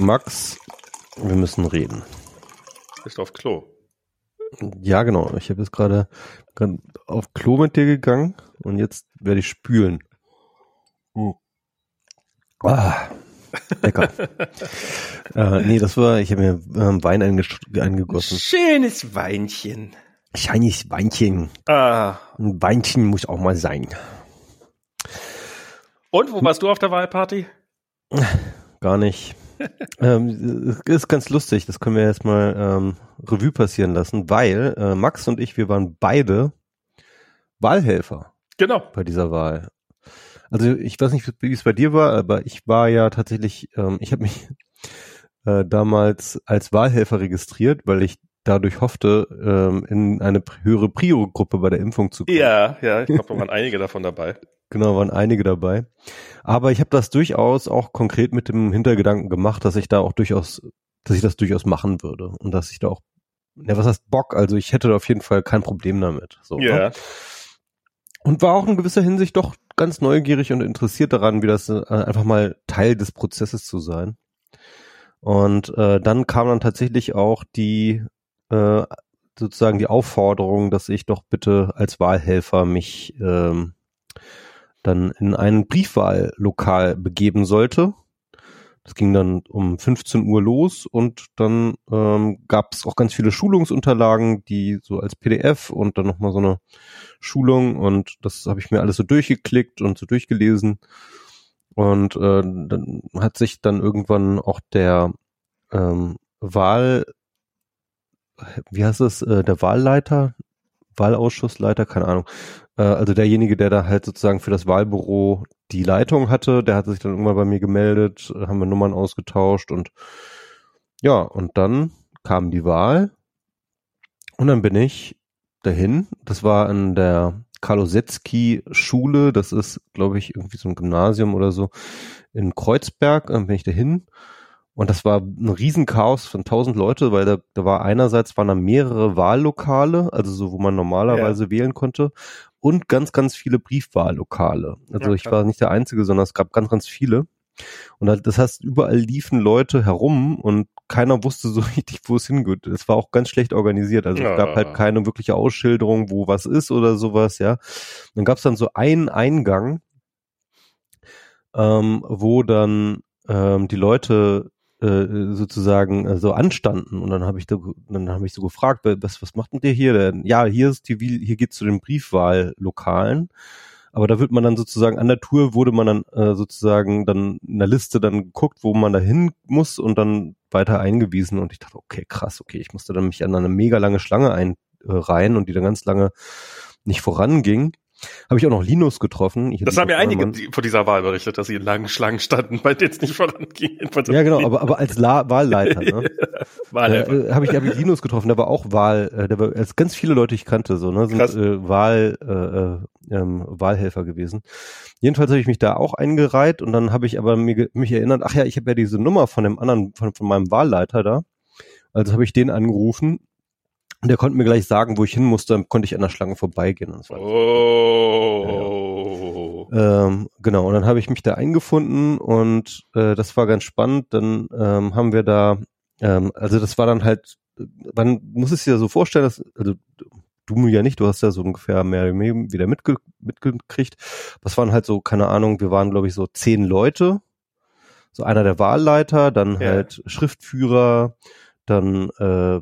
Max, wir müssen reden. Bist auf Klo? Ja, genau. Ich habe jetzt gerade auf Klo mit dir gegangen und jetzt werde ich spülen. Hm. Ah, lecker. äh, nee, das war, ich habe mir ähm, Wein eingegossen. Schönes Weinchen. Scheiniges Weinchen. Ah. Ein Weinchen muss auch mal sein. Und wo warst du auf der Wahlparty? Gar nicht. Ähm, ist ganz lustig, das können wir jetzt mal ähm, Revue passieren lassen, weil äh, Max und ich, wir waren beide Wahlhelfer. Genau. Bei dieser Wahl. Also ich weiß nicht, wie es bei dir war, aber ich war ja tatsächlich, ähm, ich habe mich äh, damals als Wahlhelfer registriert, weil ich dadurch hoffte, ähm, in eine höhere Prio-Gruppe bei der Impfung zu kommen. Ja, ja, ich glaube, da waren einige davon dabei. Genau, waren einige dabei. Aber ich habe das durchaus auch konkret mit dem Hintergedanken gemacht, dass ich da auch durchaus, dass ich das durchaus machen würde und dass ich da auch, ja, was heißt Bock? Also ich hätte da auf jeden Fall kein Problem damit. So, ja. Ne? Und war auch in gewisser Hinsicht doch ganz neugierig und interessiert daran, wie das äh, einfach mal Teil des Prozesses zu sein. Und äh, dann kam dann tatsächlich auch die äh, sozusagen die Aufforderung, dass ich doch bitte als Wahlhelfer mich ähm, dann in ein Briefwahllokal begeben sollte. Das ging dann um 15 Uhr los und dann ähm, gab es auch ganz viele Schulungsunterlagen, die so als PDF und dann nochmal so eine Schulung und das habe ich mir alles so durchgeklickt und so durchgelesen. Und äh, dann hat sich dann irgendwann auch der ähm, Wahl, wie heißt es, äh, der Wahlleiter, Wahlausschussleiter, keine Ahnung, äh, also derjenige, der da halt sozusagen für das Wahlbüro die Leitung hatte, der hat sich dann irgendwann bei mir gemeldet, äh, haben wir Nummern ausgetauscht und ja, und dann kam die Wahl und dann bin ich dahin. Das war an der Karlosetzky Schule, das ist, glaube ich, irgendwie so ein Gymnasium oder so in Kreuzberg, dann bin ich dahin und das war ein Riesenchaos von tausend Leute, weil da, da war einerseits waren da mehrere Wahllokale, also so, wo man normalerweise ja. wählen konnte, und ganz, ganz viele Briefwahllokale. Also ja, ich war nicht der Einzige, sondern es gab ganz, ganz viele. Und das heißt, überall liefen Leute herum und keiner wusste so richtig, wo es hingeht. Es war auch ganz schlecht organisiert. Also ja. es gab halt keine wirkliche Ausschilderung, wo was ist oder sowas, ja. Dann gab es dann so einen Eingang, ähm, wo dann ähm, die Leute äh, sozusagen äh, so anstanden und dann habe ich da, dann habe ich so gefragt, was was macht denn der hier? Der, ja, hier ist die hier geht's zu den Briefwahllokalen. Aber da wird man dann sozusagen an der Tour wurde man dann äh, sozusagen dann in der Liste dann geguckt, wo man da hin muss und dann weiter eingewiesen und ich dachte, okay, krass, okay, ich musste dann mich an eine mega lange Schlange einreihen und die dann ganz lange nicht voranging. Habe ich auch noch Linus getroffen. Ich das haben ja einige Mann. vor dieser Wahl berichtet, dass sie in langen Schlangen standen, weil jetzt nicht vorangingen. Ja, genau, aber, aber als La Wahlleiter, ne? Wahlhelfer. Äh, habe ich, hab ich Linus getroffen, der war auch Wahl, äh, der war als ganz viele Leute ich kannte, so, ne, sind äh, Wahl, äh, äh, ähm, Wahlhelfer gewesen. Jedenfalls habe ich mich da auch eingereiht und dann habe ich aber mir, mich erinnert, ach ja, ich habe ja diese Nummer von dem anderen, von, von meinem Wahlleiter da. Also habe ich den angerufen und der konnte mir gleich sagen, wo ich hin musste, dann konnte ich an der Schlange vorbeigehen. Und oh. Ja, ja. Ähm, genau, und dann habe ich mich da eingefunden und äh, das war ganz spannend. Dann ähm, haben wir da, ähm, also das war dann halt, man muss es sich ja so vorstellen, dass, also du ja nicht, du hast ja so ungefähr mehr wieder mitge mitgekriegt. Das waren halt so, keine Ahnung, wir waren glaube ich so zehn Leute. So einer der Wahlleiter, dann ja. halt Schriftführer, dann äh,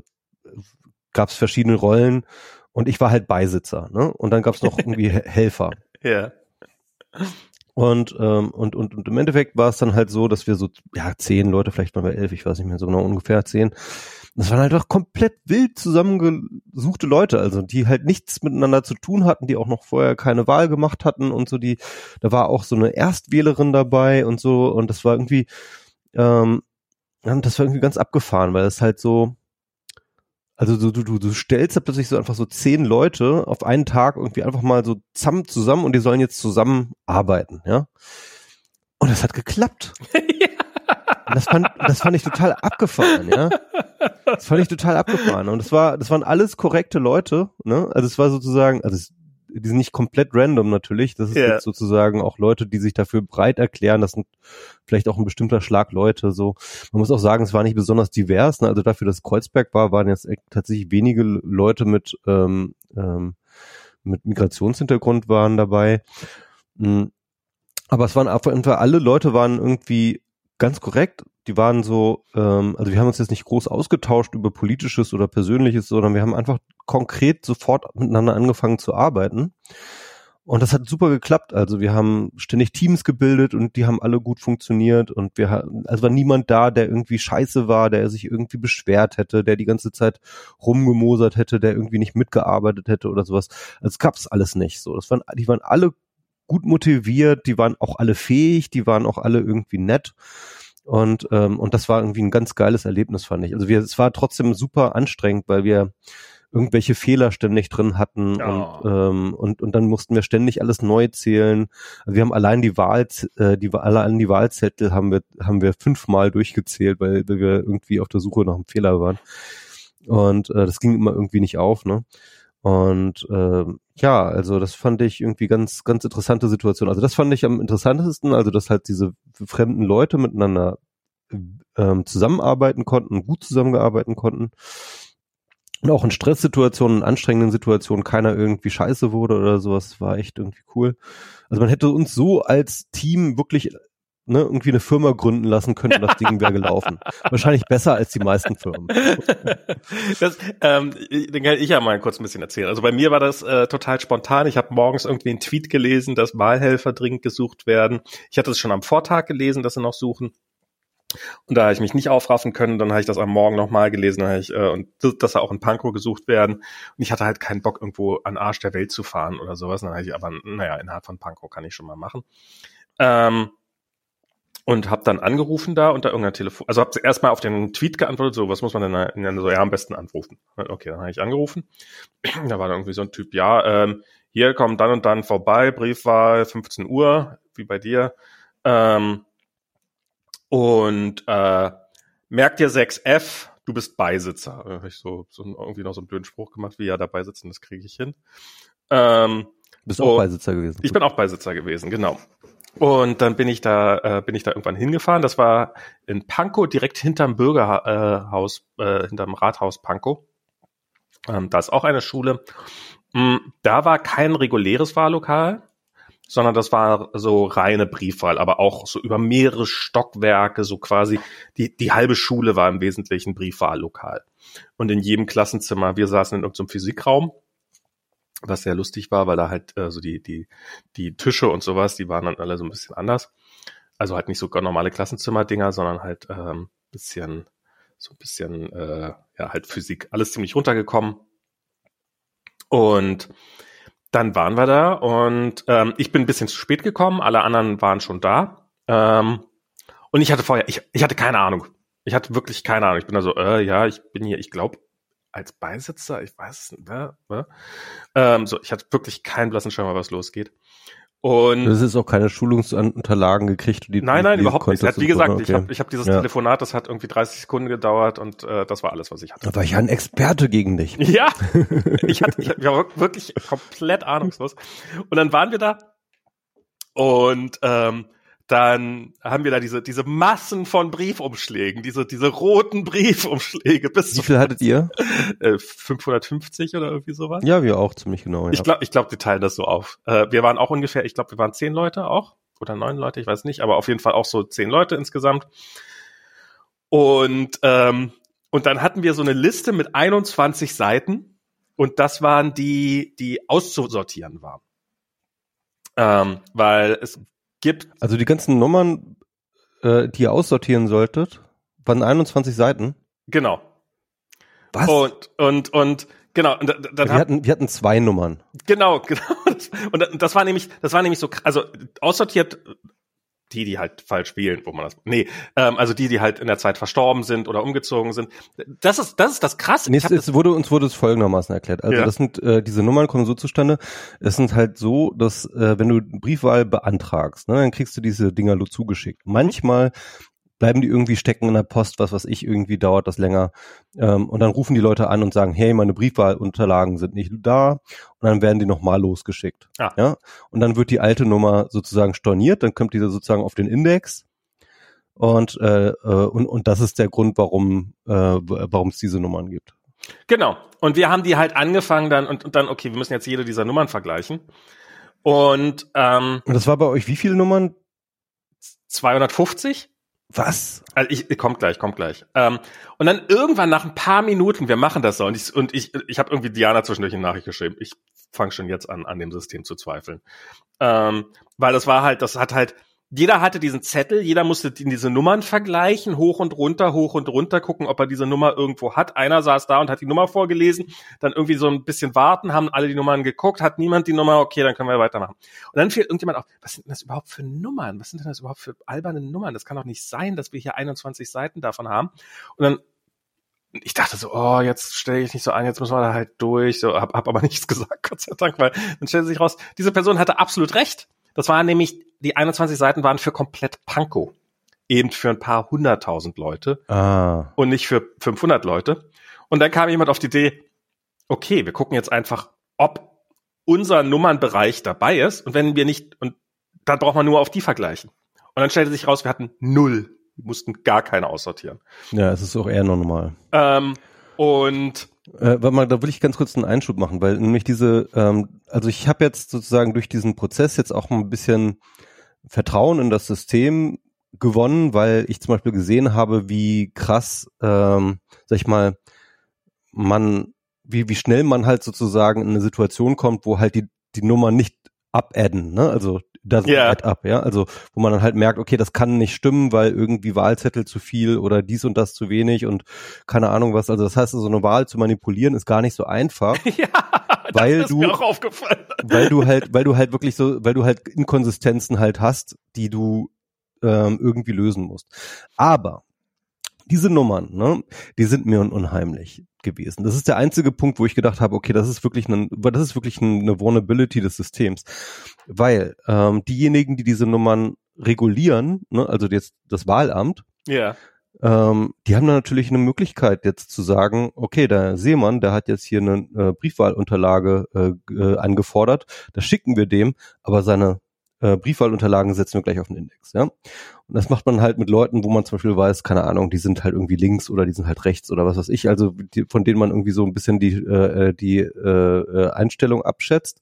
gab es verschiedene Rollen und ich war halt Beisitzer, ne? Und dann gab es noch irgendwie Helfer. Ja. Und, ähm, und, und, und im Endeffekt war es dann halt so, dass wir so, ja, zehn Leute, vielleicht waren wir elf, ich weiß nicht mehr so genau, ungefähr zehn. Das waren halt doch komplett wild zusammengesuchte Leute, also die halt nichts miteinander zu tun hatten, die auch noch vorher keine Wahl gemacht hatten und so, die, da war auch so eine Erstwählerin dabei und so, und das war irgendwie, ähm, das war irgendwie ganz abgefahren, weil es halt so, also du, du, du stellst da plötzlich so einfach so zehn Leute auf einen Tag irgendwie einfach mal so zusammen zusammen und die sollen jetzt zusammen arbeiten, ja. Und das hat geklappt. ja. Das fand, das fand ich total abgefahren, ja. Das fand ich total abgefahren. Und das war, das waren alles korrekte Leute, ne? Also es war sozusagen, also es, die sind nicht komplett random natürlich. Das ist jetzt sozusagen auch Leute, die sich dafür breit erklären. Das sind vielleicht auch ein bestimmter Schlag Leute. So, man muss auch sagen, es war nicht besonders divers. Ne? Also dafür, dass Kreuzberg war, waren jetzt tatsächlich wenige Leute mit ähm, ähm, mit Migrationshintergrund waren dabei. Mm. Aber es waren auf jeden Fall alle Leute waren irgendwie ganz korrekt. Die waren so, ähm, also wir haben uns jetzt nicht groß ausgetauscht über politisches oder persönliches, sondern wir haben einfach konkret sofort miteinander angefangen zu arbeiten. Und das hat super geklappt. Also wir haben ständig Teams gebildet und die haben alle gut funktioniert und wir hatten, also war niemand da, der irgendwie scheiße war, der sich irgendwie beschwert hätte, der die ganze Zeit rumgemosert hätte, der irgendwie nicht mitgearbeitet hätte oder sowas. Also es gab's alles nicht so. Das waren, die waren alle gut motiviert, die waren auch alle fähig, die waren auch alle irgendwie nett. Und, ähm, und das war irgendwie ein ganz geiles Erlebnis, fand ich. Also wir, es war trotzdem super anstrengend, weil wir irgendwelche Fehler ständig drin hatten Oh. und, ähm, und, und dann mussten wir ständig alles neu zählen. Also wir haben allein die Wahl, äh, die, allein die Wahlzettel haben wir, haben wir fünfmal durchgezählt, weil, weil wir irgendwie auf der Suche nach einem Fehler waren. Und äh, das ging immer irgendwie nicht auf, ne? Und ähm, ja, also das fand ich irgendwie ganz, ganz interessante Situation. Also das fand ich am interessantesten, also dass halt diese fremden Leute miteinander ähm, zusammenarbeiten konnten, gut zusammengearbeiten konnten. Und auch in Stresssituationen, in anstrengenden Situationen keiner irgendwie scheiße wurde oder sowas, war echt irgendwie cool. Also man hätte uns so als Team wirklich ne, irgendwie eine Firma gründen lassen und das Ding wäre gelaufen. Wahrscheinlich besser als die meisten Firmen. Das, ähm, den kann ich ja mal kurz ein bisschen erzählen. Also bei mir war das äh, total spontan. Ich habe morgens irgendwie einen Tweet gelesen, dass Wahlhelfer dringend gesucht werden. Ich hatte es schon am Vortag gelesen, dass sie noch suchen. Und da habe ich mich nicht aufraffen können, dann habe ich das am Morgen nochmal gelesen, dann ich, äh, und das- dass da auch in Pankow gesucht werden. Und ich hatte halt keinen Bock, irgendwo an Arsch der Welt zu fahren oder sowas. Dann habe ich aber, naja, innerhalb von Pankow kann ich schon mal machen. Ähm, und habe dann angerufen da unter irgendeiner Telefon, also habe zuerst mal auf den Tweet geantwortet, so, was muss man denn da- denn so, ja, am besten anrufen. Okay, dann habe ich angerufen. Da war dann irgendwie so ein Typ, ja, ähm, hier kommt dann und dann vorbei, Briefwahl, 15 Uhr, wie bei dir. Ähm, und äh, merk dir 6F, du bist Beisitzer. Da hab ich so, so irgendwie noch so einen blöden Spruch gemacht, wie ja, dabei sitzen, das kriege ich hin. Ähm, Bist auch Oh. Beisitzer gewesen. ich bin auch Beisitzer gewesen, genau. Und dann bin ich da, äh, bin ich da irgendwann hingefahren. Das war in Pankow, direkt hinterm Bürgerhaus, äh, hinterm Rathaus Pankow. Ähm, da ist auch eine Schule. Mm, Da war kein reguläres Wahllokal, sondern das war so reine Briefwahl, aber auch so über mehrere Stockwerke, so quasi die, die halbe Schule war im Wesentlichen Briefwahllokal. Und in jedem Klassenzimmer, wir saßen in irgendeinem Physikraum, was sehr lustig war, weil da halt äh, so die, die, die Tische und sowas, die waren dann alle so ein bisschen anders. Also halt nicht so normale Klassenzimmer-Dinger, sondern halt ähm, bisschen, so ein bisschen, äh, ja, halt Physik, alles ziemlich runtergekommen. Und dann waren wir da und ähm, ich bin ein bisschen zu spät gekommen, alle anderen waren schon da. Ähm, und ich hatte vorher, ich, ich hatte keine Ahnung. Ich hatte wirklich keine Ahnung. Ich bin da so, äh, ja, ich bin hier, ich glaube, als Beisitzer, ich weiß es nicht, ne? ne? Ähm, so, ich hatte wirklich keinen blassen Schimmer, was losgeht. Und Das ist auch keine Schulungsunterlagen gekriegt. Die Nein, nein, überhaupt nicht. konntest Wie gesagt, ne? ich Okay. habe ich hab dieses Ja. Telefonat, das hat irgendwie 30 Sekunden gedauert und äh, das war alles, was ich hatte. Da war ich ja ein Experte gegen dich. Ja, ich, hatte, ich war wirklich komplett ahnungslos. Und dann waren wir da und ähm, dann haben wir da diese, diese Massen von Briefumschlägen, diese, diese roten Briefumschläge bis Wie viel hattet ihr? äh, 550 oder irgendwie sowas. Ja, wir auch ziemlich genau. Ja. Ich glaube, ich glaub, wir teilen das so auf. Äh, wir waren auch ungefähr, ich glaube, wir waren zehn Leute auch. Oder neun Leute, ich weiß nicht, aber auf jeden Fall auch so zehn Leute insgesamt. Und, ähm, und dann hatten wir so eine Liste mit 21 Seiten und das waren die, die auszusortieren waren. Ähm, weil es gibt, also die ganzen Nummern, äh, die ihr aussortieren solltet, waren 21 Seiten. genau. Was? Und, und, und, genau, und da- dann wir, hatten, wir hatten zwei Nummern. Genau, genau. Und das- war nämlich, das war nämlich so, also aussortiert die, die halt falsch spielen, wo man das, nee, ähm, also die, die halt in der Zeit verstorben sind oder umgezogen sind. Das ist, das ist das Krasse. Nee, es, es wurde, uns wurde es folgendermaßen erklärt. Also Ja. das sind, äh, diese Nummern kommen so zustande, es sind halt so, dass äh, wenn du Briefwahl beantragst, ne, dann kriegst du diese Dinger zugeschickt. Manchmal bleiben die irgendwie stecken in der Post, was was ich, irgendwie dauert das länger. Ähm, und dann rufen die Leute an und sagen, hey, meine Briefwahlunterlagen sind nicht da. Und dann werden die nochmal losgeschickt. Ah. Ja. Und dann wird die alte Nummer sozusagen storniert, dann kommt diese sozusagen auf den Index. Und, äh, äh und, und das ist der Grund, warum äh, warum es diese Nummern gibt. Genau. Und wir haben die halt angefangen dann und, und dann, okay, wir müssen jetzt jede dieser Nummern vergleichen. Und, ähm, und das war bei euch wie viele Nummern? 250? Was? Also ich, kommt gleich, kommt gleich. Ähm, und dann irgendwann nach ein paar Minuten, wir machen das so, und ich, und ich, ich habe irgendwie Diana zwischendurch eine Nachricht geschrieben. Ich fange schon jetzt an, an dem System zu zweifeln. Ähm, weil das war halt, das hat halt, jeder hatte diesen Zettel, jeder musste diese Nummern vergleichen, hoch und runter, hoch und runter, gucken, ob er diese Nummer irgendwo hat. Einer saß da und hat die Nummer vorgelesen, dann irgendwie so ein bisschen warten, haben alle die Nummern geguckt, hat niemand die Nummer, okay, dann können wir weitermachen. Und dann fiel irgendjemand auf, was sind denn das überhaupt für Nummern? Was sind denn das überhaupt für alberne Nummern? Das kann doch nicht sein, dass wir hier 21 Seiten davon haben. Und dann ich dachte so, oh, jetzt stelle ich nicht so an, jetzt müssen wir da halt durch. So, hab, hab aber nichts gesagt, Gott sei Dank, weil dann stellte sich raus, diese Person hatte absolut recht. Das waren nämlich, die 21 Seiten waren für komplett Panko. Eben für ein paar hunderttausend Leute. Ah. Und nicht für 500 Leute. Und dann kam jemand auf die Idee, okay, wir gucken jetzt einfach, ob unser Nummernbereich dabei ist. Und wenn wir nicht, und dann braucht man nur auf die vergleichen. Und dann stellte sich raus, wir hatten null. Wir mussten gar keine aussortieren. Ja, es ist auch eher normal. Ähm, und äh, warte mal, da will ich ganz kurz einen Einschub machen, weil nämlich diese, ähm, also ich habe jetzt sozusagen durch diesen Prozess jetzt auch mal ein bisschen Vertrauen in das System gewonnen, weil ich zum Beispiel gesehen habe, wie krass, ähm, sag ich mal, man, wie, wie schnell man halt sozusagen in eine Situation kommt, wo halt die, die Nummer nicht abadden, ne? Also doesn't yeah. add up, ja. Also wo man dann halt merkt, okay, das kann nicht stimmen, weil irgendwie Wahlzettel zu viel oder dies und das zu wenig und keine Ahnung was. Also das heißt, so eine Wahl zu manipulieren ist gar nicht so einfach. ja, weil du, weil du halt, weil du halt wirklich so, weil du halt Inkonsistenzen halt hast, die du ähm, irgendwie lösen musst. Aber diese Nummern, ne, die sind mir unheimlich gewesen. Das ist der einzige Punkt, wo ich gedacht habe, okay, das ist wirklich ein, das ist wirklich eine Vulnerability des Systems, weil ähm, diejenigen, die diese Nummern regulieren, ne, also jetzt das Wahlamt, ja. Ähm, die haben dann natürlich eine Möglichkeit jetzt zu sagen, okay, der Seemann, der hat jetzt hier eine äh, Briefwahlunterlage äh, äh, angefordert, das schicken wir dem, aber seine äh, Briefwahlunterlagen setzen wir gleich auf den Index. Ja? Und das macht man halt mit Leuten, wo man zum Beispiel weiß, keine Ahnung, die sind halt irgendwie links oder die sind halt rechts oder was weiß ich, also die, von denen man irgendwie so ein bisschen die, äh, die äh, äh Einstellung abschätzt.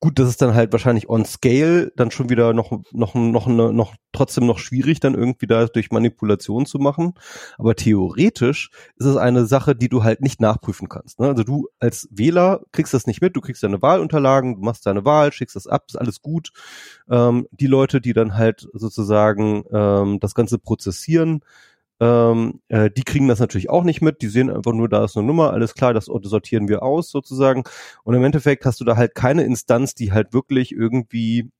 Gut, das ist dann halt wahrscheinlich on scale dann schon wieder noch noch noch noch, noch trotzdem noch schwierig dann irgendwie da durch Manipulation zu machen, aber theoretisch ist es eine Sache, die du halt nicht nachprüfen kannst, ne? Also du als Wähler kriegst das nicht mit, du kriegst deine Wahlunterlagen, du machst deine Wahl, schickst das ab, ist alles gut. Ähm, die Leute, die dann halt sozusagen ähm, das ganze prozessieren, ähm, äh, die kriegen das natürlich auch nicht mit. Die sehen einfach nur, da ist eine Nummer, alles klar, das sortieren wir aus sozusagen. Und im Endeffekt hast du da halt keine Instanz, die halt wirklich irgendwie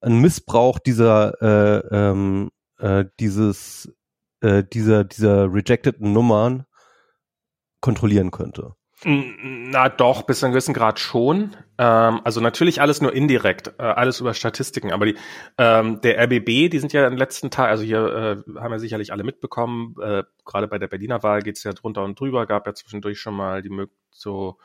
einen Missbrauch dieser äh, ähm, äh, dieses äh, dieser dieser rejecteden Nummern kontrollieren könnte. Na doch, bis zu einem gewissen Grad schon. Ähm, also natürlich alles nur indirekt, äh, alles über Statistiken. Aber die, ähm, der RBB, die sind ja im letzten Tag, also hier äh, haben ja sicherlich alle mitbekommen, äh, gerade bei der Berliner Wahl geht's ja drunter und drüber, gab ja zwischendurch schon mal die so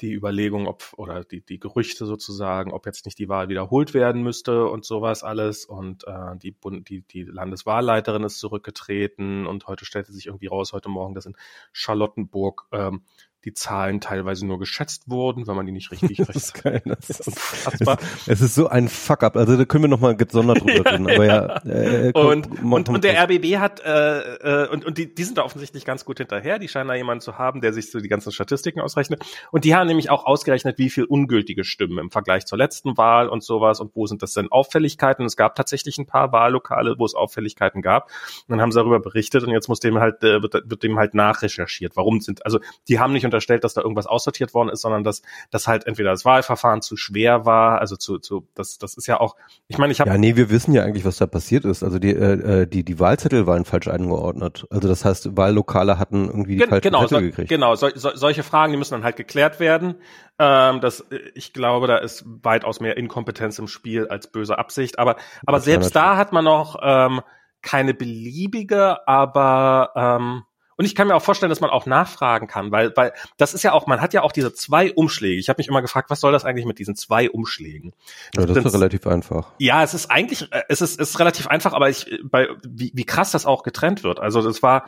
die Überlegung, ob oder die, die Gerüchte sozusagen, ob jetzt nicht die Wahl wiederholt werden müsste und sowas alles. Und äh, die, die, die Landeswahlleiterin ist zurückgetreten und heute stellte sich irgendwie raus, heute Morgen, dass in Charlottenburg ähm, die Zahlen teilweise nur geschätzt wurden, weil man die nicht richtig das ist geil, das ist unfassbar. Es, es, ist so ein Fuck-up. Also da können wir noch mal gesondert drüber ja, reden. Aber ja, äh, komm, und, komm, und, und der RBB hat äh, äh, und, und die, die sind da offensichtlich ganz gut hinterher. Die scheinen da jemanden zu haben, der sich so die ganzen Statistiken ausrechnet. Und die haben nämlich auch ausgerechnet, wie viel ungültige Stimmen im Vergleich zur letzten Wahl und sowas und wo sind das denn Auffälligkeiten. Es gab tatsächlich ein paar Wahllokale, wo es Auffälligkeiten gab. Und dann haben sie darüber berichtet und jetzt muss dem halt äh, wird, wird dem halt nachrecherchiert. Warum sind also die haben nicht unterstellt, dass da irgendwas aussortiert worden ist, sondern dass, dass halt entweder das Wahlverfahren zu schwer war, also zu, zu das, das ist ja auch, ich meine, ich habe... Ja, nee, wir wissen ja eigentlich, was da passiert ist. Also die, äh, äh die, die Wahlzettel waren falsch eingeordnet. Also das heißt, Wahllokale hatten irgendwie die Gen falschen genau, Zettel so, gekriegt. Genau, so, so, solche Fragen, die müssen dann halt geklärt werden. Ähm, das, ich glaube, da ist weitaus mehr Inkompetenz im Spiel als böse Absicht. Aber, aber selbst da hat man noch ähm, keine beliebige, aber ähm, und ich kann mir auch vorstellen, dass man auch nachfragen kann, weil, weil das ist ja auch, man hat ja auch diese zwei Umschläge. Ich habe mich immer gefragt, was soll das eigentlich mit diesen zwei Umschlägen? Ja, das ist relativ einfach. Ja, es ist eigentlich, äh, es ist, es ist relativ einfach, aber ich, bei, wie, wie krass das auch getrennt wird. Also das war,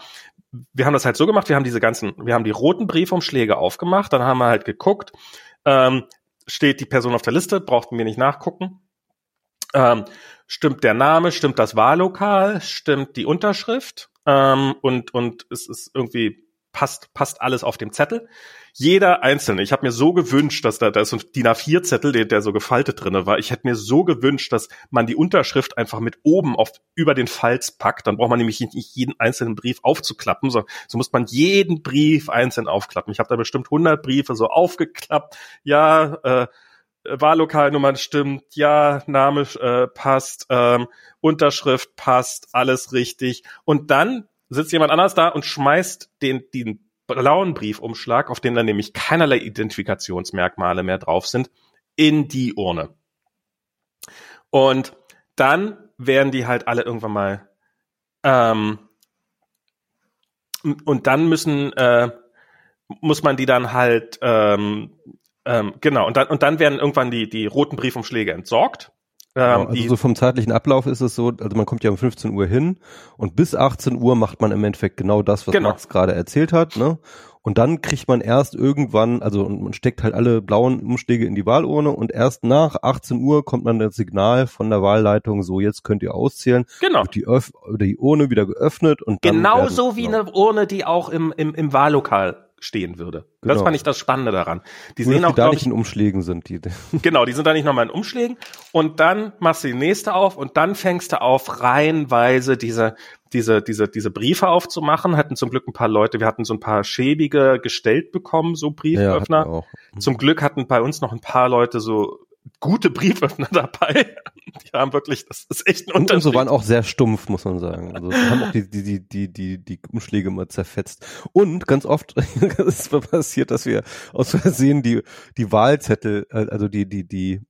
wir haben das halt so gemacht, wir haben diese ganzen, wir haben die roten Briefumschläge aufgemacht, dann haben wir halt geguckt, ähm, steht die Person auf der Liste, brauchten wir nicht nachgucken. Ähm, stimmt der Name, stimmt das Wahllokal, stimmt die Unterschrift ähm, und, und es ist irgendwie passt, passt alles auf dem Zettel. Jeder einzelne. Ich habe mir so gewünscht, dass da, da ist so ein DIN A4-Zettel, der, der so gefaltet drinne war. Ich hätte mir so gewünscht, dass man die Unterschrift einfach mit oben auf, über den Falz packt. Dann braucht man nämlich nicht jeden einzelnen Brief aufzuklappen, so, so muss man jeden Brief einzeln aufklappen. Ich habe da bestimmt 100 Briefe so aufgeklappt. Ja, äh, Wahllokalnummern stimmt, ja, Name äh, passt, ähm, Unterschrift passt, alles richtig. Und dann sitzt jemand anders da und schmeißt den, den blauen Briefumschlag, auf dem dann nämlich keinerlei Identifikationsmerkmale mehr drauf sind, in die Urne. Und dann werden die halt alle irgendwann mal ähm, und dann müssen äh, muss man die dann halt ähm, ähm, genau, und dann, und dann werden irgendwann die, die roten Briefumschläge entsorgt. Ähm, genau, also so vom zeitlichen Ablauf ist es so, also man kommt ja um 15 Uhr hin und bis 18 Uhr macht man im Endeffekt genau das, was genau. Max gerade erzählt hat. Ne? Und dann kriegt man erst irgendwann, also man steckt halt alle blauen Umschläge in die Wahlurne und erst nach 18 Uhr kommt man das Signal von der Wahlleitung, so jetzt könnt ihr auszählen. Genau. Wird die, oder die Urne wieder geöffnet und dann Genauso wie genau. eine Urne, die auch im, im, im Wahllokal stehen würde. Genau. Das fand ich das Spannende daran. Die Nur, sehen auch, die da nicht ich, in Umschlägen sind. Die. Genau, die sind da nicht nochmal in Umschlägen. Und dann machst du die nächste auf und dann fängst du auf, reihenweise diese, diese, diese, diese Briefe aufzumachen. Hatten zum Glück ein paar Leute, wir hatten so ein paar schäbige gestellt bekommen, so Brieföffner. Ja, zum Glück hatten bei uns noch ein paar Leute so gute Brieföffner dabei. Die haben wirklich, das ist echt ein Unterschied. Und so waren auch sehr stumpf, muss man sagen. Also haben auch die, die, die, die, die, die Umschläge immer zerfetzt. Und ganz oft ist passiert, dass wir aus Versehen die, die Wahlzettel, äh, also die, die, die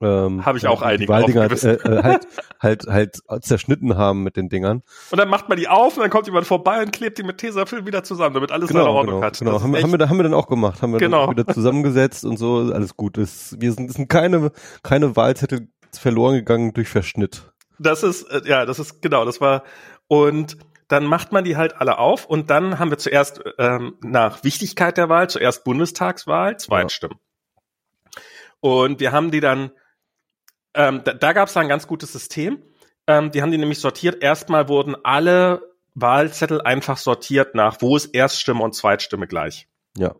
ähm, Habe ich auch einige Waldinger äh, äh, halt, halt, halt zerschnitten haben mit den Dingern. Und dann macht man die auf und dann kommt jemand vorbei und klebt die mit Tesafilm wieder zusammen, damit alles genau, seine Ordnung genau, hat. Genau, haben, haben, wir, haben wir dann auch gemacht, haben wir genau. dann wieder zusammengesetzt und so, alles gut. Es, wir sind, es sind keine, keine Wahlzettel verloren gegangen durch Verschnitt. Das ist, äh, ja, das ist, genau, das war, und dann macht man die halt alle auf und dann haben wir zuerst ähm, nach Wichtigkeit der Wahl, zuerst Bundestagswahl, Zweitstimmen. Ja. Und wir haben die dann ähm, da da gab es ein ganz gutes System. Ähm, die haben die nämlich sortiert. Erstmal wurden alle Wahlzettel einfach sortiert nach, wo ist Erststimme und Zweitstimme gleich. Ja.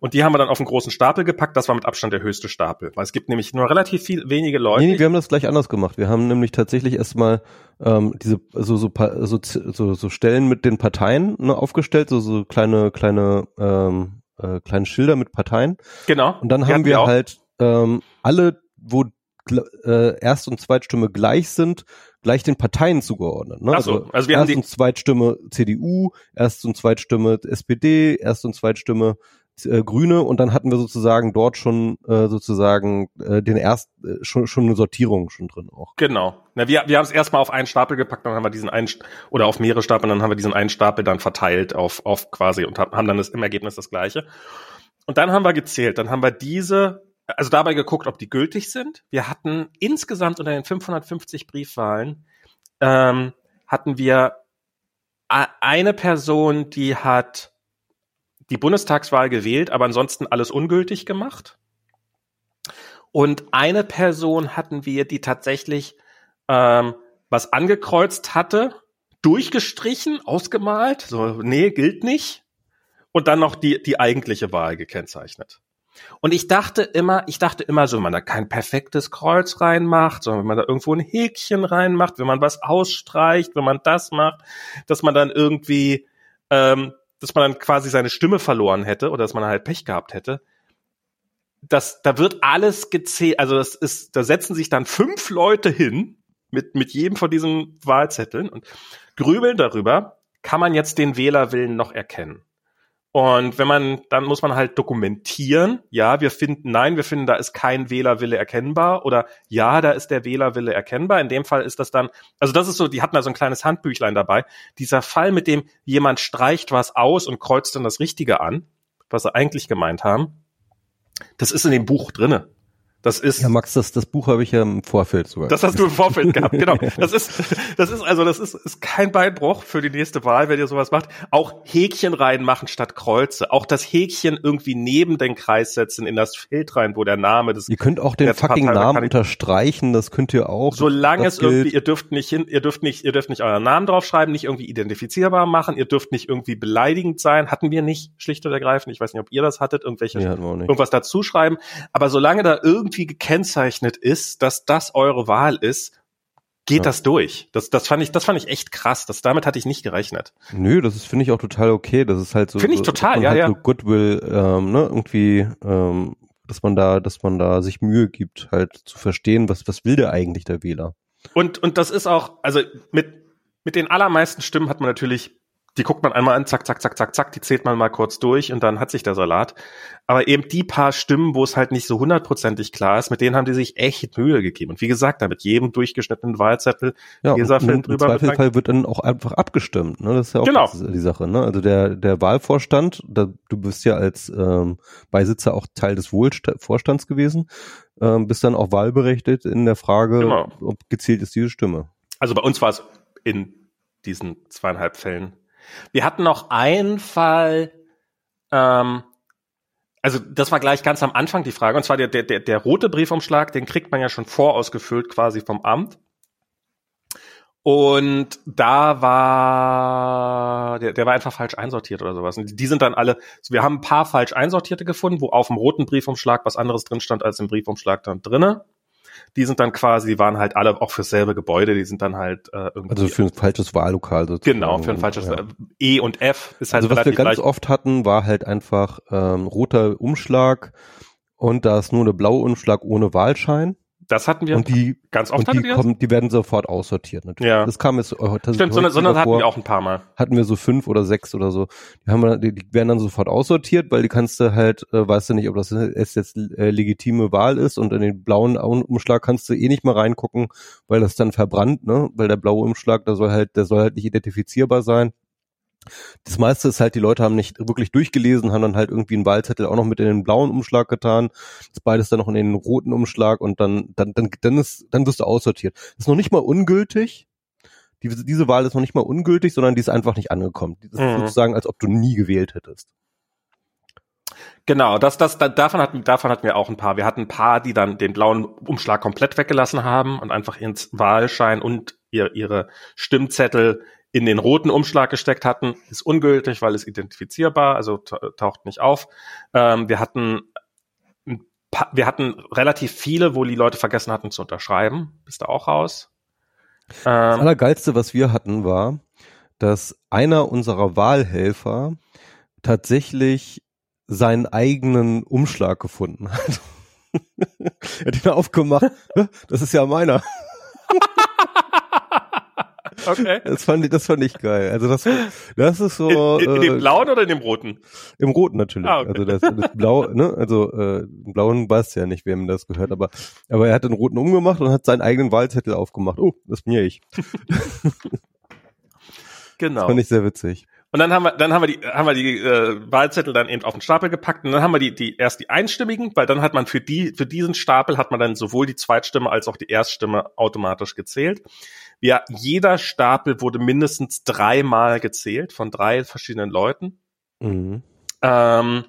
Und die haben wir dann auf einen großen Stapel gepackt. Das war mit Abstand der höchste Stapel. Weil es gibt nämlich nur relativ viel, wenige Leute. Nee, nee wir haben das gleich anders gemacht. Wir haben nämlich tatsächlich erstmal ähm, diese so, so, so, so, so Stellen mit den Parteien ne, aufgestellt, so, so kleine, kleine, ähm, äh, kleine Schilder mit Parteien. Genau. Und dann haben wir, wir halt ähm, alle, wo äh, Erst- und Zweitstimme gleich sind, gleich den Parteien zugeordnet. Ne? Ach so, also, also wir Erst- haben und Zweitstimme CDU, Erst- und Zweitstimme SPD, Erst- und Zweitstimme äh, Grüne und dann hatten wir sozusagen dort schon äh, sozusagen äh, den erst äh, schon schon eine Sortierung schon drin auch. Genau. Na, wir wir haben es erstmal auf einen Stapel gepackt, dann haben wir diesen einen oder auf mehrere Stapel, dann haben wir diesen einen Stapel dann verteilt auf auf quasi und haben dann das, im Ergebnis das gleiche. Und dann haben wir gezählt, dann haben wir diese also dabei geguckt, ob die gültig sind. Wir hatten insgesamt unter den 550 Briefwahlen ähm, hatten wir eine Person, die hat die Bundestagswahl gewählt, aber ansonsten alles ungültig gemacht. Und eine Person hatten wir, die tatsächlich ähm, was angekreuzt hatte, durchgestrichen, ausgemalt, so, nee, gilt nicht. Und dann noch die, die eigentliche Wahl gekennzeichnet. Und ich dachte immer, ich dachte immer so, wenn man da kein perfektes Kreuz reinmacht, sondern wenn man da irgendwo ein Häkchen reinmacht, wenn man was ausstreicht, wenn man das macht, dass man dann irgendwie ähm, dass man dann quasi seine Stimme verloren hätte oder dass man halt Pech gehabt hätte. Das, da wird alles gezählt, also das ist, da setzen sich dann fünf Leute hin mit, mit jedem von diesen Wahlzetteln und grübeln darüber, kann man jetzt den Wählerwillen noch erkennen? Und wenn man, dann muss man halt dokumentieren, ja, wir finden, nein, wir finden, da ist kein Wählerwille erkennbar oder ja, da ist der Wählerwille erkennbar. In dem Fall ist das dann, also das ist so, die hatten da so ein kleines Handbüchlein dabei. Dieser Fall, mit dem jemand streicht was aus und kreuzt dann das Richtige an, was sie eigentlich gemeint haben, das ist in dem Buch drinne. Das ist. Ja, Max, das, das Buch habe ich ja im Vorfeld sogar. Das hast du im Vorfeld gehabt, genau. Das ist, das ist also, das ist, ist kein Beinbruch für die nächste Wahl, wenn ihr sowas macht. Auch Häkchen reinmachen statt Kreuze. Auch das Häkchen irgendwie neben den Kreis setzen in das Feld rein, wo der Name des. Ihr könnt auch den fucking Partei, Namen unterstreichen, das könnt ihr auch. Solange es gilt. irgendwie, ihr dürft nicht hin, ihr dürft nicht, ihr dürft nicht euren Namen draufschreiben, nicht irgendwie identifizierbar machen, ihr dürft nicht irgendwie beleidigend sein. Hatten wir nicht, schlicht und ergreifend. Ich weiß nicht, ob ihr das hattet, irgendwelche, nee, irgendwas dazu schreiben. Aber solange da irgendwie irgendwie gekennzeichnet ist, dass das eure Wahl ist, geht ja. das durch. Das, das fand ich, das fand ich echt krass. Das, damit hatte ich nicht gerechnet. Nö, das ist, finde ich auch total okay. Das ist halt so. Finde ich total, ja, halt ja. So Goodwill, ähm, ne, irgendwie, ähm, dass man da, dass man da sich Mühe gibt, halt zu verstehen, was, was will der eigentlich, der Wähler. Und, und das ist auch, also mit, mit den allermeisten Stimmen hat man natürlich die guckt man einmal an, zack, zack, zack, zack, zack, die zählt man mal kurz durch und dann hat sich der Salat. Aber eben die paar Stimmen, wo es halt nicht so hundertprozentig klar ist, mit denen haben die sich echt Mühe gegeben. Und wie gesagt, da mit jedem durchgeschnittenen Wahlzettel ja, Tesafilm drüber. Im Zweifelsfall wird dann auch einfach abgestimmt. Ne? Das ist ja auch genau. die Sache. Ne? Also der, der Wahlvorstand, da, du bist ja als ähm, Beisitzer auch Teil des Wohlvorstands gewesen, ähm, bist dann auch wahlberechtigt in der Frage, genau. ob gezählt ist diese Stimme. Also bei uns war es in diesen zweieinhalb Fällen wir hatten noch einen Fall, ähm, also das war gleich ganz am Anfang die Frage, und zwar der, der, der, rote Briefumschlag, den kriegt man ja schon vorausgefüllt quasi vom Amt. Und da war, der, der war einfach falsch einsortiert oder sowas. Und die sind dann alle, wir haben ein paar falsch einsortierte gefunden, wo auf dem roten Briefumschlag was anderes drin stand als im Briefumschlag dann drinne die sind dann quasi, die waren halt alle auch fürs selbe Gebäude, die sind dann halt äh, irgendwie. Also für ein falsches Wahllokal sozusagen. Genau, für ein falsches ja. E und F ist halt Also was wir ganz gleich. oft hatten, war halt einfach ähm, roter Umschlag und da ist nur eine blaue Umschlag ohne Wahlschein. Das hatten wir und die, ganz oft. Und die, kommen, die werden sofort aussortiert natürlich. Ja. Das kam jetzt heute. Stimmt, sondern, sondern hatten wir auch ein paar Mal. Hatten wir so fünf oder sechs oder so. Die, haben wir, die, die werden dann sofort aussortiert, weil die kannst du halt, äh, weißt du nicht, ob das jetzt äh, legitime Wahl ist und in den blauen Umschlag kannst du eh nicht mal reingucken, weil das dann verbrannt, ne? Weil der blaue Umschlag, der soll halt, der soll halt nicht identifizierbar sein. Das meiste ist halt, die Leute haben nicht wirklich durchgelesen, haben dann halt irgendwie einen Wahlzettel auch noch mit in den blauen Umschlag getan, das beides dann noch in den roten Umschlag und dann, dann, dann, dann ist, dann wirst du aussortiert. Das ist noch nicht mal ungültig. Die, diese Wahl ist noch nicht mal ungültig, sondern die ist einfach nicht angekommen. Das ist mhm. sozusagen, als ob du nie gewählt hättest. Genau, das, das, davon hatten, davon hatten wir auch ein paar. Wir hatten ein paar, die dann den blauen Umschlag komplett weggelassen haben und einfach ins Wahlschein und ihr, ihre Stimmzettel in den roten Umschlag gesteckt hatten, ist ungültig, weil es identifizierbar, also taucht nicht auf. Ähm, wir hatten wir hatten relativ viele, wo die Leute vergessen hatten zu unterschreiben. Bist du auch raus? Ähm, das Allergeilste, was wir hatten, war, dass einer unserer Wahlhelfer tatsächlich seinen eigenen Umschlag gefunden hat. er hat ihn aufgemacht. Das ist ja meiner. Okay. Das fand ich, das fand ich geil. Also das, das ist so. In, in, in dem äh, blauen oder in dem roten? Im roten natürlich. Ah, okay. Also das, das blau, ne? Also äh, im blauen weiß ja nicht, wem das gehört, aber aber er hat den roten umgemacht und hat seinen eigenen Wahlzettel aufgemacht. Oh, das bin ja ich. genau. Das fand ich sehr witzig. Und dann haben wir, dann haben wir die, haben wir die äh, Wahlzettel dann eben auf den Stapel gepackt und dann haben wir die, die erst die einstimmigen, weil dann hat man für die, für diesen Stapel hat man dann sowohl die Zweitstimme als auch die Erststimme automatisch gezählt. Ja, jeder Stapel wurde mindestens dreimal gezählt von drei verschiedenen Leuten. Mhm. Ähm,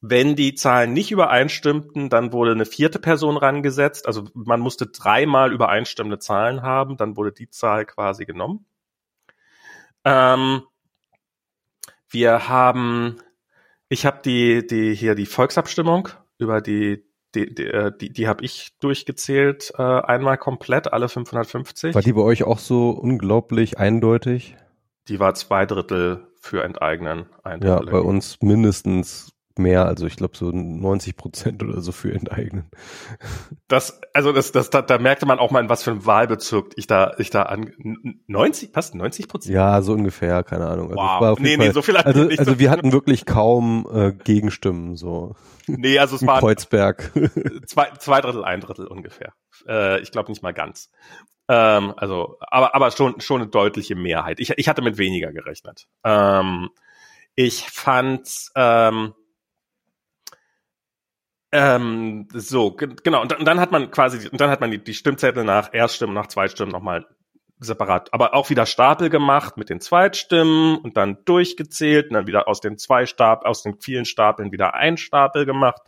wenn die Zahlen nicht übereinstimmten, dann wurde eine vierte Person rangesetzt. Also man musste dreimal übereinstimmende Zahlen haben, dann wurde die Zahl quasi genommen. Ähm, wir haben, ich habe die, die hier die Volksabstimmung über die die, die, äh, die, habe ich durchgezählt, äh, einmal komplett, alle 550. War die bei euch auch so unglaublich eindeutig? Die war zwei Drittel für Enteignen. Ein ja, bei uns mindestens mehr, also ich glaube so 90 Prozent oder so für enteignen. Das, also das, das, da, da merkte man auch mal, in was für einem Wahlbezirk ich da, ich da an 90, passt 90 Prozent? Ja, so ungefähr, keine Ahnung. Also wow, nee, Fall, nee, so viel Also, wir also wir hatten wirklich kaum äh, Gegenstimmen, so. Nee, also es war Kreuzberg. Zwei, zwei Drittel, ein Drittel ungefähr. Äh, ich glaube nicht mal ganz. Ähm, also, aber, aber schon, schon eine deutliche Mehrheit. Ich, ich hatte mit weniger gerechnet. Ähm, ich fand, ähm, ähm, so, genau. Und dann, und dann, hat man quasi, und dann hat man die, die Stimmzettel nach Erststimmen, nach Zweitstimmen nochmal separat, aber auch wieder Stapel gemacht mit den Zweitstimmen und dann durchgezählt und dann wieder aus den zwei Stapel, aus den vielen Stapeln wieder ein Stapel gemacht,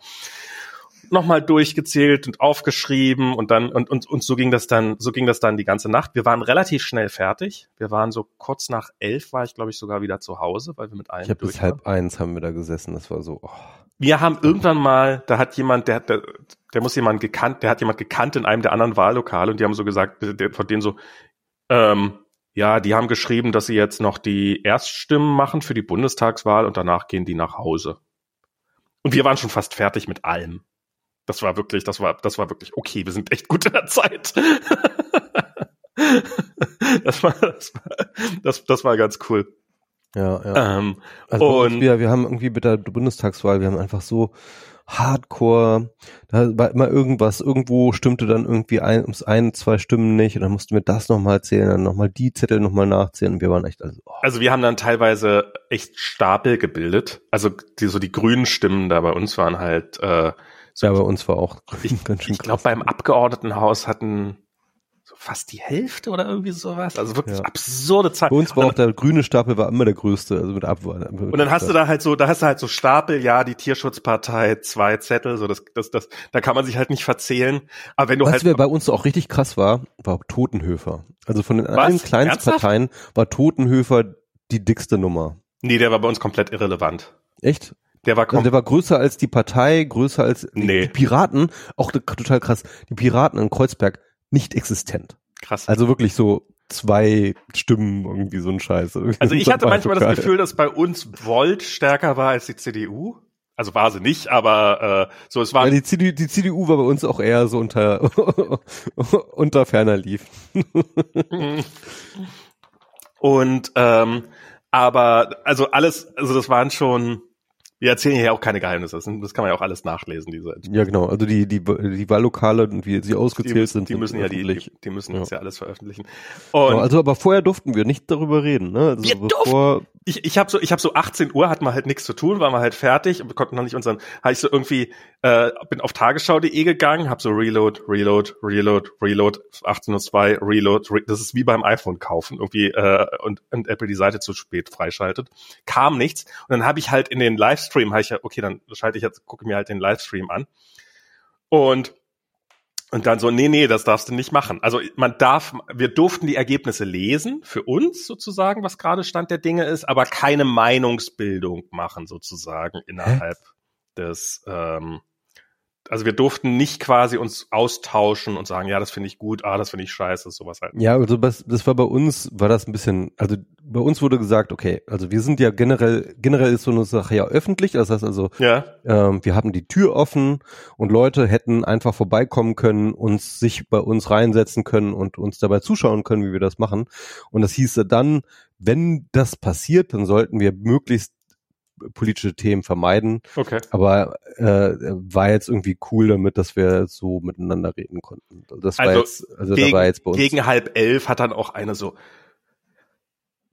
nochmal durchgezählt und aufgeschrieben und dann und, und und so ging das dann, so ging das dann die ganze Nacht. Wir waren relativ schnell fertig. Wir waren so kurz nach elf war ich glaube ich sogar wieder zu Hause, weil wir mit allen. Ich habe bis halb eins haben wir da gesessen. Das war so. Oh wir haben irgendwann mal, da hat jemand, der, der, der muss jemand gekannt, der hat jemand gekannt in einem der anderen Wahllokale und die haben so gesagt, von denen so, ähm, ja, die haben geschrieben, dass sie jetzt noch die Erststimmen machen für die Bundestagswahl und danach gehen die nach Hause. Und wir waren schon fast fertig mit allem. Das war wirklich, das war, das war wirklich okay. Wir sind echt gut in der Zeit. das war, das war, das, das war ganz cool. Ja, ja. Ähm, also und wir, wir haben irgendwie mit der Bundestagswahl, wir haben einfach so Hardcore, da war immer irgendwas, irgendwo stimmte dann irgendwie ein, ums ein, zwei Stimmen nicht und dann mussten wir das nochmal zählen, dann nochmal die Zettel nochmal nachzählen und wir waren echt also. Oh. Also wir haben dann teilweise echt Stapel gebildet. Also die, so die grünen Stimmen da bei uns waren halt äh, so Ja, bei uns war auch ich, ganz schön Ich glaube beim Abgeordnetenhaus hatten fast die Hälfte oder irgendwie sowas. Also wirklich ja. absurde Zahlen. Bei uns war auch der grüne Stapel war immer der größte, also mit Abwahl. Und dann hast du da halt so, da hast du halt so Stapel, ja, die Tierschutzpartei, zwei Zettel, so das, das, das, da kann man sich halt nicht verzählen. Aber wenn du Was halt. Was bei uns auch richtig krass war, war Totenhöfer. Also von den allen Kleinstparteien war Totenhöfer die dickste Nummer. Nee, der war bei uns komplett irrelevant. Echt? Der war, also der war größer als die Partei, größer als nee. die Piraten, auch total krass. Die Piraten in Kreuzberg nicht existent. Krass. Also wirklich so zwei Stimmen, irgendwie so ein Scheiß. Also ich hatte manchmal das Gefühl, dass bei uns Volt stärker war als die CDU. Also war sie nicht, aber äh, so es war. Ja, die, CDU, die CDU war bei uns auch eher so unter unter ferner lief. Und ähm, aber also alles, also das waren schon wir erzählen hier ja auch keine Geheimnisse. Das kann man ja auch alles nachlesen, diese. Ja, genau. Also die, die, die Wahllokale und wie sie ausgezählt die müssen, sind. Die müssen ja die, die, die müssen ja. das ja alles veröffentlichen. Und genau, also aber vorher durften wir nicht darüber reden, ne? Also wir bevor, ich, ich habe so, ich habe so 18 Uhr, hatten wir halt nichts zu tun, waren wir halt fertig und wir konnten noch nicht unseren, habe ich so irgendwie, äh, bin auf tagesschau.de gegangen, habe so Reload, Reload, Reload, Reload, 18.02 Reload, Re das ist wie beim iPhone kaufen, irgendwie, äh, und, und Apple die Seite zu spät freischaltet. Kam nichts. Und dann habe ich halt in den Livestream, habe ich ja, okay, dann schalte ich jetzt, gucke mir halt den Livestream an. Und und dann so, nee, nee, das darfst du nicht machen. Also man darf, wir durften die Ergebnisse lesen, für uns sozusagen, was gerade Stand der Dinge ist, aber keine Meinungsbildung machen sozusagen innerhalb Hä? des, ähm, also wir durften nicht quasi uns austauschen und sagen, ja, das finde ich gut, ah, das finde ich scheiße, sowas halt. Ja, also das, das war bei uns, war das ein bisschen, also bei uns wurde gesagt, okay, also wir sind ja generell, generell ist so eine Sache ja öffentlich, das heißt also, ja. ähm, wir haben die Tür offen und Leute hätten einfach vorbeikommen können, uns sich bei uns reinsetzen können und uns dabei zuschauen können, wie wir das machen. Und das hieße dann, wenn das passiert, dann sollten wir möglichst politische Themen vermeiden. Okay. Aber äh, war jetzt irgendwie cool damit, dass wir so miteinander reden konnten. Das war also jetzt, also gegen, da war jetzt bei uns. Gegen halb elf hat dann auch eine so,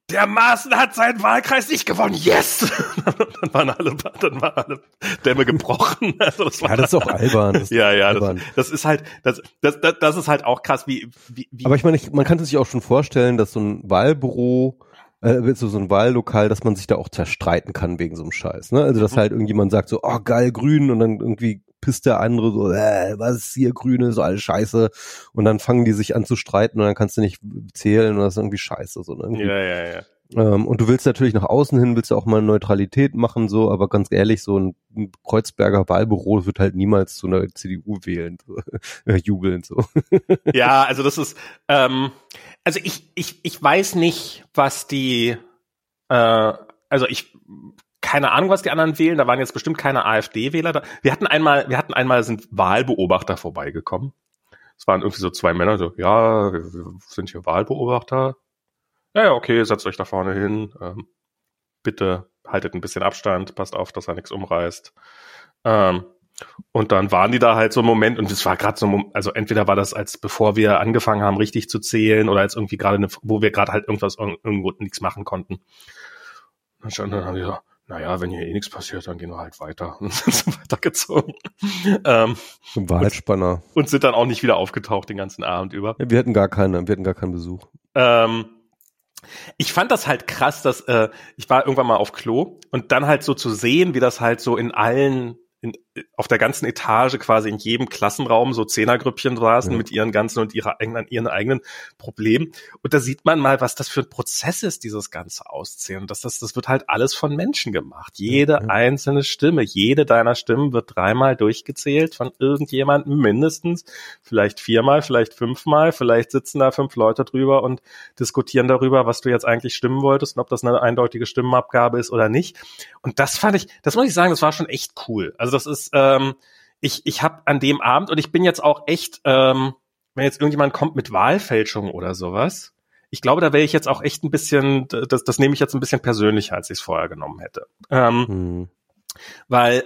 der Maaßen hat seinen Wahlkreis nicht gewonnen. Yes! dann waren alle, dann waren alle Dämme gebrochen. Also das war ja, das ist auch albern. Das ja, ja, albern. Das, das, ist halt, das, das, das, das ist halt auch krass, wie, wie, wie Aber ich meine, ich, man kann sich auch schon vorstellen, dass so ein Wahlbüro äh, so, so ein Wahllokal, dass man sich da auch zerstreiten kann wegen so einem Scheiß. Ne? Also dass mhm. halt irgendjemand sagt so, oh geil, grün und dann irgendwie pisst der andere so, äh, was ist hier grüne, so alles scheiße. Und dann fangen die sich an zu streiten und dann kannst du nicht zählen und das ist irgendwie scheiße. So, ne? Ja, ja, ja. Ähm, und du willst natürlich nach außen hin, willst du auch mal Neutralität machen, so, aber ganz ehrlich, so ein, ein Kreuzberger Wahlbüro wird halt niemals zu einer CDU wählen, so, äh, jubeln, so. Ja, also das ist, ähm, also ich, ich, ich weiß nicht, was die, äh, also ich, keine Ahnung, was die anderen wählen. Da waren jetzt bestimmt keine AfD-Wähler da. Wir hatten einmal, wir hatten einmal sind Wahlbeobachter vorbeigekommen. Es waren irgendwie so zwei Männer, so, ja, wir sind hier Wahlbeobachter. Ja, ja, okay, setzt euch da vorne hin. Ähm, bitte haltet ein bisschen Abstand, passt auf, dass er nichts umreißt. Ähm, und dann waren die da halt so ein Moment und es war gerade so, also entweder war das als bevor wir angefangen haben, richtig zu zählen oder als irgendwie gerade, wo wir gerade halt irgendwas irgendwo nichts machen konnten. Und dann haben die so, naja, wenn hier eh nichts passiert, dann gehen wir halt weiter und sind so weitergezogen. Ähm, Zum Wahlspanner. Und, und, sind dann auch nicht wieder aufgetaucht den ganzen Abend über. Ja, wir hatten gar keine, wir hatten gar keinen Besuch. Ähm, ich fand das halt krass, dass äh, ich war irgendwann mal auf Klo und dann halt so zu sehen, wie das halt so in allen in, auf der ganzen Etage quasi in jedem Klassenraum so Zehnergrüppchen saßen ja. mit ihren ganzen und ihrer eigenen, ihren eigenen Problemen. Und da sieht man mal, was das für ein Prozess ist, dieses ganze Auszählen. Das, das, das wird halt alles von Menschen gemacht. Jede ja. einzelne Stimme, jede deiner Stimmen wird dreimal durchgezählt von irgendjemandem mindestens, vielleicht viermal, vielleicht fünfmal, vielleicht sitzen da fünf Leute drüber und diskutieren darüber, was du jetzt eigentlich stimmen wolltest und ob das eine eindeutige Stimmenabgabe ist oder nicht. Und das fand ich, das muss ich sagen, das war schon echt cool. Also das ist, ähm, ich, ich habe an dem Abend und ich bin jetzt auch echt, ähm, wenn jetzt irgendjemand kommt mit Wahlfälschung oder sowas, ich glaube, da wäre ich jetzt auch echt ein bisschen, das, das nehme ich jetzt ein bisschen persönlicher, als ich es vorher genommen hätte. Ähm, hm. Weil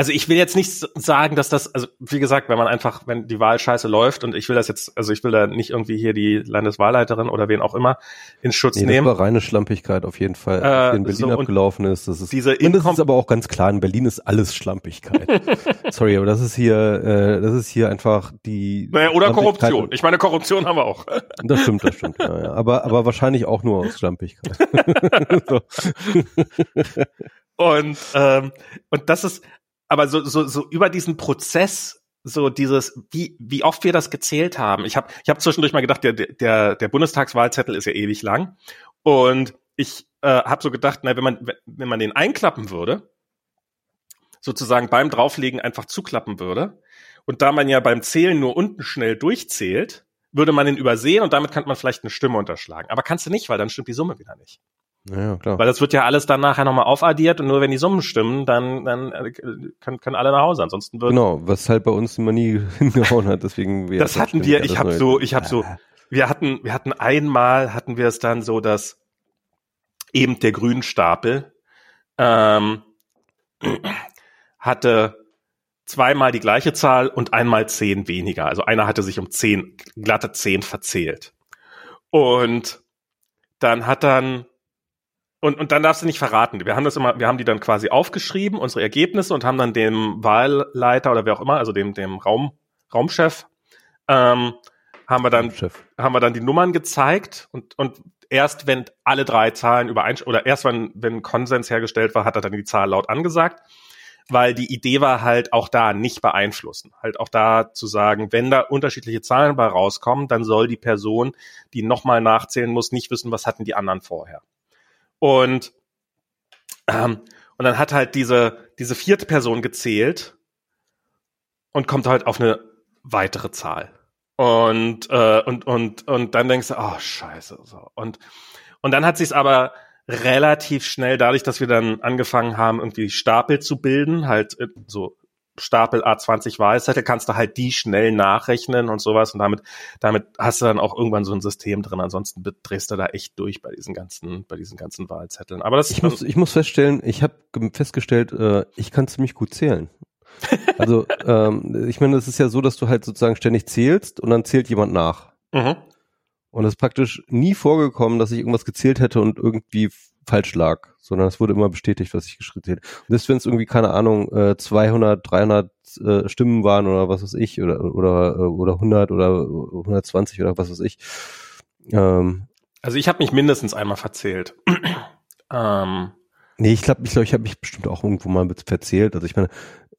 also ich will jetzt nicht sagen, dass das, also wie gesagt, wenn man einfach, wenn die Wahl scheiße läuft und ich will das jetzt, also ich will da nicht irgendwie hier die Landeswahlleiterin oder wen auch immer in Schutz nee, nehmen. Das war reine Schlampigkeit auf jeden Fall, äh, in Berlin so, abgelaufen ist. Das ist diese und das ist aber auch ganz klar, in Berlin ist alles Schlampigkeit. Sorry, aber das ist hier, äh, das ist hier einfach die. Naja, oder Korruption. Ich meine, Korruption haben wir auch. Das stimmt, das stimmt, ja, ja. Aber, aber wahrscheinlich auch nur aus Schlampigkeit. Und, ähm, und das ist, aber so, so, so über diesen Prozess, so dieses, wie, wie oft wir das gezählt haben. Ich habe ich hab zwischendurch mal gedacht, der, der, der Bundestagswahlzettel ist ja ewig lang. Und ich äh, habe so gedacht, na, wenn man, wenn man den einklappen würde, sozusagen beim Drauflegen einfach zuklappen würde, und da man ja beim Zählen nur unten schnell durchzählt, würde man ihn übersehen und damit könnte man vielleicht eine Stimme unterschlagen. Aber kannst du nicht, weil dann stimmt die Summe wieder nicht. Ja, klar. Weil das wird ja alles dann nachher nochmal aufaddiert und nur wenn die Summen stimmen, dann, dann äh, können, können alle nach Hause. Ansonsten wird. Genau, was halt bei uns immer nie hingehauen hat, deswegen wir. Das hatten wir, ich habe so, ich habe so, wir hatten, wir hatten einmal, hatten wir es dann so, dass eben der Grünstapel ähm, hatte zweimal die gleiche Zahl und einmal zehn weniger. Also einer hatte sich um zehn, glatte zehn verzählt. Und dann hat dann und, und dann darfst du nicht verraten. Wir haben das immer, wir haben die dann quasi aufgeschrieben, unsere Ergebnisse, und haben dann dem Wahlleiter oder wer auch immer, also dem, dem Raum, Raumchef, ähm, haben wir dann, Raumchef. haben wir dann die Nummern gezeigt und, und erst wenn alle drei Zahlen übereinstimmen, oder erst wenn, wenn Konsens hergestellt war, hat er dann die Zahl laut angesagt. Weil die Idee war halt auch da nicht beeinflussen. Halt auch da zu sagen, wenn da unterschiedliche Zahlen bei rauskommen, dann soll die Person, die nochmal nachzählen muss, nicht wissen, was hatten die anderen vorher. Und, ähm, und dann hat halt diese, diese vierte Person gezählt und kommt halt auf eine weitere Zahl. Und, äh, und, und, und dann denkst du, oh, scheiße. So. Und, und dann hat sich's aber relativ schnell, dadurch, dass wir dann angefangen haben, irgendwie Stapel zu bilden, halt äh, so Stapel A20 Wahlzettel, kannst du halt die schnell nachrechnen und sowas und damit, damit hast du dann auch irgendwann so ein System drin. Ansonsten drehst du da echt durch bei diesen ganzen, bei diesen ganzen Wahlzetteln. Aber das ich muss, ich muss feststellen, ich habe festgestellt, äh, ich kann ziemlich gut zählen. Also ähm, ich meine, es ist ja so, dass du halt sozusagen ständig zählst und dann zählt jemand nach. Mhm. Und es ist praktisch nie vorgekommen, dass ich irgendwas gezählt hätte und irgendwie falsch lag, sondern es wurde immer bestätigt, was ich geschrieben habe. Und selbst wenn es irgendwie, keine Ahnung, 200, 300 äh, Stimmen waren oder was weiß ich, oder, oder, äh, oder 100 oder 120 oder was weiß ich. Ähm, also ich habe mich mindestens einmal verzählt. ähm. Nee, ich glaube, ich, glaub, ich habe mich bestimmt auch irgendwo mal verzählt. Also ich meine,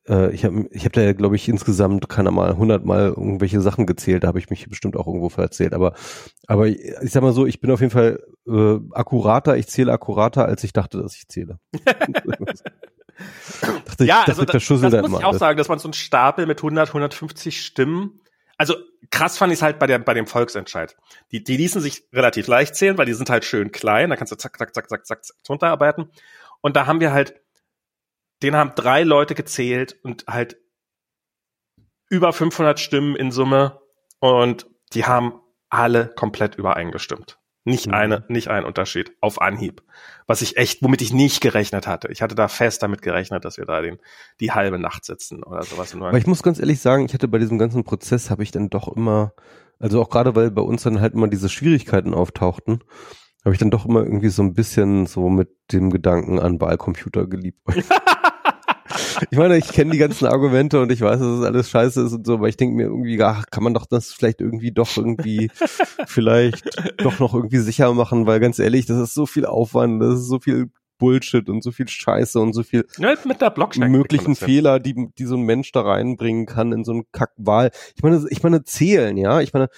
äh, ich habe ich hab da, glaube ich, insgesamt keine mal hundertmal irgendwelche Sachen gezählt, da habe ich mich bestimmt auch irgendwo verzählt. Aber, aber ich, ich sag mal so, ich bin auf jeden Fall äh, akkurater, ich zähle akkurater, als ich dachte, dass ich zähle. dachte, ja, ich, also das, das muss ich auch sagen, dass man so einen Stapel mit 100, 150 Stimmen, also krass fand ich es halt bei, der, bei dem Volksentscheid. Die, die ließen sich relativ leicht zählen, weil die sind halt schön klein, da kannst du zack, zack, zack, zack, zack runterarbeiten. Und da haben wir halt, den haben drei Leute gezählt und halt über 500 Stimmen in Summe und die haben alle komplett übereingestimmt. Nicht mhm. eine, nicht ein Unterschied auf Anhieb. Was ich echt, womit ich nicht gerechnet hatte. Ich hatte da fest damit gerechnet, dass wir da den, die halbe Nacht sitzen oder sowas. Aber ich muss ganz ehrlich sagen, ich hatte bei diesem ganzen Prozess habe ich dann doch immer, also auch gerade weil bei uns dann halt immer diese Schwierigkeiten auftauchten, habe ich dann doch immer irgendwie so ein bisschen so mit dem Gedanken an Wahlcomputer geliebt. ich meine, ich kenne die ganzen Argumente und ich weiß, dass es alles scheiße ist und so, aber ich denke mir irgendwie, ach, kann man doch das vielleicht irgendwie doch irgendwie vielleicht doch noch irgendwie sicher machen, weil ganz ehrlich, das ist so viel Aufwand, das ist so viel Bullshit und so viel Scheiße und so viel ja, mit der Blockchain möglichen Fehler, die, die so ein Mensch da reinbringen kann in so einen Kackwahl. Ich meine, ich meine, zählen, ja. Ich meine,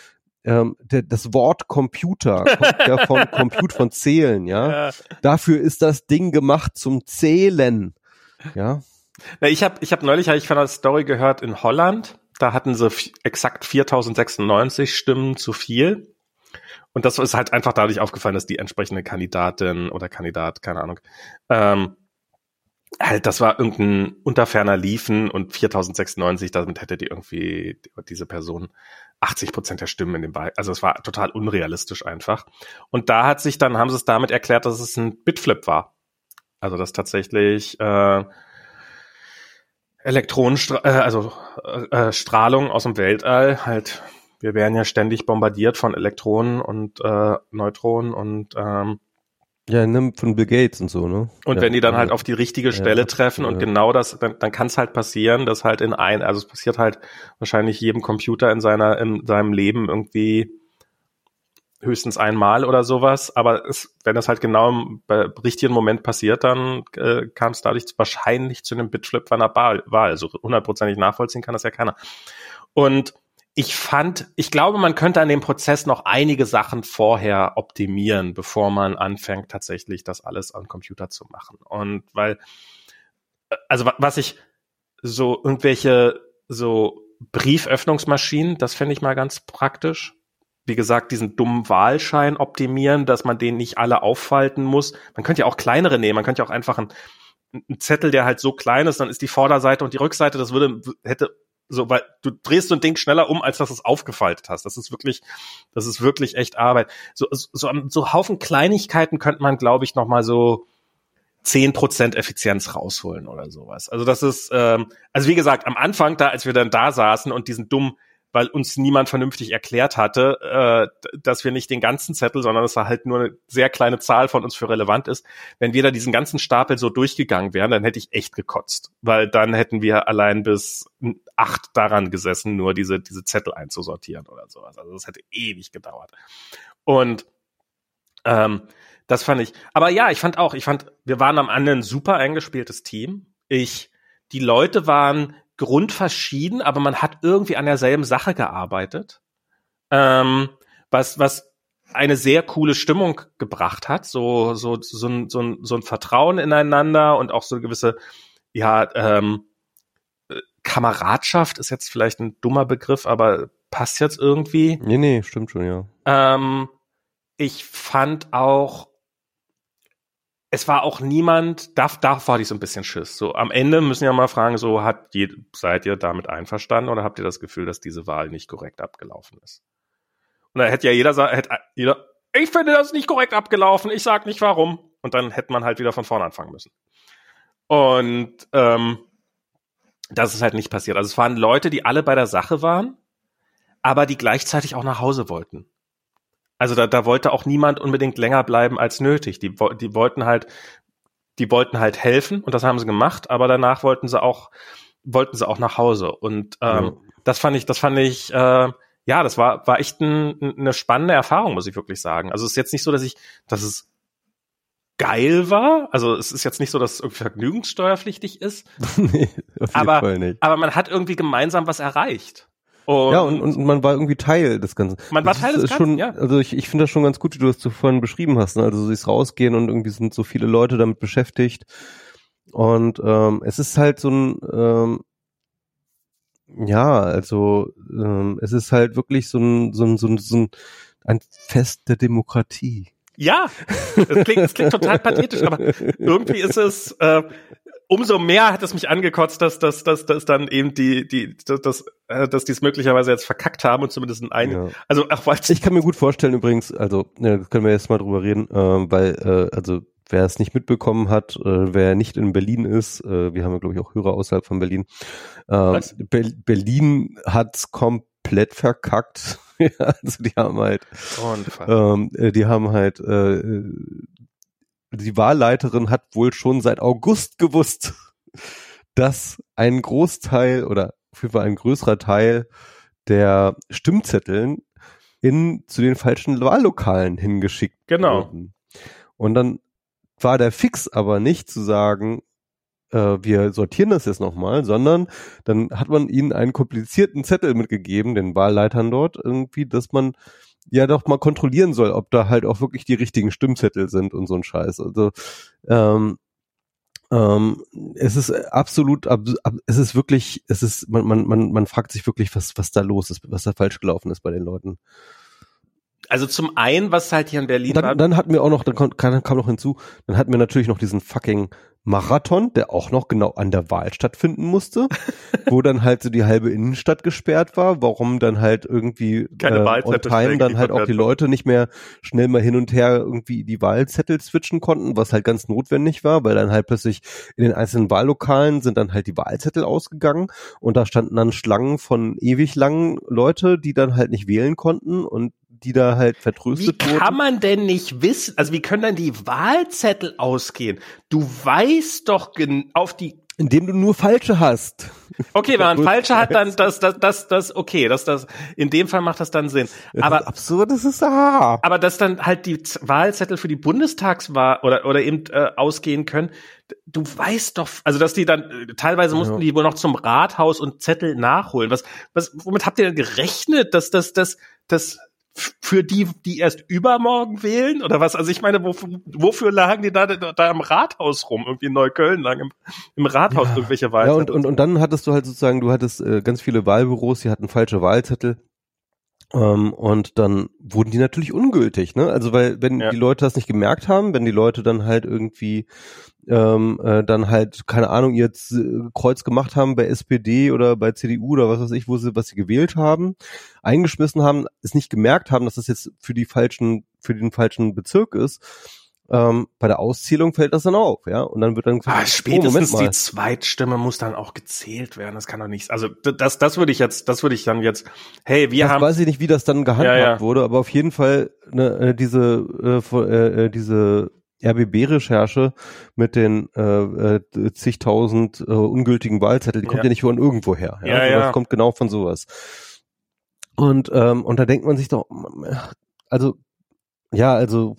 ähm, der, das Wort Computer kommt ja von Compute von Zählen, ja? ja. Dafür ist das Ding gemacht zum Zählen, ja. Na, ich habe ich hab neulich hab ich von einer Story gehört in Holland. Da hatten sie exakt 4096 Stimmen zu viel. Und das ist halt einfach dadurch aufgefallen, dass die entsprechende Kandidatin oder Kandidat, keine Ahnung, ähm, halt, das war irgendein unterferner Liefen und 4096, damit hätte die irgendwie diese Person 80 Prozent der Stimmen in dem Wahl. Also es war total unrealistisch einfach. Und da hat sich dann, haben sie es damit erklärt, dass es ein Bitflip war. Also dass tatsächlich äh, Elektronenstra äh, also äh, Strahlung aus dem Weltall halt. Wir werden ja ständig bombardiert von Elektronen und äh, Neutronen und ähm, ja, nimm von Bill Gates und so, ne? Und ja, wenn die dann halt auf die richtige Stelle ja, treffen und genau das, dann, dann kann es halt passieren, dass halt in ein, also es passiert halt wahrscheinlich jedem Computer in seiner, in seinem Leben irgendwie höchstens einmal oder sowas, aber es, wenn das halt genau im richtigen Moment passiert, dann äh, kam es dadurch wahrscheinlich zu einem Bitflip von einer Wahl. So hundertprozentig nachvollziehen kann das ja keiner. Und ich fand, ich glaube, man könnte an dem Prozess noch einige Sachen vorher optimieren, bevor man anfängt, tatsächlich das alles am Computer zu machen. Und weil, äh, also was ich so irgendwelche so Brieföffnungsmaschinen, das fände ich mal ganz praktisch wie gesagt, diesen dummen Wahlschein optimieren, dass man den nicht alle auffalten muss. Man könnte ja auch kleinere nehmen, man könnte ja auch einfach einen, einen Zettel, der halt so klein ist, dann ist die Vorderseite und die Rückseite, das würde, hätte so, weil du drehst so ein Ding schneller um, als dass du es aufgefaltet hast. Das ist wirklich, das ist wirklich echt Arbeit. So, so, so Haufen Kleinigkeiten könnte man, glaube ich, noch mal so zehn Prozent Effizienz rausholen oder sowas. Also das ist, ähm, also wie gesagt, am Anfang da, als wir dann da saßen und diesen dummen weil uns niemand vernünftig erklärt hatte, äh, dass wir nicht den ganzen Zettel, sondern dass da halt nur eine sehr kleine Zahl von uns für relevant ist. Wenn wir da diesen ganzen Stapel so durchgegangen wären, dann hätte ich echt gekotzt, weil dann hätten wir allein bis acht daran gesessen, nur diese, diese Zettel einzusortieren oder sowas. Also das hätte ewig gedauert. Und ähm, das fand ich. Aber ja, ich fand auch, ich fand, wir waren am Ende ein super eingespieltes Team. Ich, die Leute waren grundverschieden, aber man hat irgendwie an derselben Sache gearbeitet, ähm, was, was eine sehr coole Stimmung gebracht hat, so, so, so, ein, so, ein, so ein Vertrauen ineinander und auch so eine gewisse, ja, ähm, äh, Kameradschaft ist jetzt vielleicht ein dummer Begriff, aber passt jetzt irgendwie. Nee, nee, stimmt schon, ja. Ähm, ich fand auch, es war auch niemand, da, da war ich so ein bisschen Schiss. So am Ende müssen ja mal fragen, so hat je, seid ihr damit einverstanden oder habt ihr das Gefühl, dass diese Wahl nicht korrekt abgelaufen ist? Und da hätte ja jeder hätte jeder, ich finde das nicht korrekt abgelaufen, ich sag nicht warum. Und dann hätte man halt wieder von vorne anfangen müssen. Und ähm, das ist halt nicht passiert. Also es waren Leute, die alle bei der Sache waren, aber die gleichzeitig auch nach Hause wollten. Also da, da wollte auch niemand unbedingt länger bleiben als nötig. Die, die wollten halt, die wollten halt helfen und das haben sie gemacht, aber danach wollten sie auch, wollten sie auch nach Hause. Und ähm, ja. das fand ich, das fand ich, äh, ja, das war, war echt ein, eine spannende Erfahrung, muss ich wirklich sagen. Also es ist jetzt nicht so, dass ich, dass es geil war. Also es ist jetzt nicht so, dass es irgendwie vergnügungssteuerpflichtig ist. nee, aber, aber man hat irgendwie gemeinsam was erreicht. Und ja, und, und man war irgendwie Teil des Ganzen. Man war Teil des Ganzen, schon, ja. Also ich, ich finde das schon ganz gut, wie du das so vorhin beschrieben hast. Ne? Also so ist rausgehen und irgendwie sind so viele Leute damit beschäftigt. Und ähm, es ist halt so ein, ähm, ja, also ähm, es ist halt wirklich so ein, so ein, so ein, so ein, ein Fest der Demokratie. Ja, es klingt, es klingt total pathetisch, aber irgendwie ist es, äh, umso mehr hat es mich angekotzt, dass, dass, dass, dass dann eben die, die, dass, dass, äh, dass die es möglicherweise jetzt verkackt haben und zumindest in einem, ja. also auch weil Ich kann mir gut vorstellen übrigens, also, ja, können wir jetzt mal drüber reden, äh, weil, äh, also, wer es nicht mitbekommen hat, äh, wer nicht in Berlin ist, äh, wir haben ja, glaube ich, auch Hörer außerhalb von Berlin, äh, Be Berlin hat's komplett verkackt. ja, also die haben halt, ähm, äh, die haben halt, äh, die Wahlleiterin hat wohl schon seit August gewusst, dass ein Großteil oder auf jeden Fall ein größerer Teil der Stimmzetteln in zu den falschen Wahllokalen hingeschickt genau. wurden. Und dann war der Fix aber nicht zu sagen, äh, wir sortieren das jetzt nochmal, sondern dann hat man ihnen einen komplizierten Zettel mitgegeben, den Wahlleitern dort irgendwie, dass man ja doch mal kontrollieren soll, ob da halt auch wirklich die richtigen Stimmzettel sind und so ein Scheiß. Also ähm, ähm, es ist absolut, ab, ab, es ist wirklich, es ist, man, man, man, man fragt sich wirklich, was, was da los ist, was da falsch gelaufen ist bei den Leuten. Also zum einen, was halt hier in Berlin dann, war. Dann hatten wir auch noch, dann kam, kam noch hinzu, dann hatten wir natürlich noch diesen fucking Marathon, der auch noch genau an der Wahl stattfinden musste, wo dann halt so die halbe Innenstadt gesperrt war, warum dann halt irgendwie Keine äh, on time dann halt auch die Leute nicht mehr schnell mal hin und her irgendwie die Wahlzettel switchen konnten, was halt ganz notwendig war, weil dann halt plötzlich in den einzelnen Wahllokalen sind dann halt die Wahlzettel ausgegangen und da standen dann Schlangen von ewig langen Leute, die dann halt nicht wählen konnten und die da halt vertröstet wurden. Wie kann man denn nicht wissen, also wie können dann die Wahlzettel ausgehen? Du weißt doch auf die indem du nur falsche hast. Okay, wenn man falsche hat, dann das, das, das, das, okay, das, das, in dem Fall macht das dann Sinn. Aber das absurd, das ist ah. Aber dass dann halt die Wahlzettel für die Bundestagswahl oder oder eben äh, ausgehen können, du weißt doch, also dass die dann äh, teilweise mussten ja. die wohl noch zum Rathaus und Zettel nachholen. Was, was, womit habt ihr denn gerechnet, dass das, das, das für die, die erst übermorgen wählen oder was? Also ich meine, wofür, wofür lagen die da, da im Rathaus rum? Irgendwie in Neukölln lagen im, im Rathaus ja. irgendwelche Wahlzettel. Ja, und, und, und dann hattest du halt sozusagen, du hattest äh, ganz viele Wahlbüros, die hatten falsche Wahlzettel. Ähm, und dann wurden die natürlich ungültig, ne? Also weil, wenn ja. die Leute das nicht gemerkt haben, wenn die Leute dann halt irgendwie ähm, äh, dann halt, keine Ahnung, ihr Kreuz gemacht haben bei SPD oder bei CDU oder was weiß ich, wo sie, was sie gewählt haben, eingeschmissen haben, es nicht gemerkt haben, dass das jetzt für die falschen, für den falschen Bezirk ist, ähm, bei der Auszählung fällt das dann auf, ja, und dann wird dann gesagt, ah, spätestens oh, die Zweitstimme muss dann auch gezählt werden. Das kann doch nicht. Also das, das würde ich jetzt, das würde ich dann jetzt. Hey, wir das haben. Weiß ich nicht, wie das dann gehandhabt ja, ja. wurde, aber auf jeden Fall ne, äh, diese äh, äh, diese RBB-Recherche mit den äh, äh, zigtausend äh, ungültigen Wahlzetteln, die kommt ja, ja nicht von irgendwo her. Ja, ja, ja. Das kommt genau von sowas. Und ähm, und da denkt man sich doch, also ja, also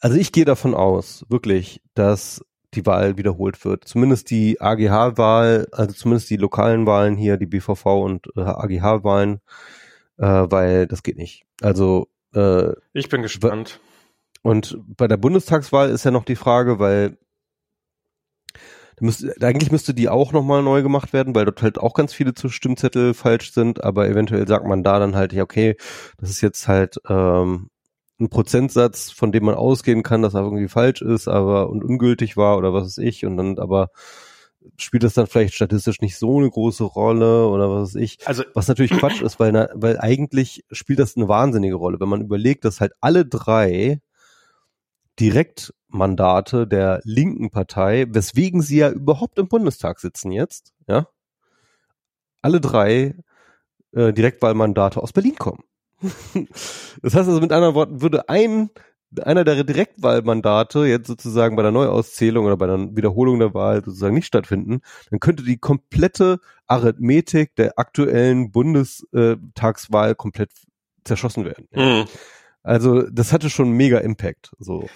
also ich gehe davon aus, wirklich, dass die Wahl wiederholt wird. Zumindest die AGH-Wahl, also zumindest die lokalen Wahlen hier, die BVV und äh, AGH-Wahlen, äh, weil das geht nicht. Also äh, ich bin gespannt. Und bei der Bundestagswahl ist ja noch die Frage, weil müsste, eigentlich müsste die auch nochmal neu gemacht werden, weil dort halt auch ganz viele Stimmzettel falsch sind, aber eventuell sagt man da dann halt, ja, okay, das ist jetzt halt ähm, ein Prozentsatz, von dem man ausgehen kann, dass er irgendwie falsch ist, aber und ungültig war oder was weiß ich, und dann aber spielt das dann vielleicht statistisch nicht so eine große Rolle oder was weiß ich. Also, was natürlich Quatsch ist, weil, weil eigentlich spielt das eine wahnsinnige Rolle, wenn man überlegt, dass halt alle drei Direktmandate der linken Partei, weswegen sie ja überhaupt im Bundestag sitzen jetzt, ja, alle drei äh, Direktwahlmandate aus Berlin kommen. Das heißt also mit anderen Worten, würde ein einer der Direktwahlmandate jetzt sozusagen bei der Neuauszählung oder bei der Wiederholung der Wahl sozusagen nicht stattfinden, dann könnte die komplette Arithmetik der aktuellen Bundestagswahl komplett zerschossen werden. Mhm. Also das hatte schon mega Impact. So.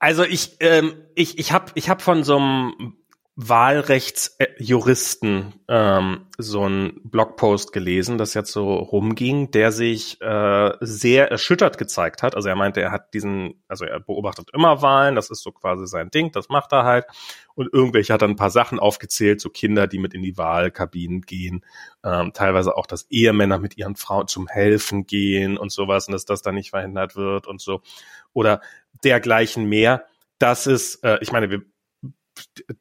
Also ich, ähm, ich, ich habe ich hab von so einem Wahlrechtsjuristen ähm, so einen Blogpost gelesen, das jetzt so rumging, der sich äh, sehr erschüttert gezeigt hat. Also er meinte, er hat diesen, also er beobachtet immer Wahlen, das ist so quasi sein Ding, das macht er halt. Und irgendwelche hat dann ein paar Sachen aufgezählt, so Kinder, die mit in die Wahlkabinen gehen, ähm, teilweise auch, dass Ehemänner mit ihren Frauen zum Helfen gehen und sowas und dass das dann nicht verhindert wird und so. Oder dergleichen mehr. Das ist, äh, ich meine, wir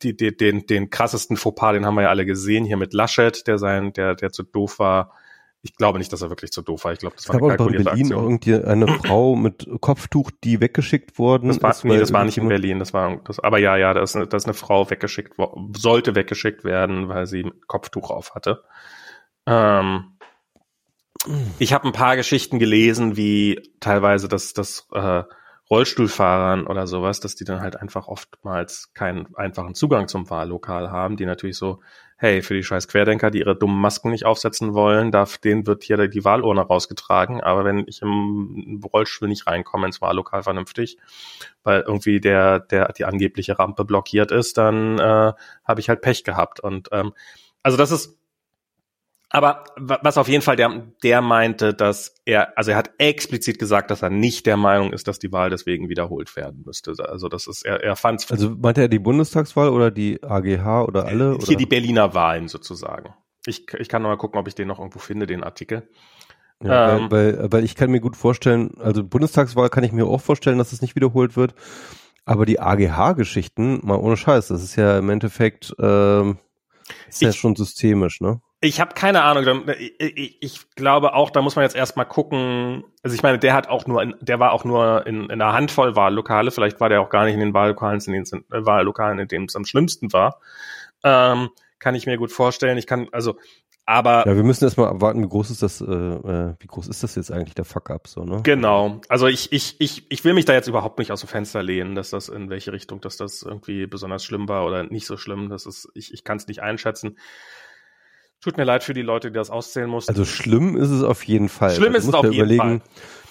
die, die, den, den krassesten Fauxpas, den haben wir ja alle gesehen, hier mit Laschet, der sein, der, der zu doof war. Ich glaube nicht, dass er wirklich zu doof war. Ich glaube, das war eine kalkulierte in Berlin Aktion. irgendwie eine Frau mit Kopftuch, die weggeschickt worden das war, ist. Nee, das war nicht in Berlin. Das war, das, aber ja, ja, da ist, eine, da ist eine Frau weggeschickt, sollte weggeschickt werden, weil sie Kopftuch auf hatte. Ähm, ich habe ein paar Geschichten gelesen, wie teilweise das, das äh, Rollstuhlfahrern oder sowas, dass die dann halt einfach oftmals keinen einfachen Zugang zum Wahllokal haben, die natürlich so, hey, für die scheiß Querdenker, die ihre dummen Masken nicht aufsetzen wollen, darf, denen wird hier die Wahlurne rausgetragen, aber wenn ich im Rollstuhl nicht reinkomme ins Wahllokal vernünftig, weil irgendwie der, der, die angebliche Rampe blockiert ist, dann äh, habe ich halt Pech gehabt. Und ähm, also das ist aber was auf jeden Fall der, der meinte, dass er, also er hat explizit gesagt, dass er nicht der Meinung ist, dass die Wahl deswegen wiederholt werden müsste. Also das ist, er, er fand Also meinte er die Bundestagswahl oder die AGH oder alle? Hier oder? die Berliner Wahlen sozusagen. Ich, ich kann noch mal gucken, ob ich den noch irgendwo finde, den Artikel. Ja, ähm, weil, weil, weil ich kann mir gut vorstellen, also Bundestagswahl kann ich mir auch vorstellen, dass es nicht wiederholt wird. Aber die AGH-Geschichten, mal ohne Scheiß, das ist ja im Endeffekt, ähm, ist ich, ja schon systemisch, ne? Ich habe keine Ahnung. Ich, ich, glaube auch, da muss man jetzt erstmal gucken. Also ich meine, der hat auch nur, in, der war auch nur in, in einer Handvoll Wahllokale. Vielleicht war der auch gar nicht in den Wahllokalen, in den äh, Wahllokalen, in denen es am schlimmsten war. Ähm, kann ich mir gut vorstellen. Ich kann, also, aber. Ja, wir müssen erstmal abwarten, wie groß ist das, äh, äh, wie groß ist das jetzt eigentlich, der Fuck-up, so, ne? Genau. Also ich, ich, ich, ich will mich da jetzt überhaupt nicht aus dem Fenster lehnen, dass das in welche Richtung, dass das irgendwie besonders schlimm war oder nicht so schlimm. Das ist, ich, ich kann es nicht einschätzen. Tut mir leid für die Leute, die das auszählen mussten. Also schlimm ist es auf jeden Fall. Schlimm ist es auf ja jeden Fall.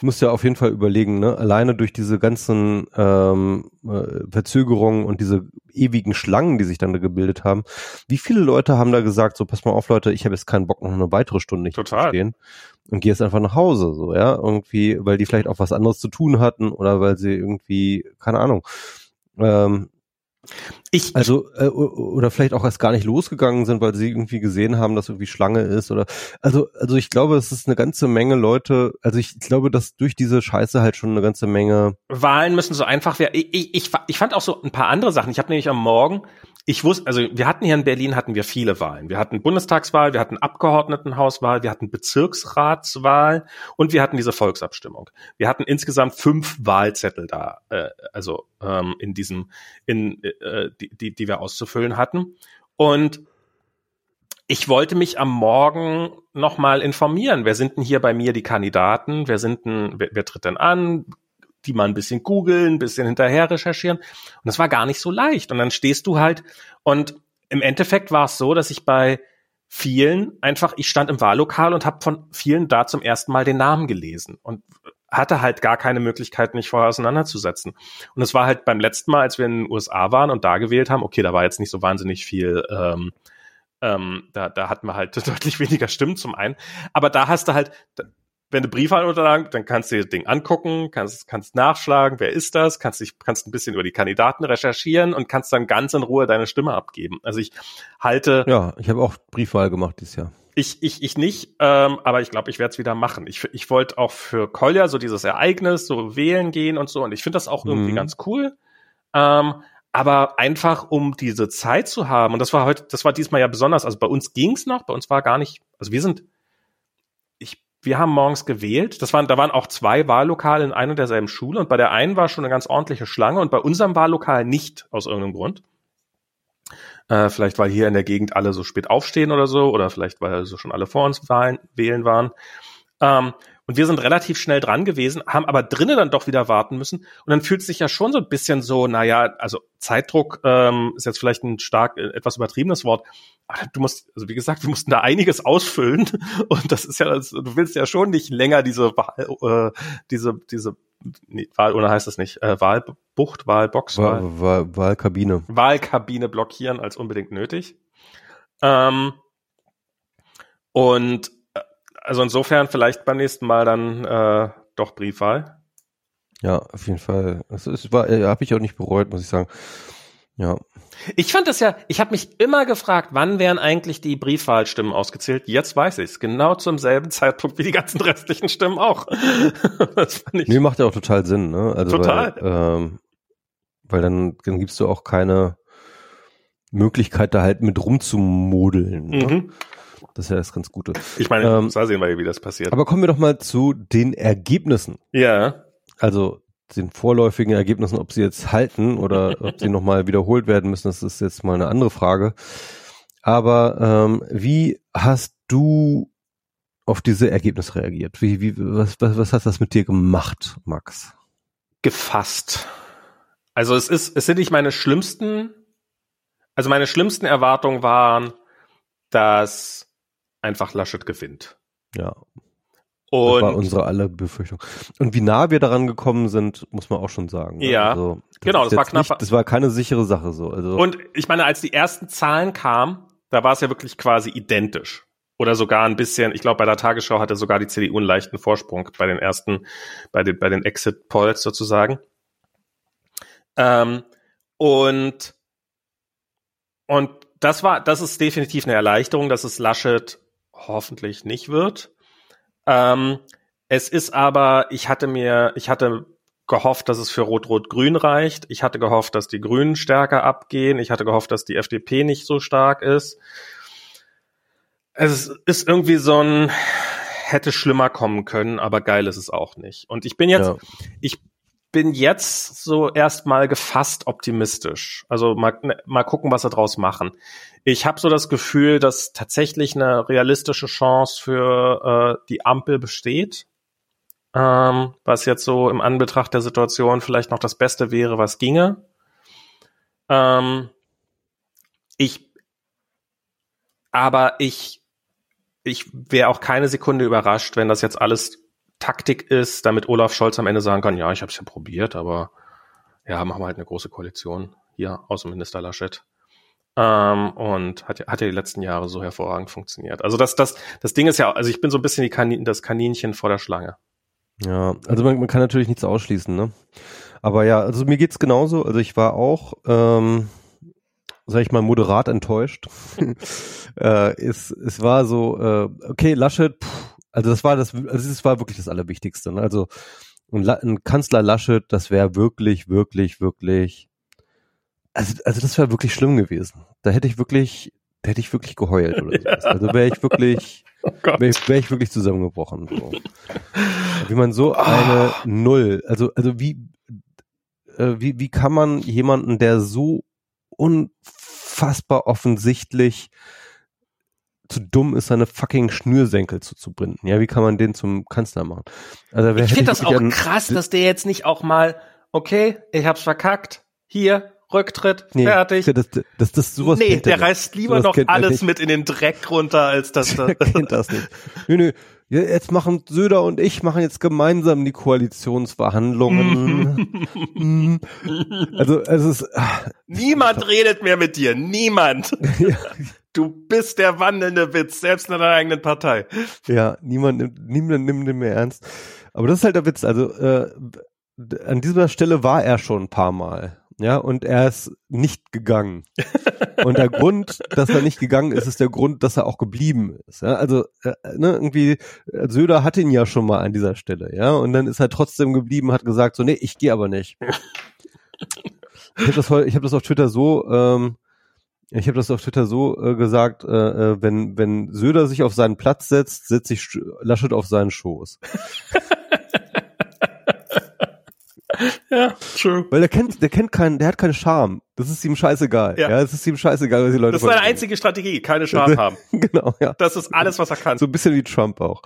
Du musst ja auf jeden Fall überlegen, ne? alleine durch diese ganzen ähm, äh, Verzögerungen und diese ewigen Schlangen, die sich dann da gebildet haben. Wie viele Leute haben da gesagt, so pass mal auf Leute, ich habe jetzt keinen Bock noch eine weitere Stunde hier Total. zu stehen und gehe jetzt einfach nach Hause, so ja, irgendwie, weil die vielleicht auch was anderes zu tun hatten oder weil sie irgendwie, keine Ahnung, ähm, ich, also äh, oder vielleicht auch erst gar nicht losgegangen sind, weil sie irgendwie gesehen haben, dass irgendwie Schlange ist oder also also ich glaube, es ist eine ganze Menge Leute. Also ich glaube, dass durch diese Scheiße halt schon eine ganze Menge Wahlen müssen so einfach werden. Ich, ich, ich, ich fand auch so ein paar andere Sachen. Ich habe nämlich am Morgen ich wusste, also wir hatten hier in Berlin hatten wir viele Wahlen. Wir hatten Bundestagswahl, wir hatten Abgeordnetenhauswahl, wir hatten Bezirksratswahl und wir hatten diese Volksabstimmung. Wir hatten insgesamt fünf Wahlzettel da, äh, also ähm, in diesem, in äh, die, die, die wir auszufüllen hatten. Und ich wollte mich am Morgen nochmal informieren. Wer sind denn hier bei mir die Kandidaten? Wer sind denn, wer, wer tritt denn an? die mal ein bisschen googeln, ein bisschen hinterher recherchieren. Und das war gar nicht so leicht. Und dann stehst du halt und im Endeffekt war es so, dass ich bei vielen einfach, ich stand im Wahllokal und habe von vielen da zum ersten Mal den Namen gelesen und hatte halt gar keine Möglichkeit, mich vorher auseinanderzusetzen. Und es war halt beim letzten Mal, als wir in den USA waren und da gewählt haben, okay, da war jetzt nicht so wahnsinnig viel, ähm, ähm, da, da hatten wir halt deutlich weniger Stimmen zum einen. Aber da hast du halt, wenn du Briefwahlunterlagen, dann kannst du dir das Ding angucken, kannst, kannst nachschlagen, wer ist das, kannst dich, kannst ein bisschen über die Kandidaten recherchieren und kannst dann ganz in Ruhe deine Stimme abgeben. Also ich halte. Ja, ich habe auch Briefwahl gemacht dieses Jahr. Ich, ich, ich nicht, ähm, aber ich glaube, ich werde es wieder machen. Ich, ich wollte auch für Kolja so dieses Ereignis, so wählen gehen und so. Und ich finde das auch irgendwie mhm. ganz cool. Ähm, aber einfach um diese Zeit zu haben, und das war heute, das war diesmal ja besonders, also bei uns ging's noch, bei uns war gar nicht, also wir sind wir haben morgens gewählt. Das waren, da waren auch zwei Wahllokale in einer derselben Schule und bei der einen war schon eine ganz ordentliche Schlange und bei unserem Wahllokal nicht aus irgendeinem Grund. Äh, vielleicht weil hier in der Gegend alle so spät aufstehen oder so oder vielleicht weil so schon alle vor uns wahlen, wählen waren. Ähm, und wir sind relativ schnell dran gewesen, haben aber drinnen dann doch wieder warten müssen. Und dann fühlt es sich ja schon so ein bisschen so, naja, also Zeitdruck ähm, ist jetzt vielleicht ein stark, äh, etwas übertriebenes Wort. Aber du musst, also wie gesagt, wir mussten da einiges ausfüllen. Und das ist ja, du willst ja schon nicht länger diese, äh, diese, diese nee, Wahl, oder heißt das nicht, äh, Wahlbucht, Wahlbox, Wahl, Wahl, Wahl, Wahlkabine. Wahlkabine blockieren als unbedingt nötig. Ähm, und äh, also insofern vielleicht beim nächsten Mal dann äh, doch Briefwahl. Ja, auf jeden Fall. Also es war, äh, habe ich auch nicht bereut, muss ich sagen. Ja. Ich fand das ja, ich habe mich immer gefragt, wann wären eigentlich die Briefwahlstimmen ausgezählt? Jetzt weiß ich es. Genau zum selben Zeitpunkt wie die ganzen restlichen Stimmen auch. das fand ich nee, macht ja auch total Sinn, ne? Also total. Weil, ähm, weil dann, dann gibst du auch keine Möglichkeit, da halt mit rumzumodeln. Ne? Mhm. Das ist ja das ganz Gute. Ich meine, ähm, da sehen wir ja, wie das passiert. Aber kommen wir doch mal zu den Ergebnissen. Ja. Also den vorläufigen Ergebnissen, ob sie jetzt halten oder ob sie nochmal wiederholt werden müssen, das ist jetzt mal eine andere Frage. Aber ähm, wie hast du auf diese Ergebnisse reagiert? Wie, wie, was, was, was hat das mit dir gemacht, Max? Gefasst. Also es ist, es sind nicht meine schlimmsten, also meine schlimmsten Erwartungen waren, dass einfach Laschet gewinnt. Ja. Und das war unsere alle Befürchtung. Und wie nah wir daran gekommen sind, muss man auch schon sagen. Ne? Ja, also, das genau, das war knapp. Nicht, das war keine sichere Sache so. Also und ich meine, als die ersten Zahlen kamen, da war es ja wirklich quasi identisch. Oder sogar ein bisschen, ich glaube, bei der Tagesschau hatte sogar die CDU einen leichten Vorsprung bei den ersten, bei den, bei den Exit Polls sozusagen. Ähm, und, und das war, das ist definitiv eine Erleichterung, dass es Laschet hoffentlich nicht wird. Ähm, es ist aber, ich hatte mir, ich hatte gehofft, dass es für Rot-Rot-Grün reicht. Ich hatte gehofft, dass die Grünen stärker abgehen. Ich hatte gehofft, dass die FDP nicht so stark ist. Es ist irgendwie so ein hätte schlimmer kommen können, aber geil ist es auch nicht. Und ich bin jetzt, ja. ich bin jetzt so erstmal gefasst optimistisch. Also mal, ne, mal gucken, was wir draus machen. Ich habe so das Gefühl, dass tatsächlich eine realistische Chance für äh, die Ampel besteht. Ähm, was jetzt so im Anbetracht der Situation vielleicht noch das Beste wäre, was ginge. Ähm, ich, aber ich, ich wäre auch keine Sekunde überrascht, wenn das jetzt alles Taktik ist, damit Olaf Scholz am Ende sagen kann, ja, ich habe es ja probiert, aber ja, machen wir halt eine große Koalition hier, Außenminister Laschet. Ähm, und hat, hat ja die letzten Jahre so hervorragend funktioniert. Also das, das, das Ding ist ja, also ich bin so ein bisschen die Kanin, das Kaninchen vor der Schlange. Ja, also man, man kann natürlich nichts ausschließen, ne? Aber ja, also mir geht's genauso. Also ich war auch, ähm, sag ich mal, moderat enttäuscht. äh, es, es war so, äh, okay, Laschet, pff, also das war das, also das war wirklich das Allerwichtigste. Ne? Also ein, ein Kanzler Laschet, das wäre wirklich, wirklich, wirklich, also, also das wäre wirklich schlimm gewesen. Da hätte ich wirklich, da hätte ich wirklich geheult oder sowas. Also wäre ich wirklich, oh wäre ich, wär ich wirklich zusammengebrochen. So. Wie man so eine oh. Null, also, also wie, äh, wie, wie kann man jemanden, der so unfassbar offensichtlich zu dumm ist, seine fucking Schnürsenkel zuzubinden. Ja, wie kann man den zum Kanzler machen? Also, ich finde das auch krass, dass der jetzt nicht auch mal, okay, ich hab's verkackt, hier, Rücktritt, nee, fertig. Das, das, das, sowas nee, der reißt lieber noch alles mit in den Dreck runter, als dass das. kennt das nicht. Nö, nö. Jetzt machen Söder und ich machen jetzt gemeinsam die Koalitionsverhandlungen. Mhm. also es ist. Ach, Niemand redet mehr mit dir. Niemand. ja. Du bist der wandelnde Witz, selbst in deiner eigenen Partei. Ja, niemand nimmt, niemand nimmt den mehr ernst. Aber das ist halt der Witz. Also äh, an dieser Stelle war er schon ein paar Mal. Ja, und er ist nicht gegangen. und der Grund, dass er nicht gegangen ist, ist der Grund, dass er auch geblieben ist. Ja, also äh, ne, irgendwie Söder hat ihn ja schon mal an dieser Stelle, ja, und dann ist er trotzdem geblieben, hat gesagt so, nee, ich gehe aber nicht. ich habe das, ich hab das auf Twitter so ähm, ich habe das auf Twitter so äh, gesagt, äh, äh, wenn, wenn Söder sich auf seinen Platz setzt, setzt sich Laschet auf seinen Schoß. ja, true. Weil der kennt, der kennt keinen, der hat keine Charme. Das ist ihm scheißegal. Ja, ja es ist ihm scheißegal, was die Leute Das ist seine einzige Strategie, keine Charme haben. genau, ja. Das ist alles, was er kann. So ein bisschen wie Trump auch.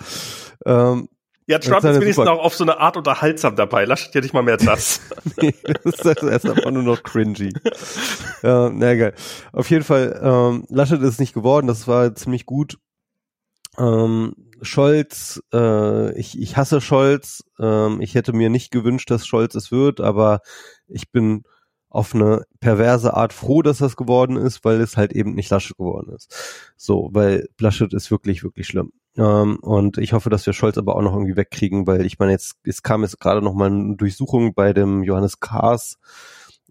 Ähm, ja, Trump ist wenigstens auch auf so eine Art unterhaltsam dabei. Laschet ja nicht mal mehr das. nee, das ist, das ist einfach nur noch cringy. ja, na geil. Auf jeden Fall, ähm, Laschet ist nicht geworden, das war ziemlich gut. Ähm, Scholz, äh, ich, ich hasse Scholz. Ähm, ich hätte mir nicht gewünscht, dass Scholz es wird, aber ich bin auf eine perverse Art froh, dass das geworden ist, weil es halt eben nicht Laschet geworden ist. So, weil Laschet ist wirklich, wirklich schlimm. Ähm, und ich hoffe, dass wir Scholz aber auch noch irgendwie wegkriegen, weil ich meine, jetzt, es kam jetzt gerade noch mal eine Durchsuchung bei dem Johannes Kahrs,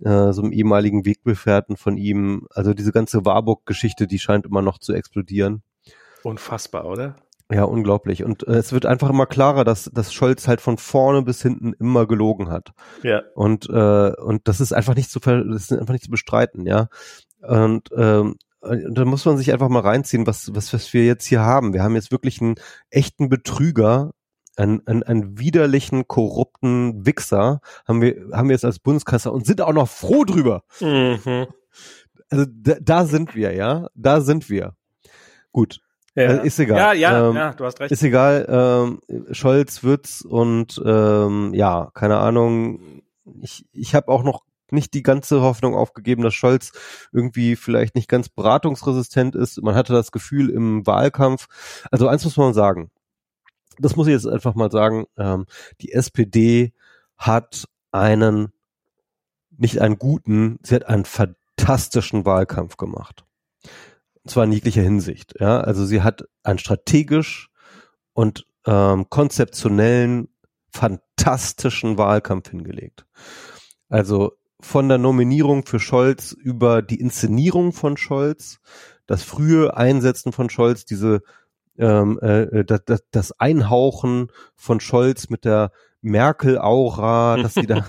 äh, so einem ehemaligen Wegbefährten von ihm. Also diese ganze Warburg-Geschichte, die scheint immer noch zu explodieren. Unfassbar, oder? Ja, unglaublich. Und äh, es wird einfach immer klarer, dass, dass Scholz halt von vorne bis hinten immer gelogen hat. Ja. Und, äh, und das ist einfach nicht zu ver das ist einfach nicht zu bestreiten, ja. Und ähm, da muss man sich einfach mal reinziehen, was, was, was wir jetzt hier haben. Wir haben jetzt wirklich einen echten Betrüger, einen, einen, einen widerlichen, korrupten Wichser, haben wir, haben wir jetzt als Bundeskanzler und sind auch noch froh drüber. Mhm. Also da, da sind wir, ja. Da sind wir. Gut. Ja. Äh, ist egal. Ja, ja, Ähm, ja, du hast recht. Ist egal, ähm, Scholz wird's und ähm, ja, keine Ahnung. Ich, ich habe auch noch nicht die ganze Hoffnung aufgegeben, dass Scholz irgendwie vielleicht nicht ganz beratungsresistent ist. Man hatte das Gefühl im Wahlkampf. Also eins muss man sagen. Das muss ich jetzt einfach mal sagen. Ähm, die SPD hat einen, nicht einen guten, sie hat einen fantastischen Wahlkampf gemacht. Und zwar in jeglicher Hinsicht. Ja, also sie hat einen strategisch und ähm, konzeptionellen, fantastischen Wahlkampf hingelegt. Also von der Nominierung für Scholz über die Inszenierung von Scholz, das frühe Einsetzen von Scholz, diese ähm, äh, das, das, das Einhauchen von Scholz mit der Merkel-Aura, dass sie da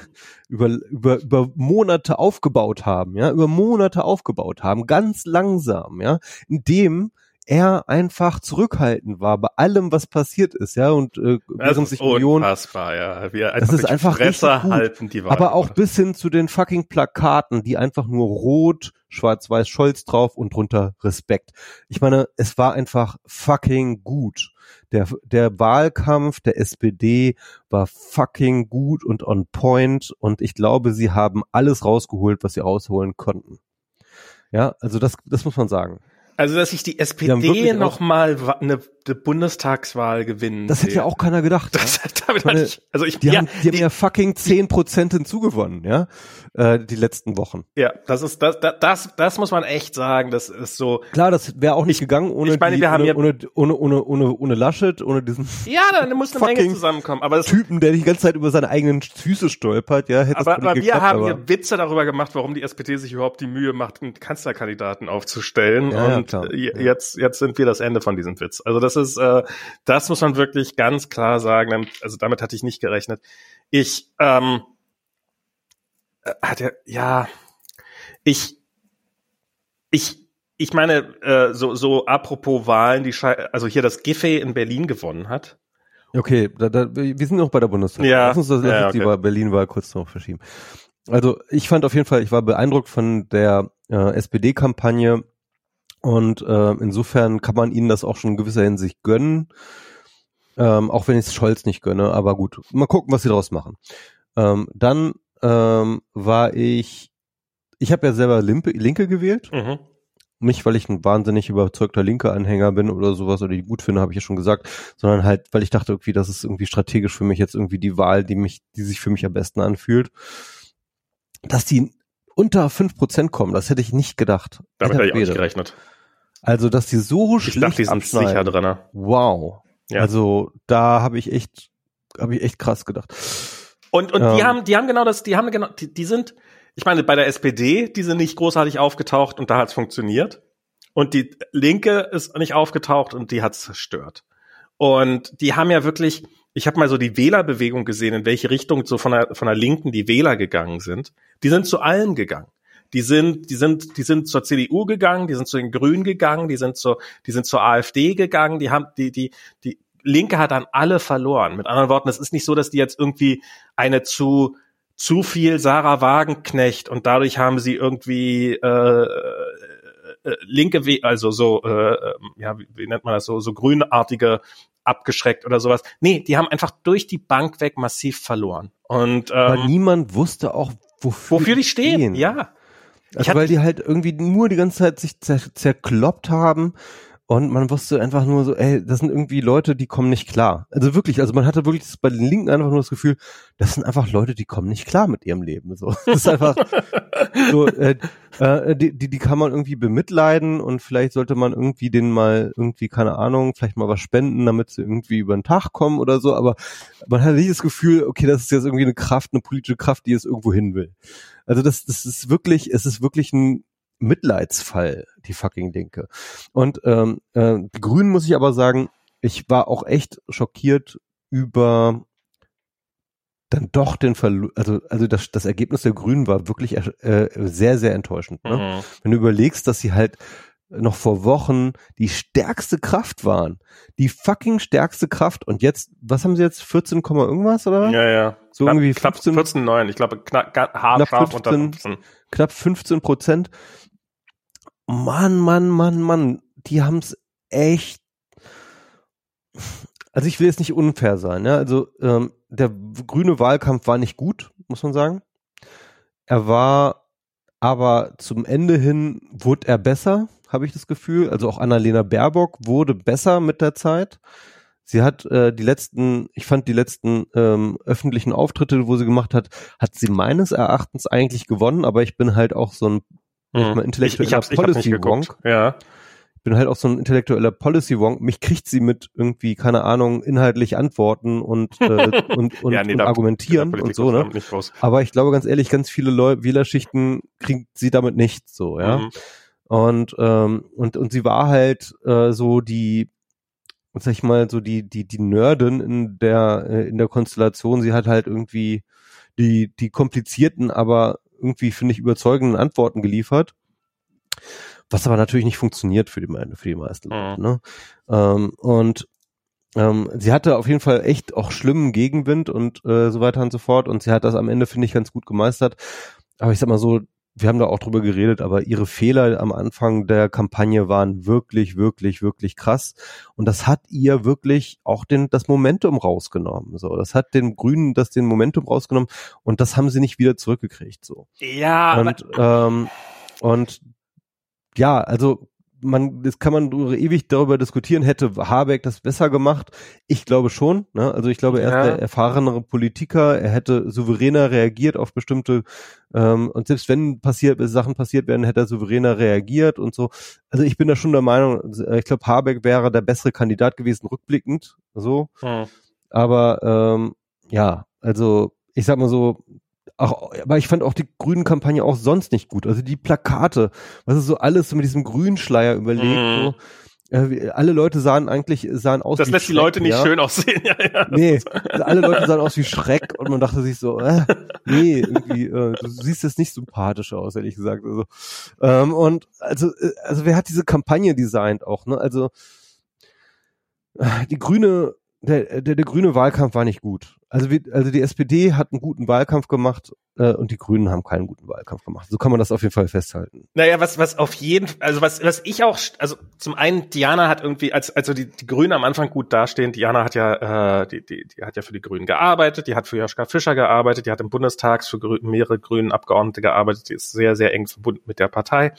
über, über, über Monate aufgebaut haben, ja, über Monate aufgebaut haben, ganz langsam, ja, indem er einfach zurückhaltend war bei allem, was passiert ist, ja, und äh, das während ist sich Millionen unfassbar, ja. Wir Das ist einfach Fresse richtig gut. halten, die Wahl. aber auch bis hin zu den fucking Plakaten, die einfach nur rot, schwarz-weiß Scholz drauf und drunter Respekt. Ich meine, es war einfach fucking gut. Der, der Wahlkampf der SPD war fucking gut und on point und ich glaube, sie haben alles rausgeholt, was sie rausholen konnten. Ja, also das, das muss man sagen. Also, dass sich die SPD wirklich noch mal wa- eine, eine Bundestagswahl gewinnen. Das hätte ja auch keiner gedacht. Das, ja. damit meine, ich, also ich, Die, ja, haben, die haben ja fucking zehn Prozent hinzugewonnen, ja, äh, die letzten Wochen. ja, das ist, das, das, das, das muss man echt sagen, das ist so, Klar, das wäre auch nicht gegangen ohne, ich meine, die, wir haben ohne, ja- ohne, ohne, ohne, ohne, ohne Laschet, ohne diesen ja, da muss eine Menge zusammenkommen, aber das, Typen, der die ganze Zeit über seine eigenen Füße stolpert, ja, hätte aber, das aber nicht wir geklappt, haben aber, hier Witze darüber gemacht, warum die SPD sich überhaupt die Mühe macht, einen Kanzlerkandidaten aufzustellen. Ja, ja, und klar. äh, jetzt, jetzt sind wir das Ende von diesem Witz. Also das ist, äh, das muss man wirklich ganz klar sagen. Also damit hatte ich nicht gerechnet. Ich, ähm, äh, hat ja, ich, ich, ich meine, äh, so, so apropos Wahlen, die Schei also hier das Giffey in Berlin gewonnen hat. Okay, da, da, wir sind noch bei der Bundestag. Ja. Lass uns das, lass Ja, die okay. Wahl- Berlin-Wahl kurz noch verschieben. Also ich fand auf jeden Fall, ich war beeindruckt von der äh, SPD-Kampagne und äh, insofern kann man ihnen das auch schon in gewisser Hinsicht gönnen, ähm, auch wenn ich es Scholz nicht gönne, aber gut, mal gucken, was sie daraus machen. Ähm, dann ähm, war ich, ich habe ja selber Limpe, Linke gewählt, Mhm. nicht, weil ich ein wahnsinnig überzeugter linke Anhänger bin oder sowas oder die gut finde, habe ich ja schon gesagt, sondern halt, weil ich dachte irgendwie, das ist irgendwie strategisch für mich jetzt irgendwie die Wahl, die mich, die sich für mich am besten anfühlt. Dass die unter fünf Prozent kommen, das hätte ich nicht gedacht. Damit habe ich auch nicht gerechnet. Also, dass die so Ich schlecht dachte, die sind abschneiden. sicher drin. Wow. Ja. Also, da habe ich echt, habe ich echt krass gedacht. Und, und die Ähm. haben, die haben genau das, die haben genau, die, die sind, ich meine, bei der SPD, die sind nicht großartig aufgetaucht und da hat's funktioniert. Und die Linke ist nicht aufgetaucht und die hat's zerstört. Und die haben ja wirklich, ich habe mal so die Wählerbewegung gesehen, in welche Richtung so von der, von der Linken die Wähler gegangen sind. Die sind zu allen gegangen. Die sind, die sind, die sind zur CDU gegangen, die sind zu den Grünen gegangen, die sind zur, die sind zur AfD gegangen, die haben, die, die, die Linke hat dann alle verloren. Mit anderen Worten, es ist nicht so, dass die jetzt irgendwie eine zu, zu viel Sarah Wagenknecht und dadurch haben sie irgendwie äh, äh, linke, We also so, äh, äh, ja, wie, wie nennt man das so, so grünartige abgeschreckt oder sowas. Nee, die haben einfach durch die Bank weg massiv verloren. Und ähm, niemand wusste auch, wofür, wofür die stehen, ja. Also weil die halt irgendwie nur die ganze Zeit sich zer zerkloppt haben Und man wusste einfach nur so, ey, das sind irgendwie Leute, die kommen nicht klar. Also wirklich, also man hatte wirklich bei den Linken einfach nur das Gefühl, das sind einfach Leute, die kommen nicht klar mit ihrem Leben. So, das ist einfach so, äh, äh, die, die, die kann man irgendwie bemitleiden und vielleicht sollte man irgendwie denen mal irgendwie, keine Ahnung, vielleicht mal was spenden, damit sie irgendwie über den Tag kommen oder so. Aber man hat nicht das Gefühl, okay, das ist jetzt irgendwie eine Kraft, eine politische Kraft, die es irgendwo hin will. Also das, das ist wirklich, es ist wirklich ein Mitleidsfall, die fucking Linke. Und ähm, äh, die Grünen muss ich aber sagen, ich war auch echt schockiert über dann doch den Verlust, also, also das, das Ergebnis der Grünen war wirklich äh, sehr, sehr enttäuschend. Ne? Mhm. Wenn du überlegst, dass sie halt noch vor Wochen die stärkste Kraft waren. Die fucking stärkste Kraft. Und jetzt, was haben sie jetzt? 14, irgendwas, oder? Ja, ja. So knapp, irgendwie 15, knapp 14, 9. Ich glaube, knapp, knapp 15, 15. Knapp 15 Prozent. Mann, Mann, Mann, Mann, die haben's echt. Also ich will jetzt nicht unfair sein, ja. Also ähm, der grüne Wahlkampf war nicht gut, muss man sagen. Er war aber zum Ende hin wurde er besser, habe ich das Gefühl. Also auch Annalena Baerbock wurde besser mit der Zeit. Sie hat äh, die letzten, ich fand die letzten ähm, öffentlichen Auftritte, wo sie gemacht hat, hat sie meines Erachtens eigentlich gewonnen, aber ich bin halt auch so ein Mhm. Intellektueller ich, ich Policy Wonk. Ja. Ich bin halt auch so ein intellektueller Policy Wonk. Mich kriegt sie mit irgendwie, keine Ahnung, inhaltlich antworten und, äh, und, und, ja, nee, und da, argumentieren und so, ne? Aber ich glaube ganz ehrlich, ganz viele Leute, Wählerschichten kriegt sie damit nicht so, ja. Mhm. Und, ähm, und, und sie war halt äh, so die, sag ich mal, so die, die, die Nerdin in der, äh, in der Konstellation. Sie hat halt irgendwie die, die komplizierten, aber irgendwie, finde ich, überzeugenden Antworten geliefert. Was aber natürlich nicht funktioniert für die, für die meisten Leute. Mhm. Ne? Ähm, und ähm, sie hatte auf jeden Fall echt auch schlimmen Gegenwind und äh, so weiter und so fort. Und sie hat das am Ende, finde ich, ganz gut gemeistert. Aber ich sag mal so, wir haben da auch drüber geredet, aber ihre Fehler am Anfang der Kampagne waren wirklich, wirklich, wirklich krass. Und das hat ihr wirklich auch den, das Momentum rausgenommen. So, das hat den Grünen das den Momentum rausgenommen und das haben sie nicht wieder zurückgekriegt. So. Ja. Und, ähm, und ja, also man, das kann man ewig darüber diskutieren, hätte Habeck das besser gemacht? Ich glaube schon. Ne? Also ich glaube, er ist der erfahrenere Politiker, er hätte souveräner reagiert auf bestimmte ähm, und selbst wenn passiert Sachen passiert werden, hätte er souveräner reagiert und so. Also ich bin da schon der Meinung, ich glaube, Habeck wäre der bessere Kandidat gewesen, rückblickend. So. Hm. Aber ähm, ja, also ich sag mal so, auch, aber ich fand auch die grünen Kampagne auch sonst nicht gut. Also die Plakate, was ist so alles so mit diesem Grünschleier überlegt, mm. so. Äh, alle Leute sahen eigentlich sahen aus das wie lässt Schreck, die Leute nicht ja? schön aussehen ja, ja. nee also alle Leute sahen aus wie Schreck und man dachte sich so äh, nee irgendwie äh, du siehst jetzt nicht sympathisch aus ehrlich gesagt also ähm, und also äh, also wer hat diese Kampagne designt auch ne also äh, die grüne der, der, der grüne Wahlkampf war nicht gut. Also, wie, also die SPD hat einen guten Wahlkampf gemacht äh, und die Grünen haben keinen guten Wahlkampf gemacht. So kann man das auf jeden Fall festhalten. Naja, was, was auf jeden also was, was ich auch, also zum einen, Diana hat irgendwie, als also die, die Grünen am Anfang gut dastehen, Diana hat ja, äh, die, die, die hat ja für die Grünen gearbeitet, die hat für Joschka Fischer gearbeitet, die hat im Bundestag für mehrere Grünen Abgeordnete gearbeitet, die ist sehr, sehr eng verbunden mit der Partei.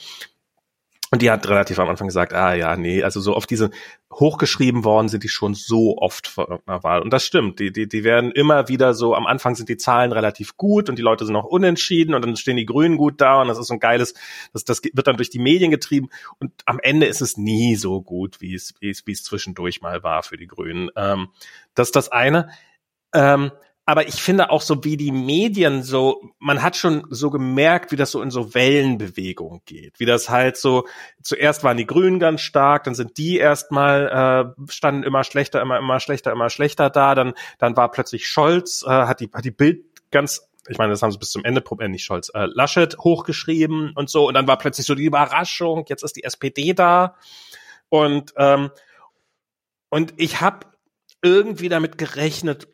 Und die hat relativ am Anfang gesagt, ah ja, nee, also so oft diese hochgeschrieben worden sind die schon so oft vor irgendeiner Wahl. Und das stimmt. Die, die, die werden immer wieder so, am Anfang sind die Zahlen relativ gut und die Leute sind auch unentschieden und dann stehen die Grünen gut da und das ist so ein geiles, das, das wird dann durch die Medien getrieben und am Ende ist es nie so gut, wie es, wie es, wie es zwischendurch mal war für die Grünen. Ähm, das ist das eine. Ähm, aber ich finde auch so wie die Medien so, man hat schon so gemerkt, wie das so in so Wellenbewegung geht, wie das halt so, zuerst waren die Grünen ganz stark, dann sind die erstmal, äh, standen immer schlechter, immer, immer schlechter, immer schlechter da, dann, dann war plötzlich Scholz, äh, hat die, hat die Bild ganz ich meine, das haben sie bis zum Ende, äh, nicht Scholz, äh, Laschet hochgeschrieben und so. Und dann war plötzlich so die Überraschung, jetzt ist die SPD da. Und, ähm, und ich habe irgendwie damit gerechnet,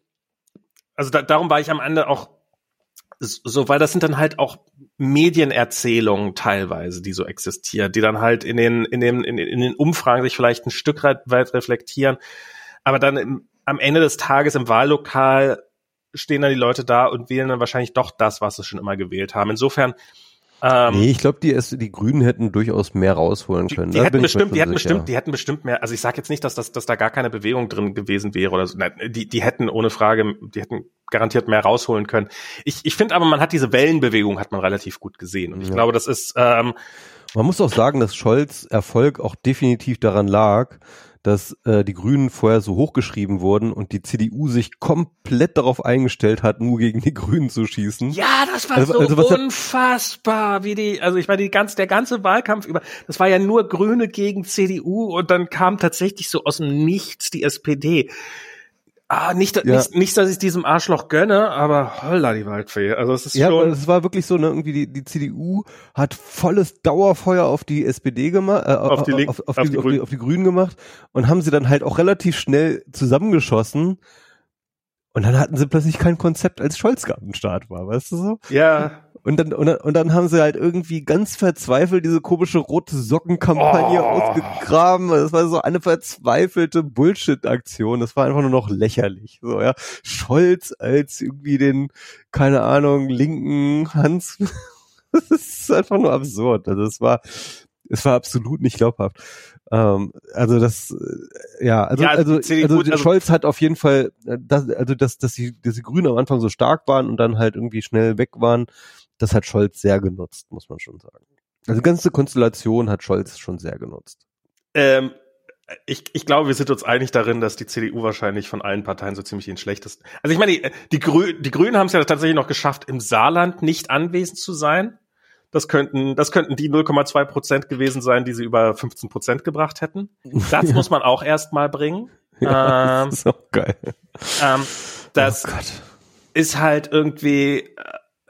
also da, darum war ich am Ende auch so, weil das sind dann halt auch Medienerzählungen teilweise, die so existieren, die dann halt in den, in den, in, in den Umfragen sich vielleicht ein Stück weit reflektieren, aber dann im, am Ende des Tages im Wahllokal stehen dann die Leute da und wählen dann wahrscheinlich doch das, was sie schon immer gewählt haben. Insofern Ähm, nee, ich glaube, die, die Grünen hätten durchaus mehr rausholen können. Die, die hätten bestimmt, die hätten bestimmt, die hätten bestimmt mehr. Also ich sage jetzt nicht, dass, das, dass da gar keine Bewegung drin gewesen wäre oder so. Nein, die, die hätten ohne Frage, die hätten garantiert mehr rausholen können. Ich, ich finde aber, man hat diese Wellenbewegung hat man relativ gut gesehen und ich ja. glaube, das ist. Ähm, man muss auch sagen, dass Scholz Erfolg auch definitiv daran lag, dass äh, die Grünen vorher so hochgeschrieben wurden und die CDU sich komplett darauf eingestellt hat, nur gegen die Grünen zu schießen. Ja, das war also, so also unfassbar, wie die, also ich meine, die ganz, der ganze Wahlkampf über, das war ja nur Grüne gegen CDU und dann kam tatsächlich so aus dem Nichts die SPD. Ah, nicht, ja. nicht, nicht, dass ich diesem Arschloch gönne, aber holla die Waldfee. Also es ist ja, schon. Es war wirklich so, ne, irgendwie die, die CDU hat volles Dauerfeuer auf die SPD gemacht, äh, auf, die Link, auf, auf, auf, die, die auf, die, auf die Grünen gemacht und haben sie dann halt auch relativ schnell zusammengeschossen. Und dann hatten sie plötzlich kein Konzept, als Scholz am Start war, weißt du so? Ja. Und dann, und, dann, und dann haben sie halt irgendwie ganz verzweifelt diese komische rote Sockenkampagne oh. ausgegraben. Das war so eine verzweifelte Bullshit-Aktion. Das war einfach nur noch lächerlich. So, ja. Scholz als irgendwie den, keine Ahnung, linken Hans. das ist einfach nur absurd. Also es war, es war absolut nicht glaubhaft. Ähm, also das, äh, ja, also, ja, also, also, also, Scholz hat auf jeden Fall, äh, das, also dass, dass die, dass die Grünen am Anfang so stark waren und dann halt irgendwie schnell weg waren, das hat Scholz sehr genutzt, muss man schon sagen. Also die ganze Konstellation hat Scholz schon sehr genutzt. Ähm, ich, ich glaube, wir sind uns einig darin, dass die CDU wahrscheinlich von allen Parteien so ziemlich den schlechtesten. Also ich meine, die, die, Grü die Grünen haben es ja tatsächlich noch geschafft, im Saarland nicht anwesend zu sein. Das könnten, das könnten die 0,2 Prozent gewesen sein, die sie über 15 Prozent gebracht hätten. Das muss man auch erst mal bringen. Ja, ähm, das ist auch geil. Ähm, das oh ist halt irgendwie,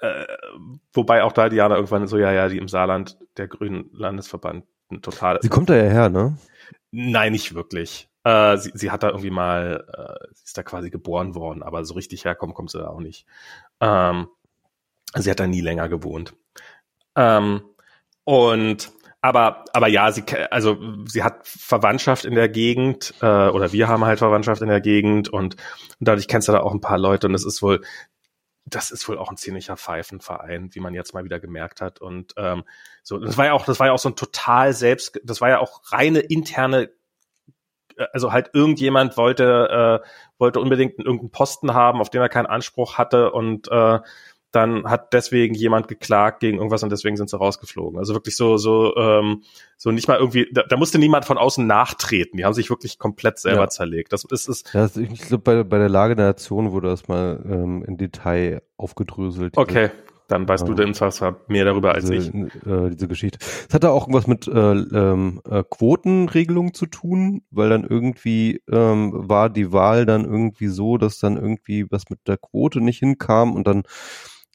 äh, wobei auch da Diana irgendwann so, ja, ja, die im Saarland, der Grünen Landesverband, total. Sie kommt da ja her, ne? Nein, nicht wirklich. Äh, sie, sie hat da irgendwie mal, äh, sie ist da quasi geboren worden, aber so richtig herkommen kommt sie da auch nicht. Ähm, sie hat da nie länger gewohnt. Ähm, und aber aber ja, sie also sie hat Verwandtschaft in der Gegend äh, oder wir haben halt Verwandtschaft in der Gegend und, und dadurch kennst du da auch ein paar Leute und es ist wohl das ist wohl auch ein ziemlicher Pfeifenverein, wie man jetzt mal wieder gemerkt hat. Und ähm, so, das war ja auch, das war ja auch so ein total selbst, das war ja auch reine interne, äh, also halt irgendjemand wollte, äh, wollte unbedingt irgendeinen Posten haben, auf den er keinen Anspruch hatte und äh, dann hat deswegen jemand geklagt gegen irgendwas und deswegen sind sie rausgeflogen. Also wirklich so, so, ähm, so nicht mal irgendwie, da, da musste niemand von außen nachtreten. Die haben sich wirklich komplett selber ja. zerlegt. Das ist, ist ja, ich glaube, bei, bei der Lage der Nation wurde das mal ähm, in Detail aufgedröselt. Okay. Dann weißt ja. du denn zwar mehr darüber als diese, ich. Äh, diese Geschichte. Es hat da auch irgendwas mit äh, ähm, äh, Quotenregelung zu tun, weil dann irgendwie ähm, war die Wahl dann irgendwie so, dass dann irgendwie was mit der Quote nicht hinkam und dann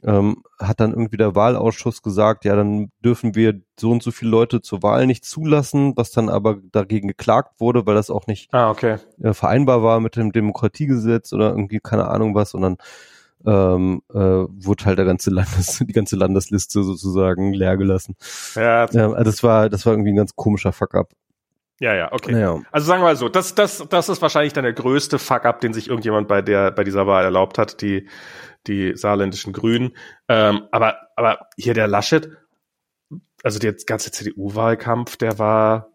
ähm, hat dann irgendwie der Wahlausschuss gesagt, ja, dann dürfen wir so und so viele Leute zur Wahl nicht zulassen, was dann aber dagegen geklagt wurde, weil das auch nicht ah, okay. äh, vereinbar war mit dem Demokratiegesetz oder irgendwie keine Ahnung was und dann ähm, äh, wurde halt der ganze Landes, die ganze Landesliste sozusagen leer gelassen. Ja, ja also das war, das war irgendwie ein ganz komischer Fuck-up. Ja, ja, okay. Naja. Also sagen wir mal so, das, das, das ist wahrscheinlich dann der größte Fuck-up, den sich irgendjemand bei der, bei dieser Wahl erlaubt hat. Die, die saarländischen Grünen. Ähm, aber, aber hier der Laschet, also der ganze CDU-Wahlkampf, der war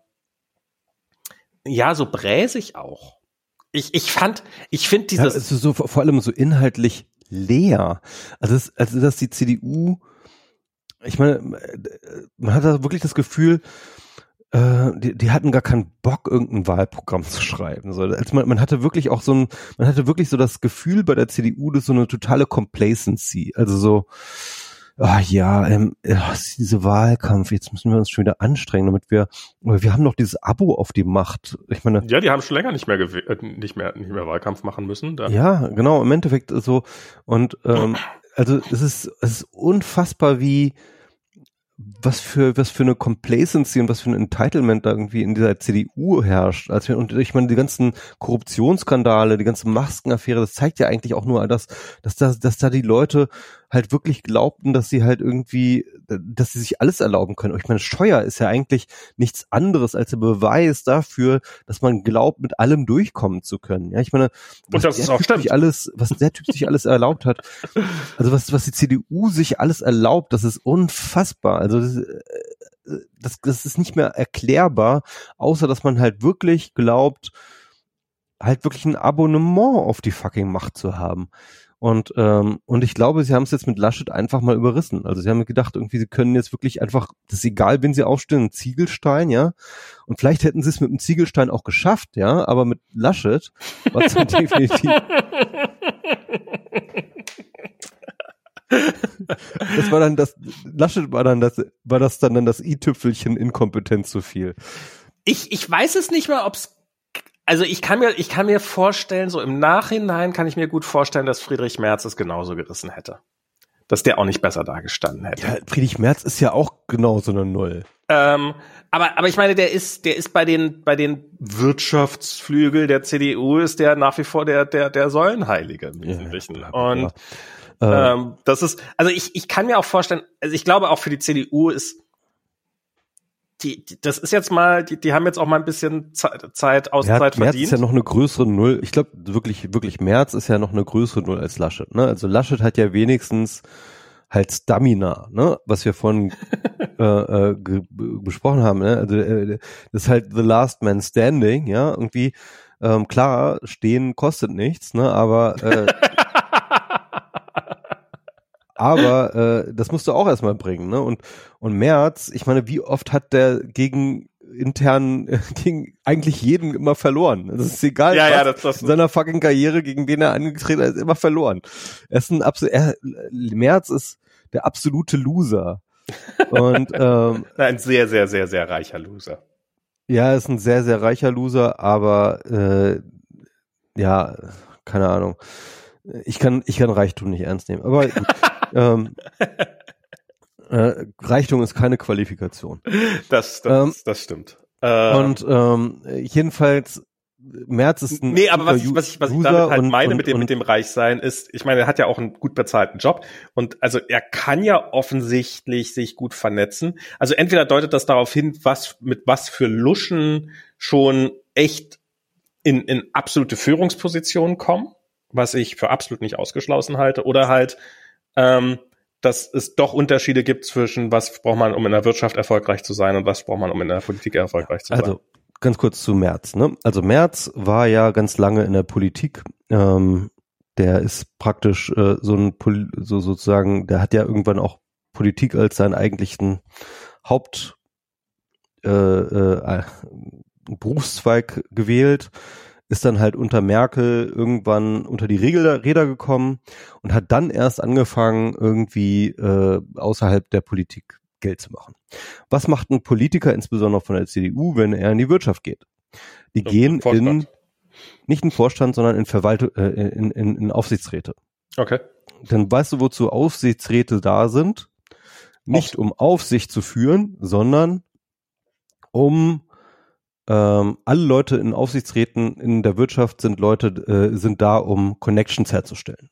ja so bräsig auch. Ich, ich fand, ich finde dieses. Ja, also so, vor allem so inhaltlich leer. Also, das, also dass die CDU, ich meine, man hat da wirklich das Gefühl, äh, die, die hatten gar keinen Bock, irgendein Wahlprogramm zu schreiben. So, also man, man hatte wirklich auch so ein, man hatte wirklich so das Gefühl bei der CDU, das so eine totale Complacency. Also so, ah ja, ähm, ach, diese Wahlkampf, jetzt müssen wir uns schon wieder anstrengen, damit wir, wir haben noch dieses Abo auf die Macht. Ich meine, ja, die haben schon länger nicht mehr äh, nicht mehr nicht mehr Wahlkampf machen müssen. Da. Ja, genau. Im Endeffekt so und ähm, also es ist es ist unfassbar, wie was für was für eine Complacency und was für ein Entitlement da irgendwie in dieser CDU herrscht. Also und ich meine die ganzen Korruptionsskandale, die ganze Maskenaffäre, das zeigt ja eigentlich auch nur das, dass da dass da die Leute halt wirklich glaubten, dass sie halt irgendwie, dass sie sich alles erlauben können. Ich meine, Steuer ist ja eigentlich nichts anderes als der Beweis dafür, dass man glaubt, mit allem durchkommen zu können. Ja, ich meine, was das ist auch typ sich alles, was der Typ sich alles erlaubt hat, also was, was die CDU sich alles erlaubt, das ist unfassbar. Also das, äh, das, das ist nicht mehr erklärbar, außer dass man halt wirklich glaubt, halt wirklich ein Abonnement auf die fucking Macht zu haben. Und, ähm, und ich glaube, sie haben es jetzt mit Laschet einfach mal überrissen. Also sie haben gedacht, irgendwie, sie können jetzt wirklich einfach, das ist egal, wenn sie aufstellen, einen Ziegelstein, ja. Und vielleicht hätten sie es mit einem Ziegelstein auch geschafft, ja, aber mit Laschet war es definitiv. das war dann das, Laschet war dann das, war das dann, dann das i-Tüpfelchen Inkompetenz zu viel. Ich, ich weiß es nicht mehr, ob es also ich kann mir, ich kann mir vorstellen, so im Nachhinein kann ich mir gut vorstellen, dass Friedrich Merz es genauso gerissen hätte. Dass der auch nicht besser dagestanden hätte. Ja, Friedrich Merz ist ja auch genauso eine Null. Ähm, aber, aber ich meine, der ist, der ist bei den, bei den Wirtschaftsflügel der CDU ist der nach wie vor der, der, der Säulenheilige im Wesentlichen. Ja, Und äh. ähm, das ist, also ich, ich kann mir auch vorstellen, also ich glaube auch für die CDU ist die, die, das ist jetzt mal, die, die haben jetzt auch mal ein bisschen Zeit, Auszeit verdient. März ist ja noch eine größere Null. Ich glaube wirklich, wirklich März ist ja noch eine größere Null als Laschet. Ne? Also Laschet hat ja wenigstens halt Stamina, ne? was wir vorhin äh, äh, besprochen haben. Ne? Also äh, das ist halt the last man standing, ja, irgendwie. Ähm, klar, stehen kostet nichts, ne? aber äh, aber äh, das musst du auch erstmal bringen, ne? Und und Merz, ich meine, wie oft hat der gegen intern gegen eigentlich jeden immer verloren. Das ist egal. Ja, ja, das, das in seiner fucking Karriere, gegen den er angetreten ist, immer verloren. Er ist ein absolut, er, Merz ist der absolute Loser. Und ähm, ein sehr, sehr, sehr, sehr reicher Loser. Ja, er ist ein sehr, sehr reicher Loser, aber äh, ja, keine Ahnung. Ich kann, ich kann Reichtum nicht ernst nehmen. Aber ähm, äh, Reichtum ist keine Qualifikation. Das, das, ähm, das stimmt. Äh, und ähm, jedenfalls März ist ein Nee, aber was ich, was ich, was ich damit halt und, meine und, mit dem, und, mit dem Reichsein ist, ich meine, er hat ja auch einen gut bezahlten Job und also er kann ja offensichtlich sich gut vernetzen. Also entweder deutet das darauf hin, was, mit was für Luschen schon echt in, in absolute Führungspositionen kommen, was ich für absolut nicht ausgeschlossen halte, oder halt, ähm, dass es doch Unterschiede gibt zwischen was braucht man, um in der Wirtschaft erfolgreich zu sein und was braucht man, um in der Politik erfolgreich zu sein. Also ganz kurz zu Merz. Ne? Also Merz war ja ganz lange in der Politik. Ähm, der ist praktisch äh, so ein Pol so sozusagen, der hat ja irgendwann auch Politik als seinen eigentlichen Haupt äh, äh, Berufszweig gewählt ist dann halt unter Merkel irgendwann unter die Räder gekommen und hat dann erst angefangen, irgendwie äh, außerhalb der Politik Geld zu machen. Was macht ein Politiker, insbesondere von der CDU, wenn er in die Wirtschaft geht? Die so, gehen in nicht in Vorstand, sondern in Verwaltung, äh, in, in, in Aufsichtsräte. Okay. Dann weißt du, wozu Aufsichtsräte da sind? Nicht um Aufsicht zu führen, sondern um ähm, alle Leute in Aufsichtsräten in der Wirtschaft sind Leute, äh, sind da, um Connections herzustellen.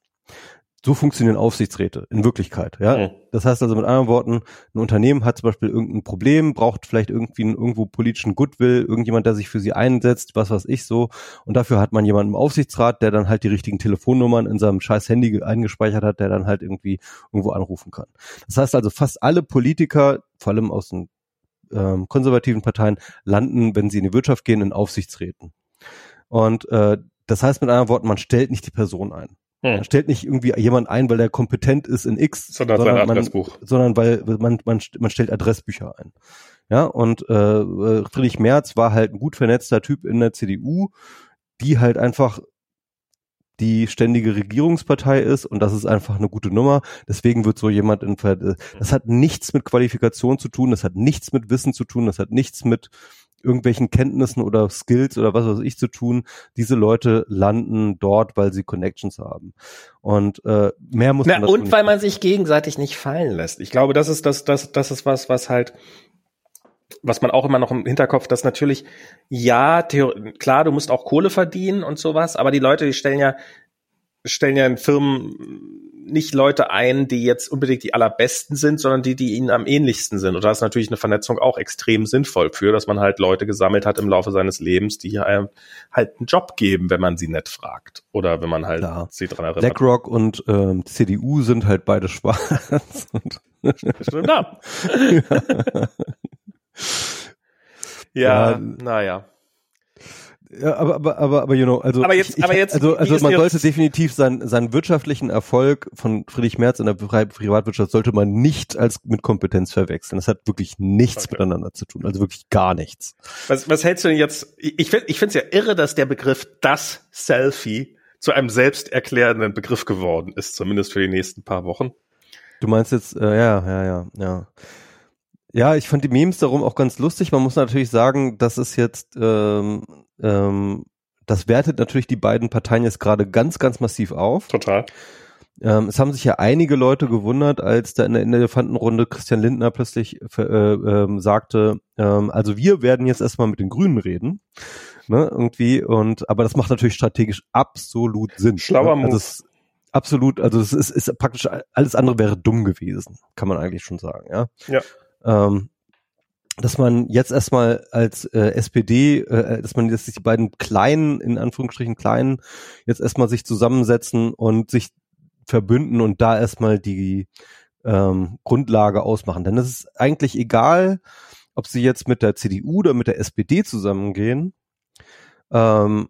So funktionieren Aufsichtsräte in Wirklichkeit. Ja, mhm. das heißt also mit anderen Worten, ein Unternehmen hat zum Beispiel irgendein Problem, braucht vielleicht irgendwie einen, irgendwo politischen Goodwill, irgendjemand, der sich für sie einsetzt, was weiß ich so. Und dafür hat man jemanden im Aufsichtsrat, der dann halt die richtigen Telefonnummern in seinem scheiß Handy eingespeichert hat, der dann halt irgendwie irgendwo anrufen kann. Das heißt also, fast alle Politiker, vor allem aus den ähm, konservativen Parteien landen, wenn sie in die Wirtschaft gehen, in Aufsichtsräten. Und äh, das heißt mit anderen Worten, man stellt nicht die Person ein. Hm. Man stellt nicht irgendwie jemand ein, weil der kompetent ist in X, sondern, sondern, man, sondern weil man, man, man stellt Adressbücher ein. Ja, und äh, Friedrich Merz war halt ein gut vernetzter Typ in der CDU, die halt einfach die ständige Regierungspartei ist und das ist einfach eine gute Nummer. Deswegen wird so jemand in das hat nichts mit Qualifikation zu tun, das hat nichts mit Wissen zu tun, das hat nichts mit irgendwelchen Kenntnissen oder Skills oder was weiß ich zu tun. Diese Leute landen dort, weil sie Connections haben. Und äh, mehr muss man Na, Und weil man sich gegenseitig nicht fallen lässt. Ich glaube, das ist das, das, das ist was, was halt was man auch immer noch im Hinterkopf, dass natürlich, ja, klar, du musst auch Kohle verdienen und sowas, aber die Leute, die stellen ja, stellen ja in Firmen nicht Leute ein, die jetzt unbedingt die allerbesten sind, sondern die, die ihnen am ähnlichsten sind. Und da ist natürlich eine Vernetzung auch extrem sinnvoll für, dass man halt Leute gesammelt hat im Laufe seines Lebens, die einem halt einen Job geben, wenn man sie nett fragt. Oder wenn man halt Klar. sie dran erinnert. BlackRock und ähm, CDU sind halt beide schwarz. Stimmt, ja. ja, ja, naja. Ja, aber, aber, aber, aber, you know, also, aber jetzt, ich, aber jetzt, also, also man sollte definitiv seinen, seinen wirtschaftlichen Erfolg von Friedrich Merz in der Pri- Privatwirtschaft sollte man nicht als mit Kompetenz verwechseln. Das hat wirklich nichts Okay. miteinander zu tun. Also wirklich gar nichts. Was, was hältst du denn jetzt? Ich finde, ich finde es ja irre, dass der Begriff das Selfie zu einem selbsterklärenden Begriff geworden ist, zumindest für die nächsten paar Wochen. Du meinst jetzt, äh, ja, ja, ja, ja. Ja, ich fand die Memes darum auch ganz lustig. Man muss natürlich sagen, das ist jetzt, ähm, ähm, das wertet natürlich die beiden Parteien jetzt gerade ganz, ganz massiv auf. Total. Ähm, es haben sich ja einige Leute gewundert, als da in der, in der Elefantenrunde Christian Lindner plötzlich äh, ähm, sagte, ähm, also wir werden jetzt erstmal mit den Grünen reden. Ne, irgendwie, und aber das macht natürlich strategisch absolut Sinn. Schlauer ne? Move. Also es, absolut, also es ist, ist praktisch alles andere wäre dumm gewesen, kann man eigentlich schon sagen, ja. Ja. Ähm, dass man jetzt erstmal als äh, SPD, äh, dass man jetzt die beiden kleinen, in Anführungsstrichen kleinen, jetzt erstmal sich zusammensetzen und sich verbünden und da erstmal die ähm, Grundlage ausmachen. Denn es ist eigentlich egal, ob sie jetzt mit der CDU oder mit der SPD zusammengehen. Ähm,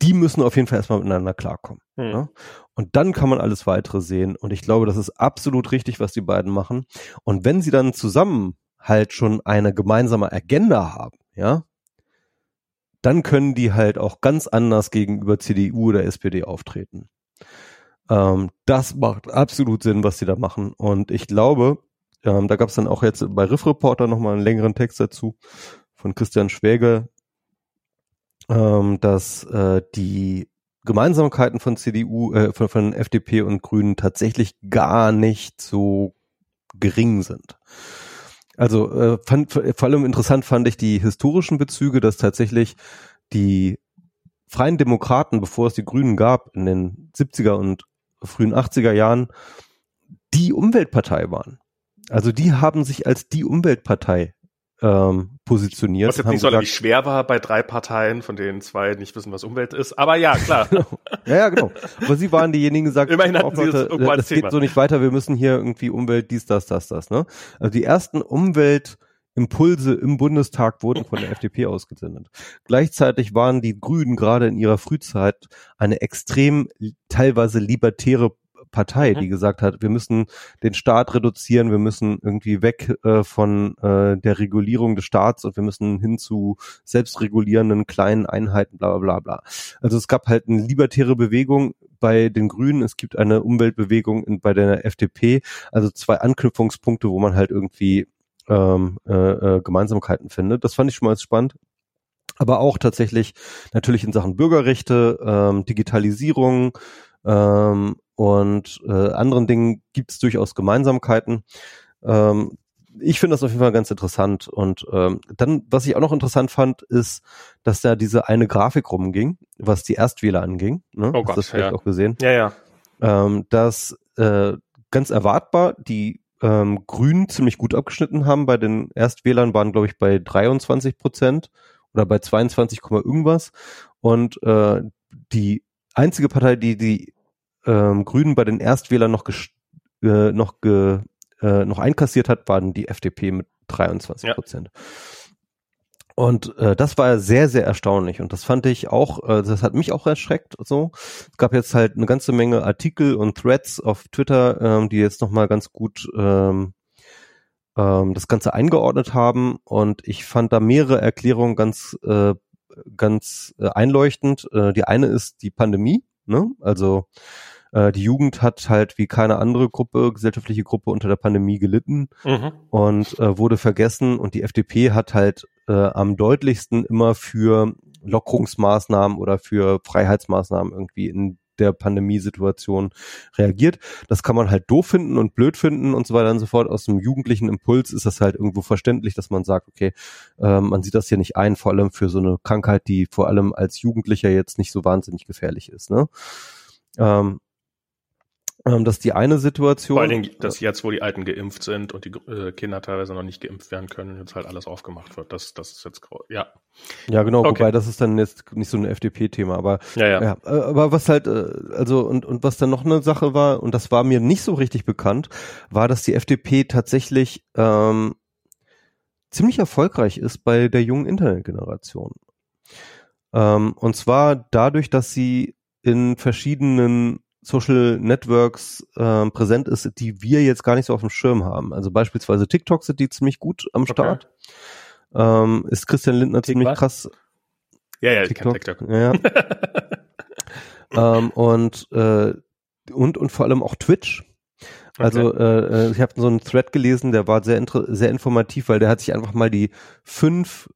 die müssen auf jeden Fall erstmal miteinander klarkommen. Hm. Ja? Und dann kann man alles weitere sehen. Und ich glaube, das ist absolut richtig, was die beiden machen. Und wenn sie dann zusammen halt schon eine gemeinsame Agenda haben, ja, dann können die halt auch ganz anders gegenüber CDU oder SPD auftreten. Ähm, das macht absolut Sinn, was sie da machen. Und ich glaube, ähm, da gab es dann auch jetzt bei Riff Reporter nochmal einen längeren Text dazu von Christian Schwäge, ähm, dass äh, die Gemeinsamkeiten von CDU, äh, von, von FDP und Grünen tatsächlich gar nicht so gering sind. Also äh, fand, vor allem interessant fand ich die historischen Bezüge, dass tatsächlich die Freien Demokraten, bevor es die Grünen gab, in den 70er und frühen 80er Jahren, die Umweltpartei waren. Also die haben sich als die Umweltpartei ähm, positioniert. Was jetzt nicht so gesagt, schwer war bei drei Parteien, von denen zwei nicht wissen, was Umwelt ist. Aber ja, klar. Ja, ja, genau. Aber sie waren diejenigen, die gesagt Immerhin hatten sie es Leute, als das geht so nicht weiter, wir müssen hier irgendwie Umwelt, dies, das, das, das. Ne? Also die ersten Umweltimpulse im Bundestag wurden von der FDP ausgesendet. Gleichzeitig waren die Grünen gerade in ihrer Frühzeit eine extrem teilweise libertäre Partei, Mhm. die gesagt hat, wir müssen den Staat reduzieren, wir müssen irgendwie weg äh, von äh, der Regulierung des Staats und wir müssen hin zu selbstregulierenden kleinen Einheiten, bla bla bla bla. Also es gab halt eine libertäre Bewegung bei den Grünen, es gibt eine Umweltbewegung in, bei der FDP, also zwei Anknüpfungspunkte, wo man halt irgendwie ähm, äh, äh, Gemeinsamkeiten findet. Das fand ich schon mal spannend. Aber auch tatsächlich natürlich in Sachen Bürgerrechte, ähm, Digitalisierung ähm, und äh, anderen Dingen gibt es durchaus Gemeinsamkeiten. Ähm, ich finde das auf jeden Fall ganz interessant. Und ähm, dann, was ich auch noch interessant fand, ist, dass da diese eine Grafik rumging, was die Erstwähler anging. Ne? Oh Hast Gott, du das vielleicht ja. auch gesehen? ja, ja. ähm, dass äh, ganz erwartbar die ähm, Grünen ziemlich gut abgeschnitten haben. Bei den Erstwählern waren, glaube ich, bei 23 Prozent oder bei 22, Komma irgendwas. Und äh, die einzige Partei, die die ähm, Grünen bei den Erstwählern noch äh, noch ge, äh, noch einkassiert hat, waren die FDP mit 23 Prozent. Und äh, das war sehr, sehr erstaunlich. Und das fand ich auch, äh, das hat mich auch erschreckt. So, es gab jetzt halt eine ganze Menge Artikel und Threads auf Twitter, ähm, die jetzt nochmal ganz gut ähm, ähm, das Ganze eingeordnet haben. Und ich fand da mehrere Erklärungen ganz, äh, ganz äh, einleuchtend. Äh, die eine ist die Pandemie. Ne? Also äh, die Jugend hat halt wie keine andere Gruppe, gesellschaftliche Gruppe unter der Pandemie gelitten Mhm. und äh, wurde vergessen und die FDP hat halt äh, am deutlichsten immer für Lockerungsmaßnahmen oder für Freiheitsmaßnahmen irgendwie in der Pandemiesituation reagiert. Das kann man halt doof finden und blöd finden und so weiter und so fort. Aus dem jugendlichen Impuls ist das halt irgendwo verständlich, dass man sagt, okay, äh, man sieht das hier nicht ein, vor allem für so eine Krankheit, die vor allem als Jugendlicher jetzt nicht so wahnsinnig gefährlich ist. Ne? Ähm, Ähm, das ist die eine Situation. Vor allen Dingen, dass jetzt, wo die Alten geimpft sind und die äh, Kinder teilweise noch nicht geimpft werden können, jetzt halt alles aufgemacht wird. Das, das ist jetzt, ja. Ja, genau, okay. wobei das ist dann jetzt nicht so ein FDP-Thema, aber, ja, ja. ja, äh, aber was halt, äh, also, und, und was dann noch eine Sache war, und das war mir nicht so richtig bekannt, war, dass die FDP tatsächlich, ähm, ziemlich erfolgreich ist bei der jungen Internetgeneration. Ähm, und zwar dadurch, dass sie in verschiedenen Social Networks äh, präsent ist, die wir jetzt gar nicht so auf dem Schirm haben. Also beispielsweise TikTok sind die ziemlich gut am Start. Okay. Ähm, ist Christian Lindner ziemlich was? krass. Ja, ja, TikTok. TikTok. Ja, ja. ähm, und, äh, und, und vor allem auch Twitch. Also okay. äh, ich habe so einen Thread gelesen, der war sehr, sehr informativ, weil der hat sich einfach mal die fünf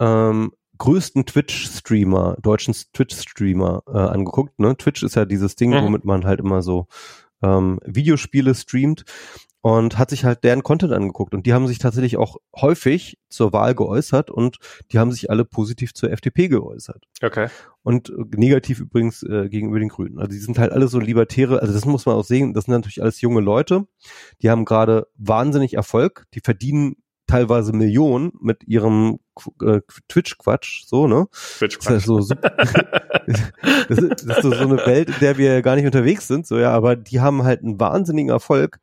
ähm, größten Twitch-Streamer, deutschen Twitch-Streamer äh, angeguckt. Ne? Twitch ist ja dieses Ding, mhm. womit man halt immer so ähm, Videospiele streamt und hat sich halt deren Content angeguckt und die haben sich tatsächlich auch häufig zur Wahl geäußert und die haben sich alle positiv zur FDP geäußert. Okay. Und äh, negativ übrigens äh, gegenüber den Grünen. Also die sind halt alle so Libertäre, also das muss man auch sehen, das sind natürlich alles junge Leute, die haben gerade wahnsinnig Erfolg, die verdienen teilweise Millionen mit ihrem äh, Twitch-Quatsch, so, ne? Twitch-Quatsch. Das, ist so, das, ist, das ist so eine Welt, in der wir gar nicht unterwegs sind, so, ja, aber die haben halt einen wahnsinnigen Erfolg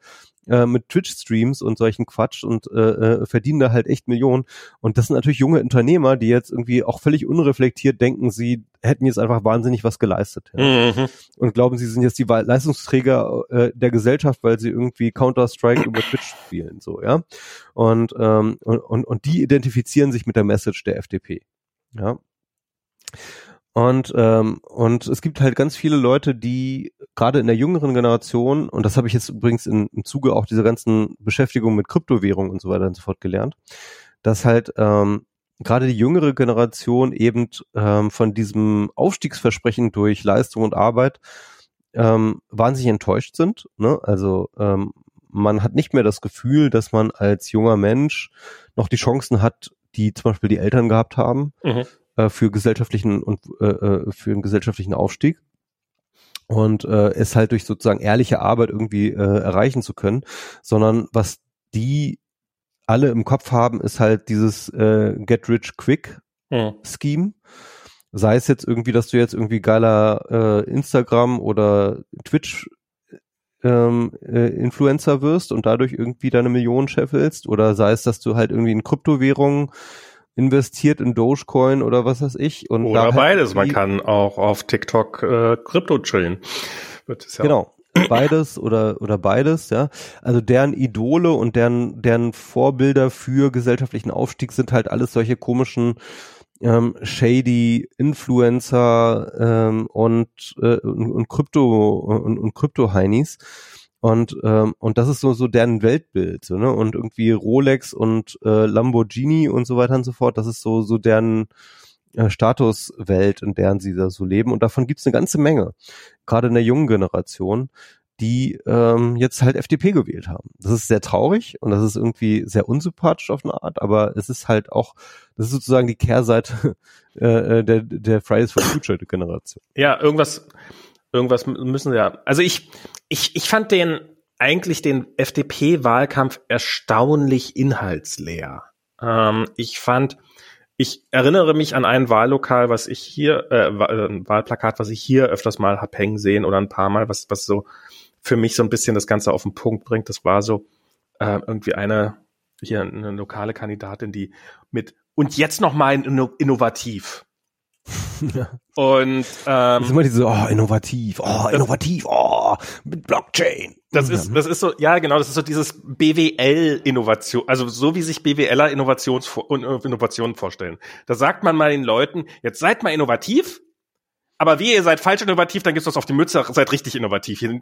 äh, mit Twitch-Streams und solchen Quatsch und äh, äh, verdienen da halt echt Millionen. Und das sind natürlich junge Unternehmer, die jetzt irgendwie auch völlig unreflektiert denken, sie hätten jetzt einfach wahnsinnig was geleistet. Ja. Mhm. Und glauben, sie sind jetzt die Leistungsträger äh, der Gesellschaft, weil sie irgendwie Counter-Strike über Twitch spielen, so, ja. Und, ähm, und, und, und die identifizieren sich mit der Message der FDP. Ja. Und, ähm, und es gibt halt ganz viele Leute, die gerade in der jüngeren Generation, und das habe ich jetzt übrigens in, im Zuge auch dieser ganzen Beschäftigung mit Kryptowährungen und so weiter und so fort gelernt, dass halt ähm, gerade die jüngere Generation eben ähm, von diesem Aufstiegsversprechen durch Leistung und Arbeit ähm, wahnsinnig enttäuscht sind. Ne? Also ähm, man hat nicht mehr das Gefühl, dass man als junger Mensch noch die Chancen hat, die zum Beispiel die Eltern gehabt haben. Mhm äh, für gesellschaftlichen und äh, äh, für einen gesellschaftlichen Aufstieg und äh, es halt durch sozusagen ehrliche Arbeit irgendwie äh, erreichen zu können, sondern was die alle im Kopf haben, ist halt dieses äh, Get Rich Quick hm. Scheme. Sei es jetzt irgendwie, dass du jetzt irgendwie geiler äh, Instagram oder Twitch ähm, äh, Influencer wirst und dadurch irgendwie deine Millionen scheffelst, oder sei es, dass du halt irgendwie in Kryptowährungen investiert in Dogecoin oder was weiß ich. Und oder beides. Man kann auch auf TikTok äh, Krypto chillen. Wird es ja genau. Beides oder, oder beides, ja. Also deren Idole und deren, deren Vorbilder für gesellschaftlichen Aufstieg sind halt alles solche komischen ähm, shady Influencer ähm, und, äh, und, und Krypto und, und Krypto-Heinis. Und, ähm, und das ist so, so deren Weltbild, so, ne? Und irgendwie Rolex und äh, Lamborghini und so weiter und so fort, das ist so, so deren äh, Statuswelt, in deren sie da so leben. Und davon gibt's eine ganze Menge, gerade in der jungen Generation, die ähm, jetzt halt FDP gewählt haben. Das ist sehr traurig und das ist irgendwie sehr unsympathisch auf eine Art, aber es ist halt auch, das ist sozusagen die Kehrseite äh, der, der Fridays for Future Generation. Ja, irgendwas, irgendwas müssen ja. Also ich, ich, ich fand den eigentlich den FDP-Wahlkampf erstaunlich inhaltsleer. Ähm, ich fand, ich erinnere mich an ein Wahllokal, was ich hier, äh, äh, ein Wahlplakat, was ich hier öfters mal hab hängen sehen oder ein paar Mal, was, was so für mich so ein bisschen das Ganze auf den Punkt bringt. Das war so äh, irgendwie eine, hier eine lokale Kandidatin, die mit und jetzt noch mal innovativ Und ähm, das ist immer diese, oh, innovativ, oh, innovativ, oh, mit Blockchain. Das ist, das ist so, ja, genau, das ist so dieses BWL-Innovation, also so wie sich BWLer Innovations Innovationen vorstellen. Da sagt man mal den Leuten, jetzt seid mal innovativ, aber wie ihr seid falsch innovativ, dann gibt's was auf die Mütze, seid richtig innovativ. Hier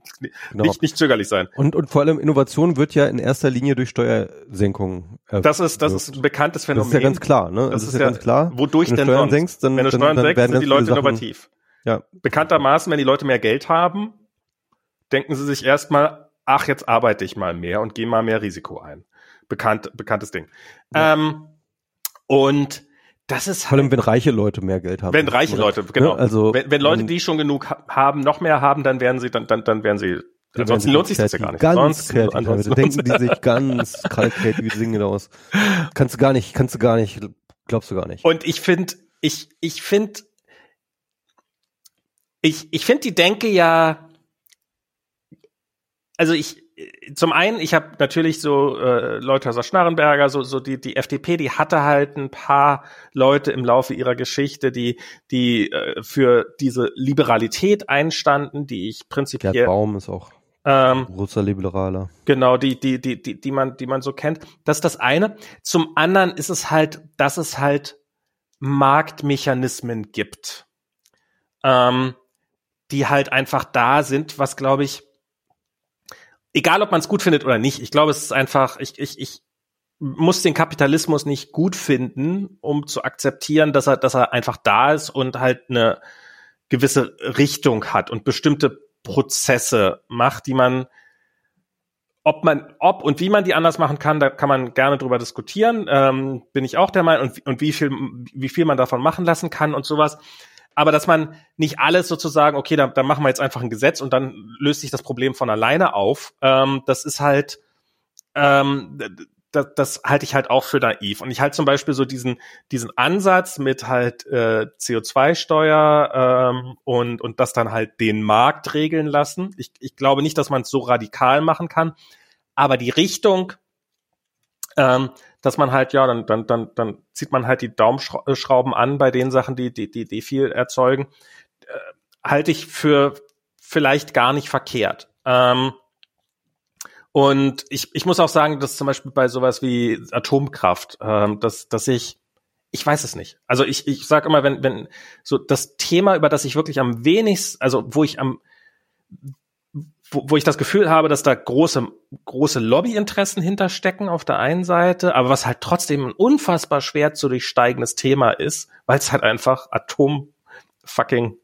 genau. nicht, nicht zögerlich sein. Und, und vor allem Innovation wird ja in erster Linie durch Steuersenkungen. Äh, das ist, das ist ein bekanntes Phänomen. Das ist ja ganz klar, ne? Das, das ist, ja, ganz klar. Wodurch denn Steuern sonst? Senkst, dann, wenn du Steuern dann, dann senkst, sind die Leute innovativ. Ja. Bekanntermaßen, wenn die Leute mehr Geld haben, denken sie sich erstmal, ach, jetzt arbeite ich mal mehr und gehe mal mehr Risiko ein. Bekannt, bekanntes Ding. Ja. Ähm, und das ist Vor allem, wenn reiche Leute mehr Geld haben. wenn reiche Leute, genau. Ne, also wenn, wenn Leute, wenn- die schon genug ha- haben, noch mehr haben, dann werden sie, dann, dann, dann werden sie. dann Ansonsten werden lohnt sich das ja gar nicht. Ganz Sonst, kreativ. ansonsten denken die sich ganz kreativ Dinge aus. Kannst du gar nicht, kannst du gar nicht, glaubst du gar nicht. Und ich finde, ich, ich finde, ich, ich finde die Denke ja, also ich, zum einen, ich habe natürlich so äh, Leuthäuser Schnarrenberger, so, so die, die FDP, die hatte halt ein paar Leute im Laufe ihrer Geschichte, die, die äh, für diese Liberalität einstanden, die ich Gerd prinzipiell, Baum ist auch ähm, großer Liberaler. Genau, die, die, die, die, die man, die man so kennt. Das ist das eine. Zum anderen ist es halt, dass es halt Marktmechanismen gibt, ähm, die halt einfach da sind, was glaube ich, egal ob man es gut findet oder nicht, ich glaube, es ist einfach, ich, ich, ich muss den Kapitalismus nicht gut finden, um zu akzeptieren, dass er, dass er einfach da ist und halt eine gewisse Richtung hat und bestimmte Prozesse macht, die man ob man, ob und wie man die anders machen kann, da kann man gerne drüber diskutieren. Ähm, bin ich auch der Meinung und, und wie viel, wie viel man davon machen lassen kann und sowas. Aber dass man nicht alles sozusagen, okay, da, da machen wir jetzt einfach ein Gesetz und dann löst sich das Problem von alleine auf. Ähm, das ist halt, ähm, das, das halte ich halt auch für naiv. Und ich halte zum Beispiel so diesen, diesen Ansatz mit halt äh, CO2-Steuer ähm, und, und das dann halt den Markt regeln lassen. Ich, ich glaube nicht, dass man es so radikal machen kann, aber die Richtung, ähm, dass man halt, ja, dann, dann, dann, dann zieht man halt die Daumenschrauben an bei den Sachen, die, die, die, die viel erzeugen, äh, halte ich für vielleicht gar nicht verkehrt. Ähm, und ich, ich muss auch sagen, dass zum Beispiel bei sowas wie Atomkraft, ähm, dass, dass ich, ich weiß es nicht. Also ich, ich sage immer, wenn, wenn so das Thema, über das ich wirklich am wenigsten, also wo ich am, wo, wo ich das Gefühl habe, dass da große, große Lobbyinteressen hinterstecken auf der einen Seite, aber was halt trotzdem ein unfassbar schwer zu durchsteigendes Thema ist, weil es halt einfach Atom fucking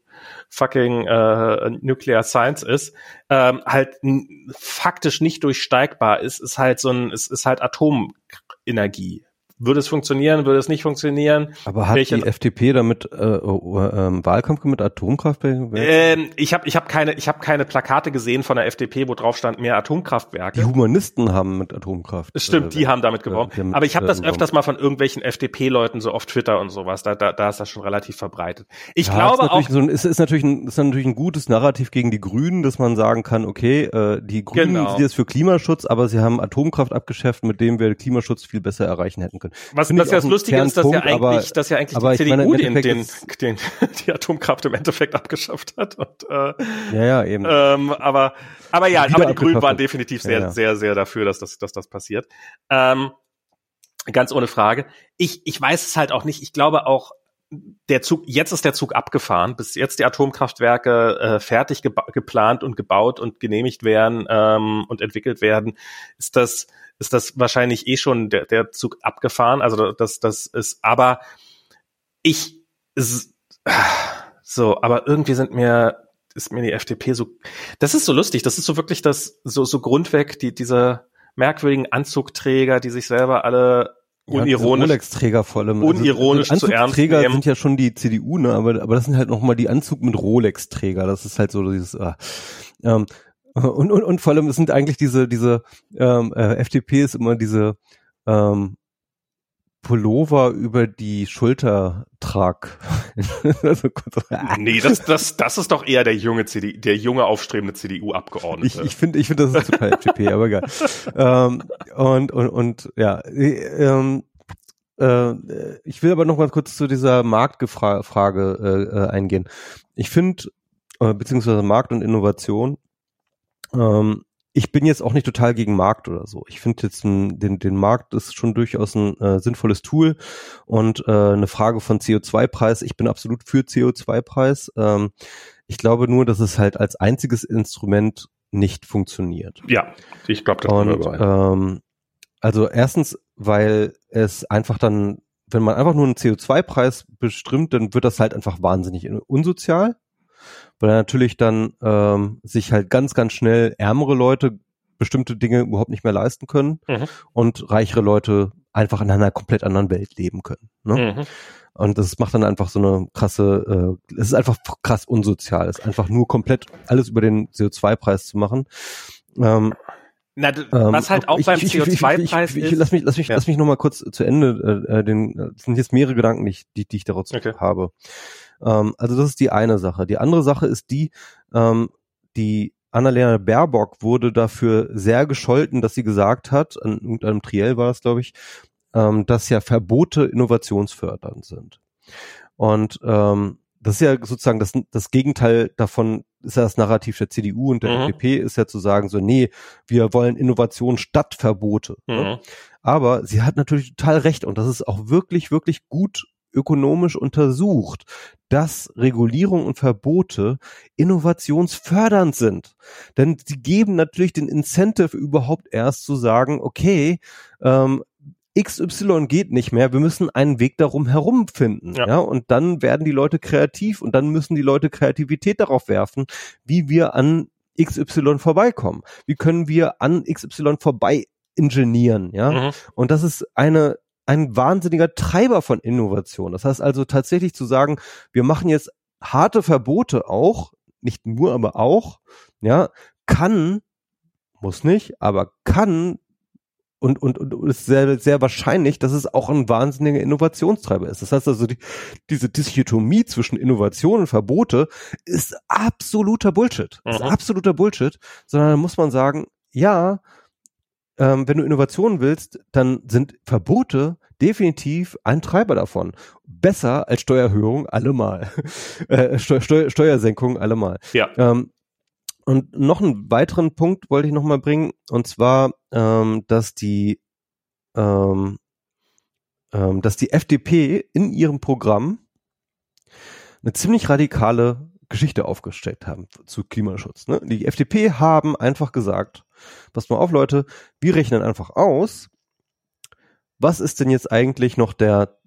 fucking äh, Nuclear Science ist, ähm, halt faktisch nicht durchsteigbar ist, ist halt so ein, ist, ist halt Atomenergie. Würde es funktionieren, würde es nicht funktionieren? Aber hat Welche- die FDP damit äh, äh, ähm, Wahlkampf mit Atomkraftwerken? Ähm, ich habe ich hab keine, ich hab keine Plakate gesehen von der FDP, wo drauf stand mehr Atomkraftwerke. die Humanisten haben mit Atomkraft. Stimmt, äh, die haben damit geworben. haben Aber ich habe äh, das geworben. öfters mal von irgendwelchen FDP-Leuten so auf Twitter und sowas. Da, da, da ist das schon relativ verbreitet. Ich Ja, glaube ist auch, natürlich So ein, ist, ist, natürlich ein, ist natürlich ein gutes Narrativ gegen die Grünen, dass man sagen kann, okay, äh, die Grünen Genau. sind jetzt für Klimaschutz, aber sie haben Atomkraft abgeschafft, mit dem wir Klimaschutz viel besser erreichen hätten können. Was Finde das ja das Lustige ist, dass ja Punkt, aber- eigentlich, dass ja eigentlich die meine, CDU im den, den, den, die Atomkraft im Endeffekt abgeschafft hat. Und, äh, Ja, ja, eben. ähm, aber, aber ja, aber die Grünen waren definitiv Ja, sehr, ja. sehr, sehr dafür, dass das, dass das passiert. Ähm, ganz ohne Frage. Ich, ich weiß es halt auch nicht. Ich glaube auch, der Zug, jetzt ist der Zug abgefahren, bis jetzt die Atomkraftwerke äh, fertig geplant und gebaut und genehmigt werden ähm, und entwickelt werden, ist das, ist das wahrscheinlich eh schon der, der Zug abgefahren. Also das, das ist, aber ich so, aber irgendwie sind mir ist mir die FDP so, das ist so lustig, das ist so wirklich das so so grundweg die diese merkwürdigen Anzugträger, die sich selber alle Ja, unironisch diese Rolex-Träger vor allem. unironisch also, zu ernst Anzugträger nehmen. sind ja schon die CDU, ne? Aber, aber das sind halt nochmal die Anzug mit Rolex-Träger. Das ist halt so dieses. Ah. Ähm, und, und, und vor allem es sind eigentlich diese diese ähm, äh, FDP ist immer diese ähm, Pullover über die Schulter trag. also, Nee, das, das, das ist doch eher der junge CD, der junge aufstrebende Ich, CDU-Abgeordnete. ich finde, ich finde, das ist total FDP, aber egal. ähm, und, und, und, ja, äh, ähm, äh, ich will aber noch mal kurz zu dieser Marktfrage äh, äh, eingehen. Ich finde, äh, beziehungsweise Markt und Innovation, ähm, ich bin jetzt auch nicht total gegen Markt oder so. Ich finde jetzt ein, den, den Markt ist schon durchaus ein äh, sinnvolles Tool und äh, eine Frage von CO2-Preis. Ich bin absolut für CO2-Preis. Ähm, ich glaube nur, dass es halt als einziges Instrument nicht funktioniert. ja, ich glaube, das Und ähm, also erstens, weil es einfach dann, wenn man einfach nur einen CO2-Preis bestimmt, dann wird das halt einfach wahnsinnig unsozial, weil natürlich dann ähm, sich halt ganz, ganz schnell ärmere Leute bestimmte Dinge überhaupt nicht mehr leisten können Mhm. und reichere Leute einfach in einer komplett anderen Welt leben können. Ne? Mhm. Und das macht dann einfach so eine krasse, äh, es ist einfach krass unsozial. Es ist einfach nur komplett alles über den CO2-Preis zu machen. Ähm, na, was halt auch ich, beim CO2-Preis ist. Lass mich, lass mich, ja. lass mich noch mal kurz zu Ende. Äh, den, das sind jetzt mehrere Gedanken, die, die, die ich daraus okay. habe. Ähm, also das ist die eine Sache. Die andere Sache ist die, ähm, die Annalena Baerbock wurde dafür sehr gescholten, dass sie gesagt hat, an irgendeinem Triell war es, glaube ich, ähm, dass ja Verbote innovationsfördernd sind. Und ähm, das ist ja sozusagen das, das Gegenteil davon, ist ja das Narrativ der CDU und der mhm. FDP, ist ja zu sagen, so, nee, wir wollen Innovation statt Verbote. Ne? Mhm. Ne? Aber sie hat natürlich total recht und das ist auch wirklich, wirklich gut ökonomisch untersucht, dass Regulierung und Verbote innovationsfördernd sind. Denn sie geben natürlich den Incentive überhaupt erst zu sagen, okay, ähm, XY geht nicht mehr, wir müssen einen Weg darum herum finden. Ja. ja. Und dann werden die Leute kreativ und dann müssen die Leute Kreativität darauf werfen, wie wir an XY vorbeikommen. Wie können wir an XY vorbei ingenieren, ja? Mhm. Und das ist eine ein wahnsinniger Treiber von Innovation. Das heißt also tatsächlich zu sagen, wir machen jetzt harte Verbote auch, nicht nur, aber auch, ja, kann, muss nicht, aber kann und, und, und ist sehr, sehr wahrscheinlich, dass es auch ein wahnsinniger Innovationstreiber ist. Das heißt also, die, diese Dichotomie zwischen Innovation und Verbote ist absoluter Bullshit. Mhm. Ist absoluter Bullshit, sondern da muss man sagen, ja, ähm, wenn du Innovationen willst, dann sind Verbote definitiv ein Treiber davon. Besser als Steuererhöhung allemal. äh, Steu Steu Steuersenkung allemal. Ja. Ähm, und noch einen weiteren Punkt wollte ich noch mal bringen, und zwar, ähm, dass die, ähm, ähm, dass die FDP in ihrem Programm eine ziemlich radikale Geschichte aufgestellt haben zu Klimaschutz. Ne? Die FDP haben einfach gesagt, passt mal auf Leute, wir rechnen einfach aus, was ist denn jetzt eigentlich noch der,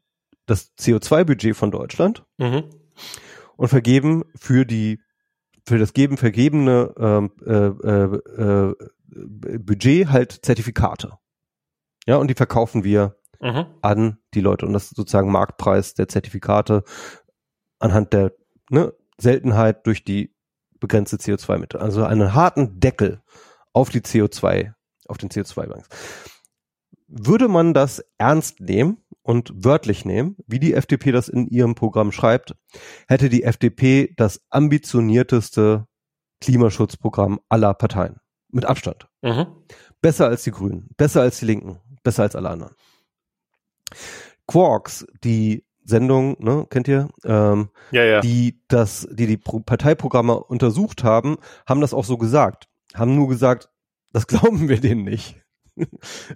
das CO2-Budget von Deutschland mhm. und vergeben für die für das geben vergebene ähm, äh, äh, äh, Budget halt Zertifikate. Ja, und die verkaufen wir mhm. an die Leute. Und das ist sozusagen Marktpreis der Zertifikate anhand der ne, Seltenheit durch die begrenzte CO2-Mitte. Also einen harten Deckel auf die CO2, auf den CO2-Banks. Würde man das ernst nehmen und wörtlich nehmen, wie die FDP das in ihrem Programm schreibt, hätte die FDP das ambitionierteste Klimaschutzprogramm aller Parteien. Mit Abstand. Mhm. Besser als die Grünen, besser als die Linken, besser als alle anderen. Quarks, die Sendung, ne, kennt ihr? Ähm, ja, ja. Die das, die die Parteiprogramme untersucht haben, haben das auch so gesagt. Haben nur gesagt, das glauben wir denen nicht.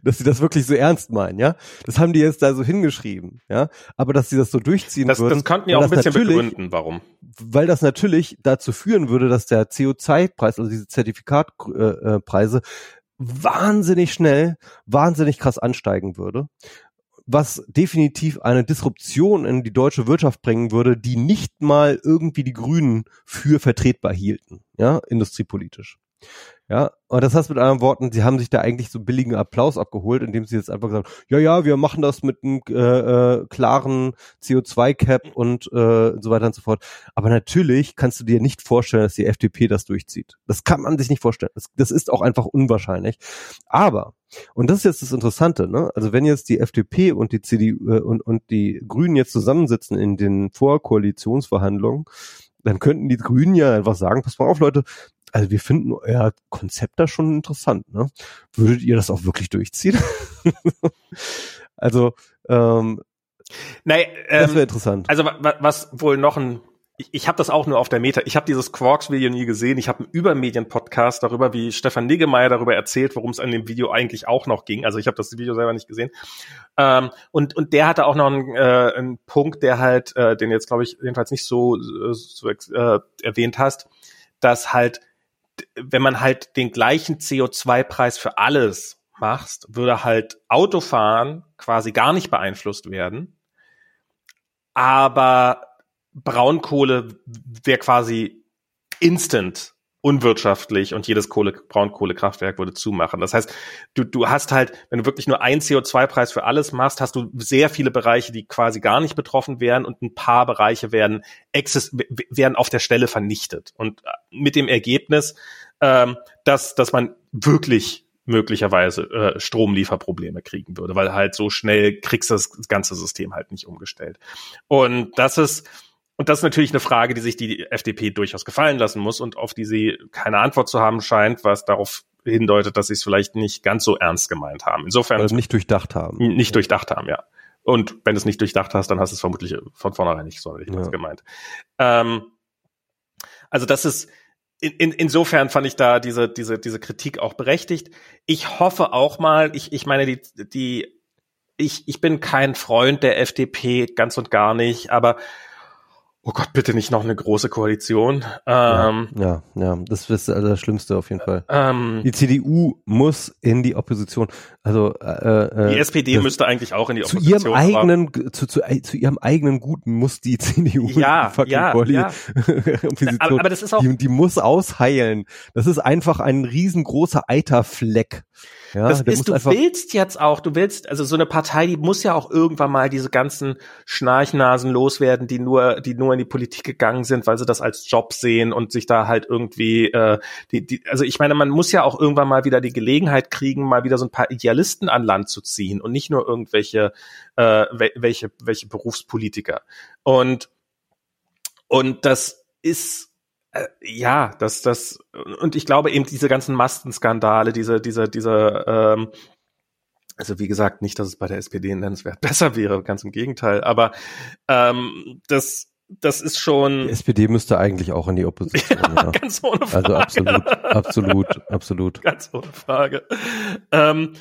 dass sie das wirklich so ernst meinen, ja. Das haben die jetzt da so hingeschrieben, ja. Aber dass sie das so durchziehen das, würden. Das könnten ja auch ein bisschen begründen, warum. Weil das natürlich dazu führen würde, dass der CO2-Preis, also diese Zertifikatpreise, wahnsinnig schnell, wahnsinnig krass ansteigen würde was definitiv eine Disruption in die deutsche Wirtschaft bringen würde, die nicht mal irgendwie die Grünen für vertretbar hielten, ja, industriepolitisch. Ja, und das heißt mit anderen Worten, sie haben sich da eigentlich so billigen Applaus abgeholt, indem sie jetzt einfach gesagt haben, ja, ja, wir machen das mit einem äh, äh, klaren CO2-Cap und äh, so weiter und so fort. Aber natürlich kannst du dir nicht vorstellen, dass die FDP das durchzieht. Das kann man sich nicht vorstellen. Das, das ist auch einfach unwahrscheinlich. Aber, und das ist jetzt das Interessante, ne? Also wenn jetzt die FDP und die CDU äh, und, und die Grünen jetzt zusammensitzen in den Vorkoalitionsverhandlungen, dann könnten die Grünen ja einfach sagen, pass mal auf, Leute, also wir finden euer Konzept da schon interessant. Ne? Würdet ihr das auch wirklich durchziehen? also ähm, Nein, ähm, das wäre interessant. Also was wohl noch ein ich, ich habe das auch nur auf der Meta. Ich habe dieses Quarks-Video nie gesehen. Ich habe einen Übermedien-Podcast darüber, wie Stefan Niggemeier darüber erzählt, worum es an dem Video eigentlich auch noch ging. Also ich habe das Video selber nicht gesehen. Ähm, und, und der hatte auch noch einen, äh, einen Punkt, der halt, äh, den jetzt glaube ich jedenfalls nicht so, so äh, erwähnt hast, dass halt wenn man halt den gleichen CO2-Preis für alles machst, würde halt Autofahren quasi gar nicht beeinflusst werden. Aber Braunkohle wäre quasi instant unwirtschaftlich und jedes Kohle, Braunkohlekraftwerk würde zumachen. Das heißt, du, du hast halt, wenn du wirklich nur einen CO2-Preis für alles machst, hast du sehr viele Bereiche, die quasi gar nicht betroffen wären und ein paar Bereiche werden, exist werden auf der Stelle vernichtet. Und äh, mit dem Ergebnis, ähm, dass, dass man wirklich möglicherweise äh, Stromlieferprobleme kriegen würde, weil halt so schnell kriegst du das ganze System halt nicht umgestellt. Und das ist, und das ist natürlich eine Frage, die sich die FDP durchaus gefallen lassen muss und auf die sie keine Antwort zu haben scheint, was darauf hindeutet, dass sie es vielleicht nicht ganz so ernst gemeint haben. Insofern. Also nicht durchdacht haben. Nicht durchdacht haben, ja. Und wenn du es nicht durchdacht hast, dann hast du es vermutlich von vornherein nicht sonderlich ja. gemeint. Ähm, also das ist, in, in, insofern fand ich da diese, diese, diese Kritik auch berechtigt. Ich hoffe auch mal, ich, ich meine, die, die, ich, ich bin kein Freund der FDP, ganz und gar nicht, aber oh Gott, bitte nicht noch eine große Koalition. Ähm, ja, ja, ja, das ist also das Schlimmste auf jeden Fall. Ähm, die CDU muss in die Opposition. Also äh, äh, die SPD müsste eigentlich auch in die Opposition. Zu ihrem eigenen, zu, zu, zu ihrem eigenen Guten muss die CDU ja, die ja, ja. Opposition. Aber, aber das ist auch, die, die muss ausheilen. Das ist einfach ein riesengroßer Eiterfleck. Ja, das ist, du willst jetzt auch, du willst, also so eine Partei, die muss ja auch irgendwann mal diese ganzen Schnarchnasen loswerden, die nur, die nur in die Politik gegangen sind, weil sie das als Job sehen und sich da halt irgendwie, äh, die, die, also ich meine, man muss ja auch irgendwann mal wieder die Gelegenheit kriegen, mal wieder so ein paar Idealisten an Land zu ziehen und nicht nur irgendwelche, äh, welche, welche Berufspolitiker. Und, und das ist, ja, das, das, und ich glaube eben diese ganzen Mastenskandale, diese, diese, diese, ähm, also wie gesagt, nicht, dass es bei der SPD nennenswert besser wäre, ganz im Gegenteil, aber ähm, das, das ist schon. Die SPD müsste eigentlich auch in die Opposition. Ja, ja. Ganz ohne Frage. Also absolut, absolut, absolut. Ganz ohne Frage. Ähm,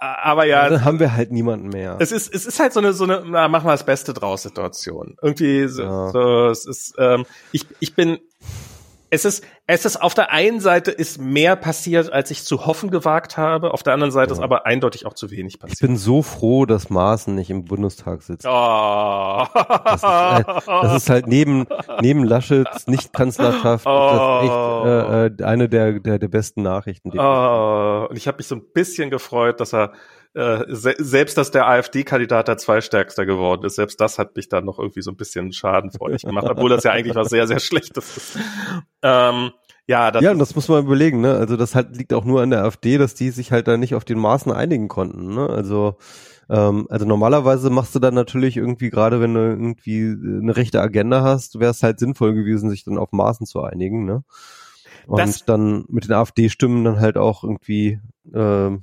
aber ja. Dann haben wir halt niemanden mehr. Es ist, es ist halt so eine, so eine, na, mach mal das Beste draus Situation. Irgendwie so, ja. so es ist, ähm, ich, ich bin, es ist, es ist auf der einen Seite ist mehr passiert, als ich zu hoffen gewagt habe. Auf der anderen Seite ja. ist aber eindeutig auch zu wenig passiert. Ich bin so froh, dass Maaßen nicht im Bundestag sitzt. Oh. Das, ist, äh, das ist halt neben, neben Laschets nicht Kanzlerschaft oh. echt äh, äh, eine der, der, der besten Nachrichten. Oh. Und ich habe mich so ein bisschen gefreut, dass er äh, se selbst dass der AfD-Kandidat der zweistärkster geworden ist, selbst das hat mich dann noch irgendwie so ein bisschen schadenfreudig gemacht, obwohl das ja eigentlich was sehr, sehr Schlechtes ist. Ähm, ja, das, ja, das muss man überlegen, ne? Also das halt liegt auch nur an der AfD, dass die sich halt da nicht auf den Maßen einigen konnten, ne? Also ähm, also normalerweise machst du dann natürlich irgendwie gerade, wenn du irgendwie eine rechte Agenda hast, wäre es halt sinnvoll gewesen, sich dann auf Maßen zu einigen, ne? Und das, dann mit den AfD-Stimmen dann halt auch irgendwie äh,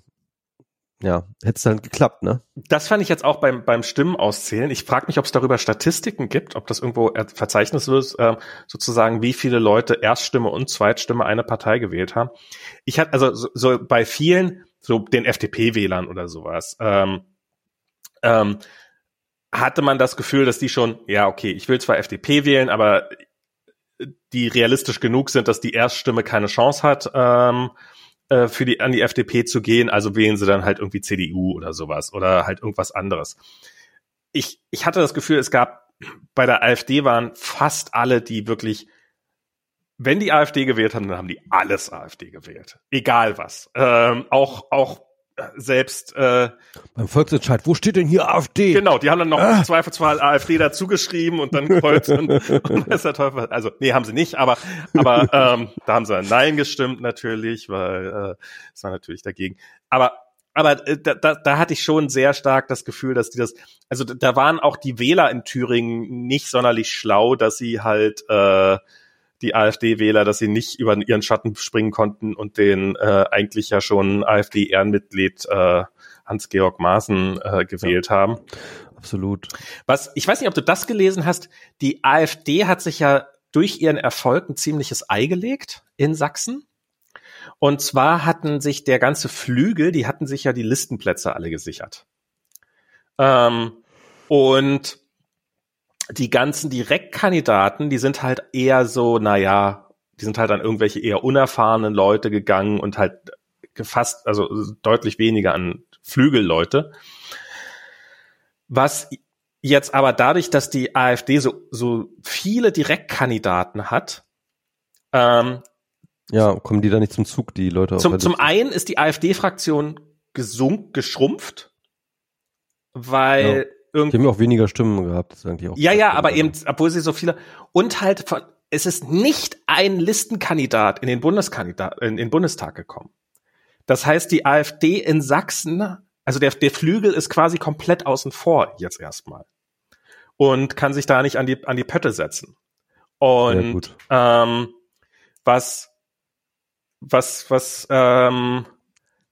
ja, hätte es dann geklappt, ne? Das fand ich jetzt auch beim, beim Stimmen auszählen. Ich frage mich, ob es darüber Statistiken gibt, ob das irgendwo verzeichnet ist, äh, sozusagen, wie viele Leute Erststimme und Zweitstimme eine Partei gewählt haben. Ich hatte also so, so bei vielen, so den FDP-Wählern oder sowas, ähm, ähm, hatte man das Gefühl, dass die schon, ja, okay, ich will zwar FDP wählen, aber die realistisch genug sind, dass die Erststimme keine Chance hat. Ähm, äh, für die an die FDP zu gehen, also wählen sie dann halt irgendwie CDU oder sowas oder halt irgendwas anderes. Ich, ich hatte das Gefühl, es gab bei der AfD waren fast alle, die wirklich, wenn die AfD gewählt haben, dann haben die alles AfD gewählt. Egal was. Ähm, auch, auch selbst äh, beim Volksentscheid, wo steht denn hier AfD? Genau, die haben dann noch ah. Zweifelsfall AfD dazu geschrieben und dann Kreuz und, und weiß der Teufel. Also nee, haben sie nicht, aber aber ähm, da haben sie Nein gestimmt natürlich, weil äh, das war natürlich dagegen. Aber aber äh, da, da, da hatte ich schon sehr stark das Gefühl, dass die das, also da waren auch die Wähler in Thüringen nicht sonderlich schlau, dass sie halt äh, die AfD-Wähler, dass sie nicht über ihren Schatten springen konnten und den äh, eigentlich ja schon AfD-Ehrenmitglied äh, Hans-Georg Maaßen äh, gewählt ja, haben. Absolut. Was, ich weiß nicht, ob du das gelesen hast, die AfD hat sich ja durch ihren Erfolg ein ziemliches Ei gelegt in Sachsen. Und zwar hatten sich der ganze Flügel, die hatten sich ja die Listenplätze alle gesichert. Ähm, und die ganzen Direktkandidaten, die sind halt eher so, naja, die sind halt an irgendwelche eher unerfahrenen Leute gegangen und halt gefasst, also deutlich weniger an Flügelleute. Was jetzt aber dadurch, dass die AfD so, so viele Direktkandidaten hat Ähm, ja, kommen die da nicht zum Zug, die Leute? Zum, zum einen ist die AfD-Fraktion gesunk, geschrumpft, weil. Irgendwie. Die haben auch weniger Stimmen gehabt, das ist eigentlich auch. Ja, ja, aber eben, obwohl sie so viele, und halt von, es ist nicht ein Listenkandidat in den Bundeskandidat, in den Bundestag gekommen. Das heißt, die AfD in Sachsen, also der, der Flügel ist quasi komplett außen vor jetzt erstmal. Und kann sich da nicht an die, an die Pötte setzen. Und ähm, was, was, was, ähm,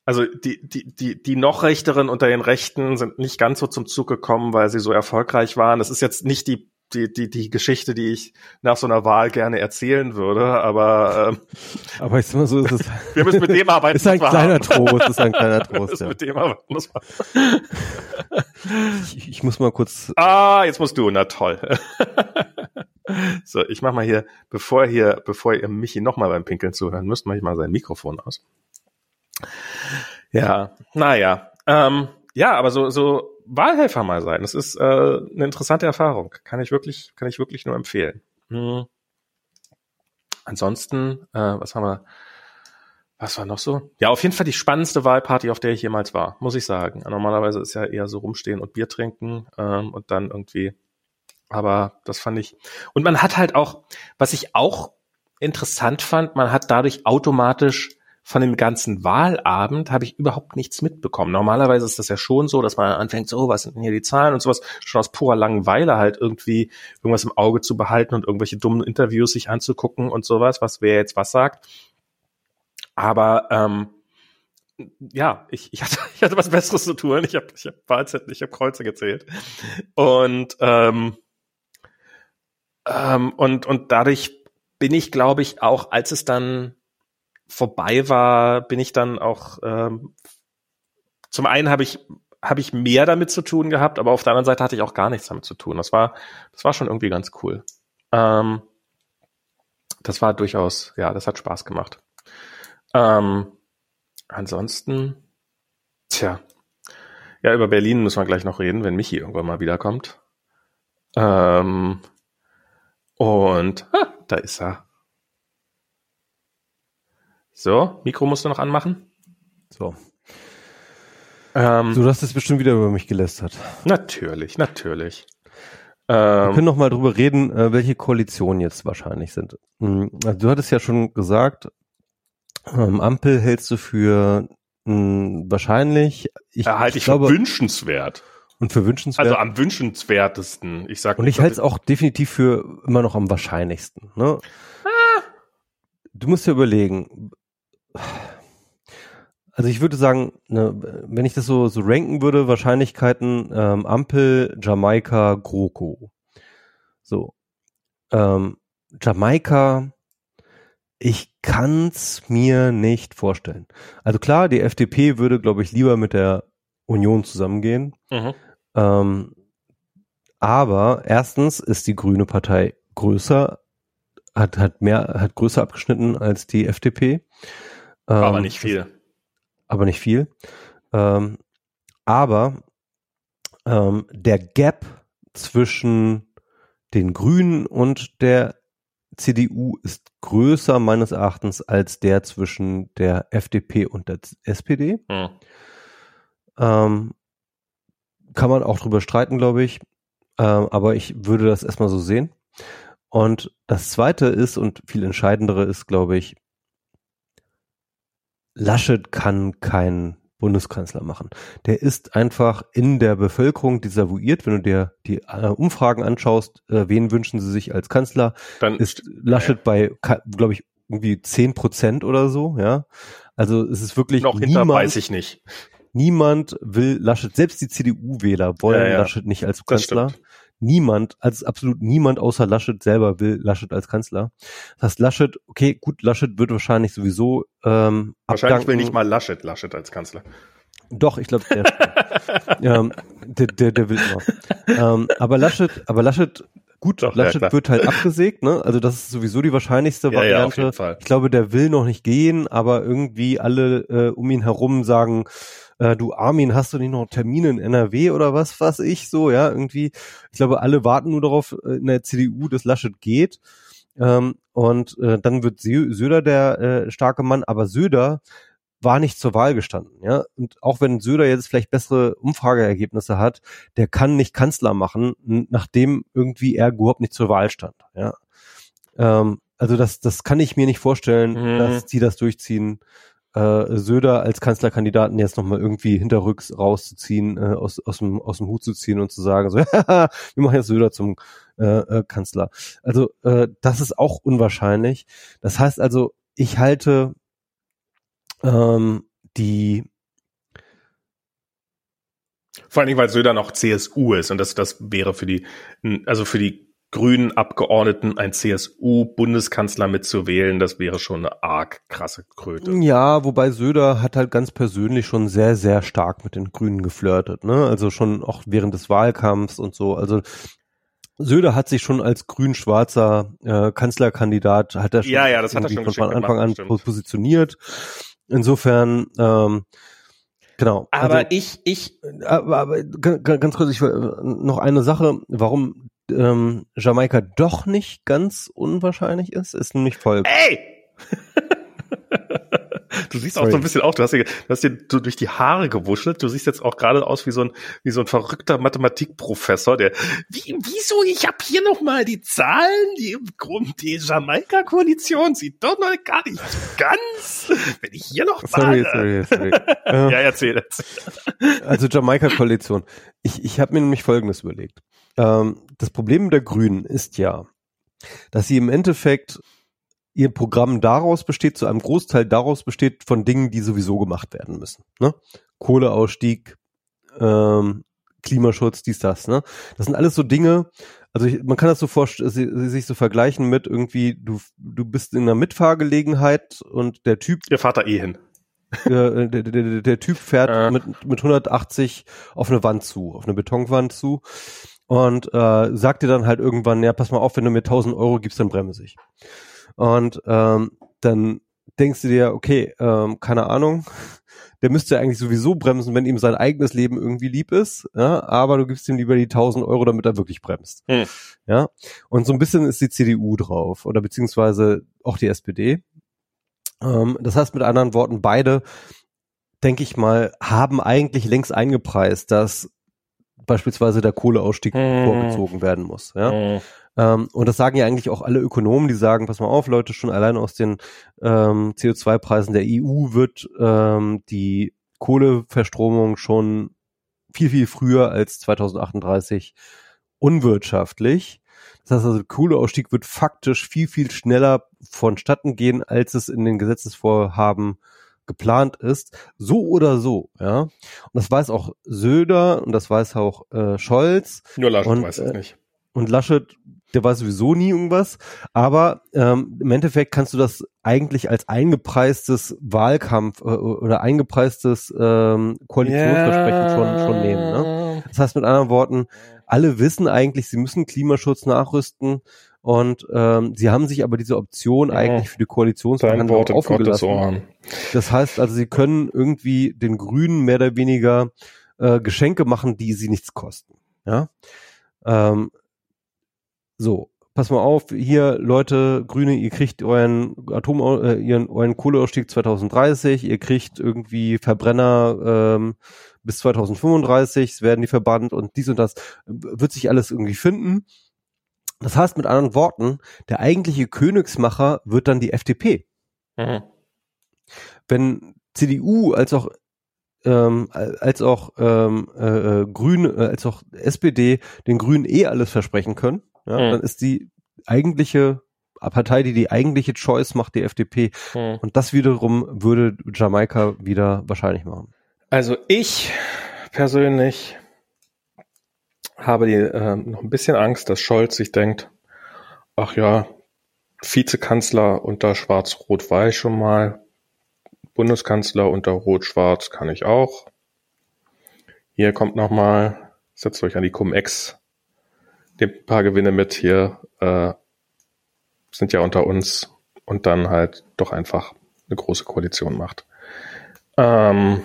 also die, die, die, die noch Rechteren unter den Rechten sind nicht ganz so zum Zug gekommen, weil sie so erfolgreich waren. Das ist jetzt nicht die die, die, die Geschichte, die ich nach so einer Wahl gerne erzählen würde, aber ähm, aber ich sag mal so, ist es wir müssen mit dem arbeiten. ist ein kleiner Trost, ist ein kleiner Trost. ja. mit dem arbeiten muss man. ich, ich muss mal kurz. Ah, jetzt musst du, na toll. so, ich mach mal hier, bevor hier, bevor ihr Michi nochmal beim Pinkeln zuhören müsst, mach ich mal sein Mikrofon aus. Ja, naja. Ähm, ja, aber so, so Wahlhelfer mal sein. Das ist äh, eine interessante Erfahrung. Kann ich wirklich, kann ich wirklich nur empfehlen. Hm. Ansonsten, äh, was haben wir? Was war noch so? Ja, auf jeden Fall die spannendste Wahlparty, auf der ich jemals war, muss ich sagen. Normalerweise ist ja eher so rumstehen und Bier trinken ähm, und dann irgendwie. Aber das fand ich. Und man hat halt auch, was ich auch interessant fand, man hat dadurch automatisch von dem ganzen Wahlabend habe ich überhaupt nichts mitbekommen. Normalerweise ist das ja schon so, dass man anfängt, so, was sind denn hier die Zahlen und sowas, schon aus purer Langeweile halt irgendwie irgendwas im Auge zu behalten und irgendwelche dummen Interviews sich anzugucken und sowas, was wer jetzt was sagt. Aber ähm, ja, ich, ich, hatte, ich hatte was Besseres zu tun. Ich habe ich hab Wahlzettel, ich habe Kreuze gezählt. Und, ähm, ähm, und, und dadurch bin ich, glaube ich, auch, als es dann vorbei war, bin ich dann auch ähm, zum einen habe ich habe ich mehr damit zu tun gehabt, aber auf der anderen Seite hatte ich auch gar nichts damit zu tun. Das war das war schon irgendwie ganz cool. Ähm, das war durchaus ja, das hat Spaß gemacht. Ähm, ansonsten, tja, ja über Berlin müssen wir gleich noch reden, wenn Michi irgendwann mal wiederkommt. Ähm, und ah, da ist er. So, Mikro musst du noch anmachen. So. Ähm, du hast es bestimmt wieder über mich gelästert. Natürlich, natürlich. Ähm, Wir können noch mal drüber reden, äh, welche Koalitionen jetzt wahrscheinlich sind. Hm, also du hattest ja schon gesagt, ähm, Ampel hältst du für mh, hm, wahrscheinlich. Ich, ja, halte ich, ich glaube, für wünschenswert. Und für wünschenswert. Also am wünschenswertesten. Ich sag. Und ich halte es auch definitiv für immer noch am wahrscheinlichsten. Ne? Ah. Du musst dir überlegen, also ich würde sagen, ne, wenn ich das so, so ranken würde, Wahrscheinlichkeiten ähm, Ampel, Jamaika, GroKo. So. Ähm, Jamaika, ich kann's mir nicht vorstellen. Also klar, die FDP würde, glaube ich, lieber mit der Union zusammengehen. Mhm. Ähm, aber erstens ist die Grüne Partei größer, hat, hat mehr, hat größer abgeschnitten als die FDP. Ähm, aber nicht viel. aber nicht viel. Ähm, aber ähm, der Gap zwischen den Grünen und der CDU ist größer meines Erachtens als der zwischen der FDP und der SPD. Hm. Ähm, kann man auch drüber streiten, glaube ich. Ähm, aber ich würde das erstmal so sehen. Und das zweite ist und viel entscheidendere ist, glaube ich, Laschet kann kein Bundeskanzler machen. Der ist einfach in der Bevölkerung desavouiert. Wenn du dir die äh, Umfragen anschaust, äh, wen wünschen sie sich als Kanzler, dann ist Laschet bei, glaube ich, irgendwie zehn Prozent oder so, ja. Also es ist wirklich noch hinter niemand, weiß ich nicht. Niemand will Laschet, selbst die CDU-Wähler wollen ja, ja. Laschet nicht als Kanzler niemand, also absolut niemand außer Laschet selber will Laschet als Kanzler. Das heißt, Laschet, okay, gut, Laschet wird wahrscheinlich sowieso ähm, Wahrscheinlich abdanken. will nicht mal Laschet Laschet als Kanzler. Doch, ich glaube, der, ähm, der, der, der will immer. ähm, aber Laschet, aber Laschet, gut, Doch, Laschet ja, wird halt abgesägt, ne? Also das ist sowieso die wahrscheinlichste ja, Variante. Ja, ich glaube, der will noch nicht gehen, aber irgendwie alle äh, um ihn herum sagen, äh, du Armin, hast du nicht noch Termine in NRW oder was, was ich so, ja, irgendwie. Ich glaube, alle warten nur darauf äh, in der CDU, dass Laschet geht. Ähm, und äh, dann wird Söder der äh, starke Mann, aber Söder war nicht zur Wahl gestanden, ja. Und auch wenn Söder jetzt vielleicht bessere Umfrageergebnisse hat, der kann nicht Kanzler machen, nachdem irgendwie er überhaupt nicht zur Wahl stand, ja. Ähm, also das, das kann ich mir nicht vorstellen, mhm. dass die das durchziehen, äh, Söder als Kanzlerkandidaten jetzt nochmal irgendwie hinterrücks rauszuziehen, äh, aus, aus, dem, aus dem Hut zu ziehen und zu sagen, so, wir machen jetzt Söder zum äh, äh, Kanzler. Also äh, das ist auch unwahrscheinlich. Das heißt also, ich halte ähm, die vor allen Dingen, weil Söder noch CSU ist und das, das wäre für die, also für die grünen Abgeordneten ein CSU-Bundeskanzler mitzuwählen, das wäre schon eine arg krasse Kröte. Ja, wobei Söder hat halt ganz persönlich schon sehr, sehr stark mit den Grünen geflirtet, ne? Also schon auch während des Wahlkampfs und so. Also Söder hat sich schon als grün-schwarzer äh, Kanzlerkandidat, hat er schon, ja, ja, das hat er schon von Anfang an stimmt. positioniert. Insofern, ähm, genau. Aber also, ich, ich, aber, aber ganz kurz, ich will noch eine Sache, warum ähm, Jamaika doch nicht ganz unwahrscheinlich ist, ist nämlich folgendes. Ey! Du siehst Sorry. auch so ein bisschen auf, du hast, dir, du hast dir so durch die Haare gewuschelt. Du siehst jetzt auch gerade aus wie so ein, wie so ein verrückter Mathematikprofessor, der, wie, wieso, ich habe hier nochmal die Zahlen, die, die Jamaika-Koalition sieht doch noch gar nicht ganz, wenn ich hier noch sorry, sorry, sorry. ja, erzähl, erzähl. Also Jamaika-Koalition. Ich, ich habe mir nämlich Folgendes überlegt. Ähm, das Problem der Grünen ist ja, dass sie im Endeffekt ihr Programm daraus besteht, zu einem Großteil daraus besteht von Dingen, die sowieso gemacht werden müssen. Ne? Kohleausstieg, ähm, Klimaschutz, dies, das. Ne? Das sind alles so Dinge, also ich, man kann das so vorstellen, sich so vergleichen mit irgendwie, du, du bist in einer Mitfahrgelegenheit und der Typ. Der Vater eh hin. Der, der, der, der Typ fährt äh. mit, mit 180 auf eine Wand zu, auf eine Betonwand zu und äh, sagt dir dann halt irgendwann, ja, pass mal auf, wenn du mir 1000 Euro gibst, dann bremse ich. Und ähm, dann denkst du dir, okay, ähm, keine Ahnung, der müsste eigentlich sowieso bremsen, wenn ihm sein eigenes Leben irgendwie lieb ist, ja, aber du gibst ihm lieber die 1000 Euro, damit er wirklich bremst. Hm. Ja, und so ein bisschen ist die CDU drauf oder beziehungsweise auch die SPD. Ähm, das heißt mit anderen Worten, beide, denke ich mal, haben eigentlich längst eingepreist, dass beispielsweise der Kohleausstieg hm. vorgezogen werden muss. Ja? Hm. Ähm, und das sagen ja eigentlich auch alle Ökonomen, die sagen, pass mal auf, Leute, schon allein aus den ähm, CO2-Preisen der EU wird ähm, die Kohleverstromung schon viel, viel früher als 2038 unwirtschaftlich. Das heißt also, Kohleausstieg wird faktisch viel, viel schneller vonstatten gehen, als es in den Gesetzesvorhaben geplant ist, so oder so, ja. Und das weiß auch Söder und das weiß auch äh, Scholz. Nur Laschet und, weiß es äh, nicht. Und Laschet, der weiß sowieso nie irgendwas. Aber ähm, im Endeffekt kannst du das eigentlich als eingepreistes Wahlkampf äh, oder eingepreistes ähm, Koalitionsversprechen yeah. schon, schon nehmen. Ne? Das heißt mit anderen Worten, alle wissen eigentlich, sie müssen Klimaschutz nachrüsten und ähm, sie haben sich aber diese Option ja. eigentlich für die Koalitionsverhandlungen offen gelassen. Das heißt also, sie können irgendwie den Grünen mehr oder weniger äh, Geschenke machen, die sie nichts kosten. Ja. Ähm, so, pass mal auf, hier Leute, Grüne, ihr kriegt euren Atom, äh, ihren, euren Kohleausstieg 2030, ihr kriegt irgendwie Verbrenner ähm, bis 2035, es werden die verbannt und dies und das wird sich alles irgendwie finden. Das heißt mit anderen Worten, der eigentliche Königsmacher wird dann die FDP. Mhm. Wenn CDU als auch ähm, als auch ähm, äh, äh Grün, äh, als auch SPD den Grünen eh alles versprechen können, ja, mhm. dann ist die eigentliche Partei, die die eigentliche Choice macht, die FDP. Mhm. Und das wiederum würde Jamaika wieder wahrscheinlich machen. Also ich persönlich habe die, äh, noch ein bisschen Angst, dass Scholz sich denkt, ach ja, Vizekanzler unter Schwarz-Rot-Weiß schon mal, Bundeskanzler unter Rot-Schwarz kann ich auch. Hier kommt nochmal, setzt euch an die Cum-Ex, nehmt ein paar Gewinne mit hier, äh, sind ja unter uns und dann halt doch einfach eine große Koalition macht. Ähm,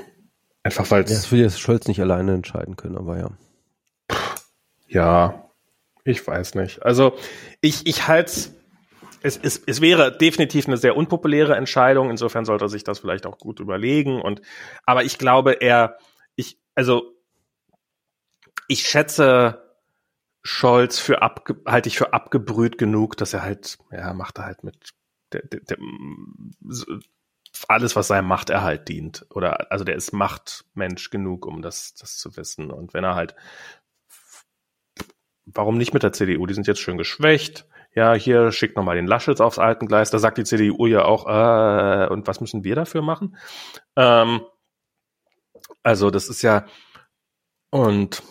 einfach weil ja, Das würde jetzt Scholz nicht alleine entscheiden können, aber ja. Ja, ich weiß nicht. Also ich, ich halte es, es, es wäre definitiv eine sehr unpopuläre Entscheidung. Insofern sollte er sich das vielleicht auch gut überlegen. Und aber ich glaube, er, ich, also ich schätze Scholz für abge, halte ich für abgebrüht genug, dass er halt, ja, macht er halt mit der, der, der, alles, was seinem Machterhalt dient. Oder also der ist Machtmensch genug, um das, das zu wissen. Und wenn er halt, warum nicht mit der CDU? Die sind jetzt schön geschwächt ja, hier schickt nochmal den Laschet aufs alten Gleis. Da sagt die CDU ja auch, äh, und was müssen wir dafür machen? Ähm, also das ist ja, und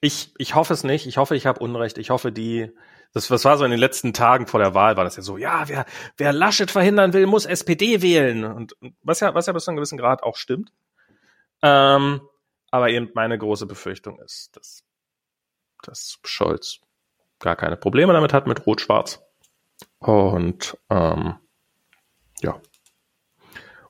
ich, ich hoffe es nicht. Ich hoffe, ich habe Unrecht. Ich hoffe, die, das, was war so in den letzten Tagen vor der Wahl, war das ja so, ja, wer, wer Laschet verhindern will, muss SPD wählen. Und was ja, was ja bis zu einem gewissen Grad auch stimmt. Ähm, aber eben meine große Befürchtung ist, dass, dass Scholz gar keine Probleme damit hat mit Rot-Schwarz. Und ähm, ja.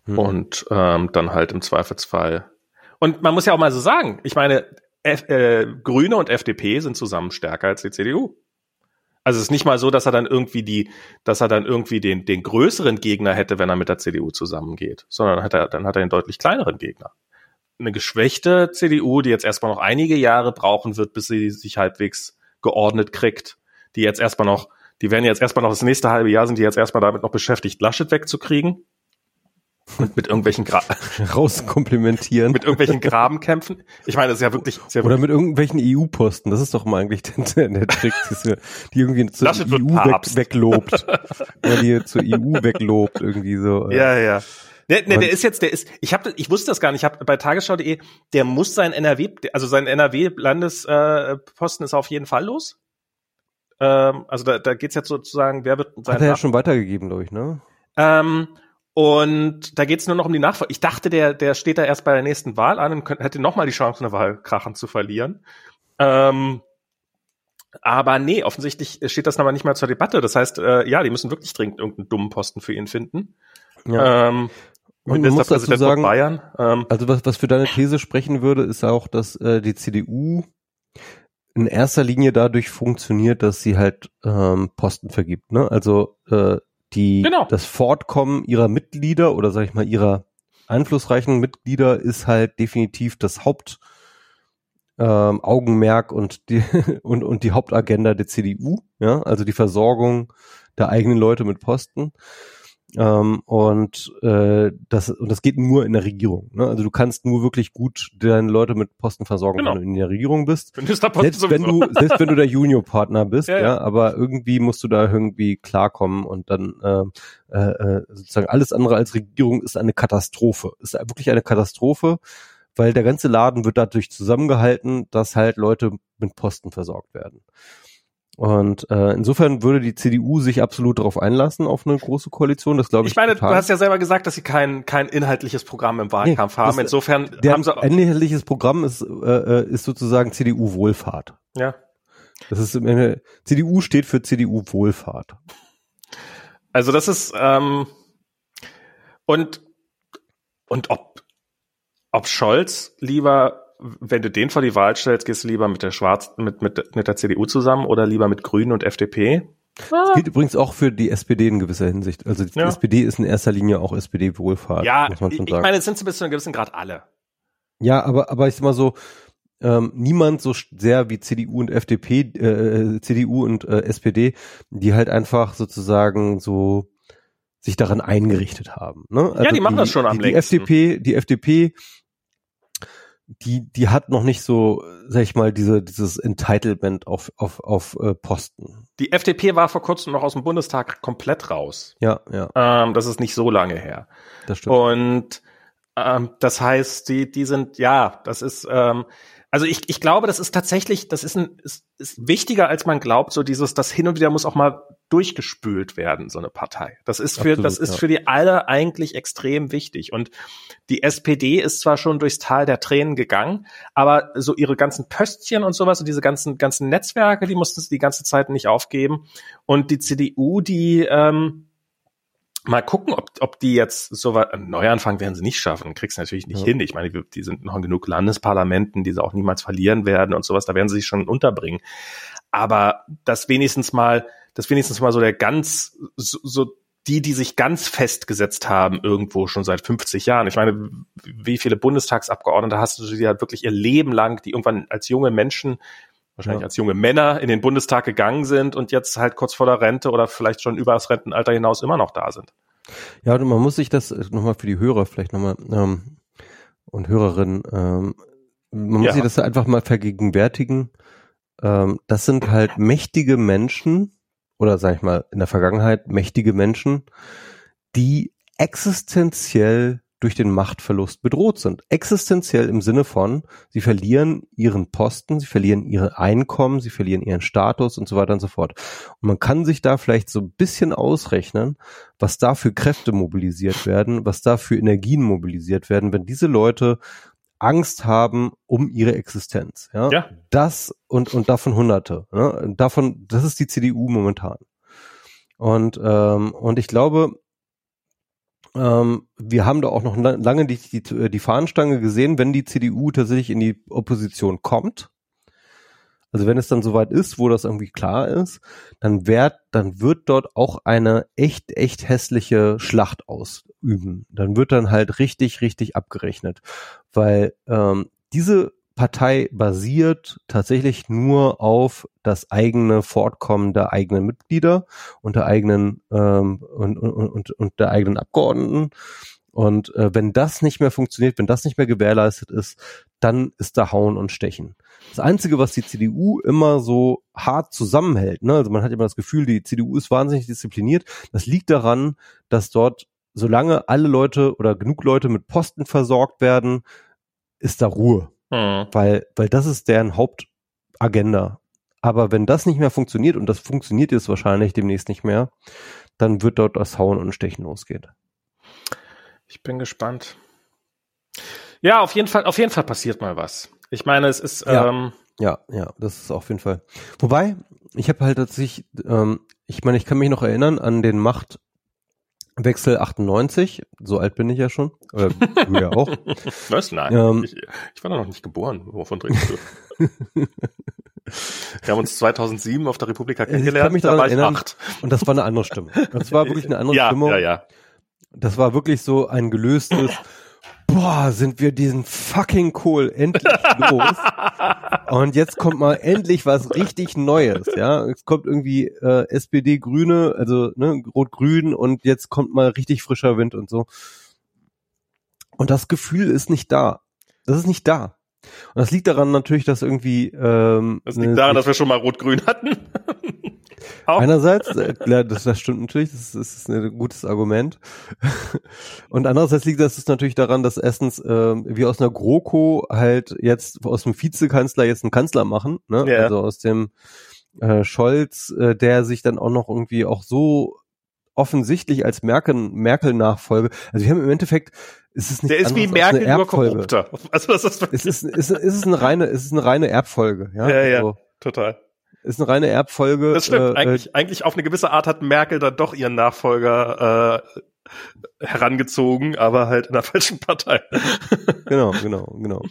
Hm. Und ähm, dann halt im Zweifelsfall. Und man muss ja auch mal so sagen, ich meine, F äh, Grüne und FDP sind zusammen stärker als die CDU. Also es ist nicht mal so, dass er dann irgendwie die, dass er dann irgendwie den, den größeren Gegner hätte, wenn er mit der CDU zusammengeht, sondern hat er, dann hat er einen deutlich kleineren Gegner. Eine geschwächte CDU, die jetzt erstmal noch einige Jahre brauchen wird, bis sie sich halbwegs geordnet kriegt, die jetzt erstmal noch, die werden jetzt erstmal noch das nächste halbe Jahr sind die jetzt erstmal damit noch beschäftigt, Laschet wegzukriegen. Und mit irgendwelchen Gra rauskomplimentieren. mit irgendwelchen Grabenkämpfen. Ich meine, das ist ja wirklich. Ist ja Oder mit irgendwelchen EU-Posten. Das ist doch mal eigentlich der, der Trick, die irgendwie zur Laschet EU weg, weglobt. ja, die zur EU weglobt, irgendwie so. Ja, ja. Der, der, der ist jetzt, der ist, ich habe, ich wusste das gar nicht. Ich habe bei Tagesschau.de, der muss sein NRW, also sein NRW-Landesposten äh, ist auf jeden Fall los. Ähm, also da, da geht's jetzt sozusagen, wer wird sein Hat er ja schon weitergegeben, glaube ich, ne? Ähm, und da geht's nur noch um die Nachfolge. Ich dachte, der, der steht da erst bei der nächsten Wahl an und könnte, hätte nochmal die Chance, eine Wahl krachen zu verlieren. Ähm, aber nee, offensichtlich steht das aber nicht mal zur Debatte. Das heißt, äh, ja, die müssen wirklich dringend irgendeinen dummen Posten für ihn finden. Ja. Ähm, und man muss dazu sagen, Bayern. Ähm, also was, was für deine These sprechen würde, ist auch, dass äh, die CDU in erster Linie dadurch funktioniert, dass sie halt ähm, Posten vergibt. Ne? Also äh, die genau. das Fortkommen ihrer Mitglieder oder sag ich mal ihrer einflussreichen Mitglieder ist halt definitiv das Haupt ähm, Augenmerk und die und und die Hauptagenda der CDU. Ja, also die Versorgung der eigenen Leute mit Posten. Ähm, und äh, das und das geht nur in der Regierung. Ne? Also du kannst nur wirklich gut deine Leute mit Posten versorgen, genau. wenn du in der Regierung bist. selbst wenn du selbst wenn du der Juniorpartner bist, ja, ja. ja, aber irgendwie musst du da irgendwie klarkommen und dann äh, äh, äh, sozusagen alles andere als Regierung ist eine Katastrophe. Ist wirklich eine Katastrophe, weil der ganze Laden wird dadurch zusammengehalten, dass halt Leute mit Posten versorgt werden. Und äh, insofern würde die CDU sich absolut darauf einlassen, auf eine große Koalition. Das glaube ich. Ich meine, total. du hast ja selber gesagt, dass sie kein, kein inhaltliches Programm im Wahlkampf nee, haben. Insofern der haben sie inhaltliches Programm ist, äh, äh ist sozusagen CDU Wohlfahrt. Ja. Das ist eine, CDU steht für CDU Wohlfahrt. Also das ist ähm, und und ob ob Scholz lieber wenn du den vor die Wahl stellst, gehst du lieber mit der Schwarz, mit, mit, mit der CDU zusammen oder lieber mit Grünen und FDP? Das gilt übrigens auch für die SPD in gewisser Hinsicht. Also die ja. SPD ist in erster Linie auch SPD-Wohlfahrt, ja, muss man schon sagen. Ich meine, es sind bis zu einem gewissen Grad alle. Ja, aber, aber ich sag mal so, ähm, niemand so sehr wie CDU und FDP, äh, CDU und äh, SPD, die halt einfach sozusagen so sich daran eingerichtet haben. Ne? Also ja, die machen die, das schon am die, die FDP, die FDP die, die hat noch nicht so, sag ich mal, diese, dieses Entitlement auf, auf, auf äh, Posten. Die FDP war vor kurzem noch aus dem Bundestag komplett raus. Ja, ja. Ähm, das ist nicht so lange her. Das stimmt. Und ähm, das heißt, die, die sind, ja, das ist, ähm, also ich, ich glaube, das ist tatsächlich, das ist, ein, ist, ist wichtiger, als man glaubt, so dieses, das hin und wieder muss auch mal durchgespült werden, so eine Partei. Das ist für, Absolut, das ist ja. für die alle eigentlich extrem wichtig. Und die SPD ist zwar schon durchs Tal der Tränen gegangen, aber so ihre ganzen Pöstchen und sowas und diese ganzen, ganzen Netzwerke, die mussten sie die ganze Zeit nicht aufgeben. Und die CDU, die, ähm, mal gucken, ob, ob die jetzt so weit, einen Neuanfang werden sie nicht schaffen, kriegst natürlich nicht ja. hin. Ich meine, die, sind noch genug Landesparlamenten, die sie auch niemals verlieren werden und sowas, da werden sie sich schon unterbringen. aber das wenigstens mal, das wenigstens mal so der ganz, so, so die, die sich ganz festgesetzt haben irgendwo schon seit 50 Jahren. Ich meine, wie viele Bundestagsabgeordnete hast du, die halt wirklich ihr Leben lang, die irgendwann als junge Menschen, wahrscheinlich ja. als junge Männer in den Bundestag gegangen sind und jetzt halt kurz vor der Rente oder vielleicht schon über das Rentenalter hinaus immer noch da sind. Ja, und man muss sich das nochmal für die Hörer vielleicht nochmal ähm, und Hörerinnen, ähm, man muss ja. sich das einfach mal vergegenwärtigen. Ähm, das sind halt mächtige Menschen, oder sag ich mal, in der Vergangenheit mächtige Menschen, die existenziell durch den Machtverlust bedroht sind. Existenziell im Sinne von, sie verlieren ihren Posten, sie verlieren ihre Einkommen, sie verlieren ihren Status und so weiter und so fort. Und man kann sich da vielleicht so ein bisschen ausrechnen, was da für Kräfte mobilisiert werden, was da für Energien mobilisiert werden, wenn diese Leute Angst haben um ihre Existenz. Ja, ja. das und und davon Hunderte. Ne? Davon, das ist die CDU momentan. Und ähm, und ich glaube, ähm, wir haben da auch noch lange die, die, die Fahnenstange gesehen, wenn die CDU tatsächlich in die Opposition kommt. Also wenn es dann soweit ist, wo das irgendwie klar ist, dann wird, dann wird dort auch eine echt, echt hässliche Schlacht ausüben. Dann wird dann halt richtig, richtig abgerechnet. Weil ähm, diese Partei basiert tatsächlich nur auf das eigene Fortkommen der eigenen Mitglieder und der eigenen ähm, und, und, und, und der eigenen Abgeordneten. Und äh, wenn das nicht mehr funktioniert, wenn das nicht mehr gewährleistet ist, dann ist da Hauen und Stechen. Das Einzige, was die CDU immer so hart zusammenhält, ne, also man hat immer das Gefühl, die CDU ist wahnsinnig diszipliniert. Das liegt daran, dass dort, solange alle Leute oder genug Leute mit Posten versorgt werden, ist da Ruhe. Mhm. Weil, weil das ist deren Hauptagenda. Aber wenn das nicht mehr funktioniert, und das funktioniert jetzt wahrscheinlich demnächst nicht mehr, dann wird dort das Hauen und Stechen losgehen. Ich bin gespannt. Ja, auf jeden Fall, auf jeden Fall passiert mal was. Ich meine, es ist, ja, ähm, ja, ja, das ist auf jeden Fall. Wobei, ich habe halt tatsächlich, ähm, ich meine, ich kann mich noch erinnern an den Macht, Wechsel 98, so alt bin ich ja schon. Oder du ja auch. Was? Nein. Ähm, ich, ich, war da noch nicht geboren. Wovon redest du? Wir haben uns 2007 auf der Republika kennengelernt. Ich kann mich da war erinnern, acht. Und das war eine andere Stimme. Das war wirklich eine andere ja, Stimmung. Ja, ja. Das war wirklich so ein gelöstes, boah, sind wir diesen fucking Kohl endlich los. Und jetzt kommt mal endlich was richtig Neues, ja. Es kommt irgendwie äh, SPD Grüne, also ne, Rot-Grün und jetzt kommt mal richtig frischer Wind und so. Und das Gefühl ist nicht da. Das ist nicht da. Und das liegt daran natürlich, dass irgendwie ähm, Das liegt daran, dass wir schon mal Rot-Grün hatten. Einerseits, äh, das, das stimmt natürlich, das, das ist ein gutes Argument. Und andererseits liegt das natürlich daran, dass erstens äh, wir aus einer GroKo halt jetzt aus dem Vizekanzler jetzt einen Kanzler machen, ne? Ja. Also aus dem äh, Scholz, äh, der sich dann auch noch irgendwie auch so offensichtlich als Merkel, Merkel-Nachfolge. Also wir haben im Endeffekt, ist es nicht Der ist wie Merkel nur korrupter. Also das ist es ist, ist, ist es eine reine, es ist eine reine Erbfolge, ja. Ja, ja, also, total. Ist eine reine Erbfolge. Das stimmt. Äh, eigentlich, eigentlich auf eine gewisse Art hat Merkel dann doch ihren Nachfolger äh, herangezogen, aber halt in der falschen Partei. genau, genau, genau.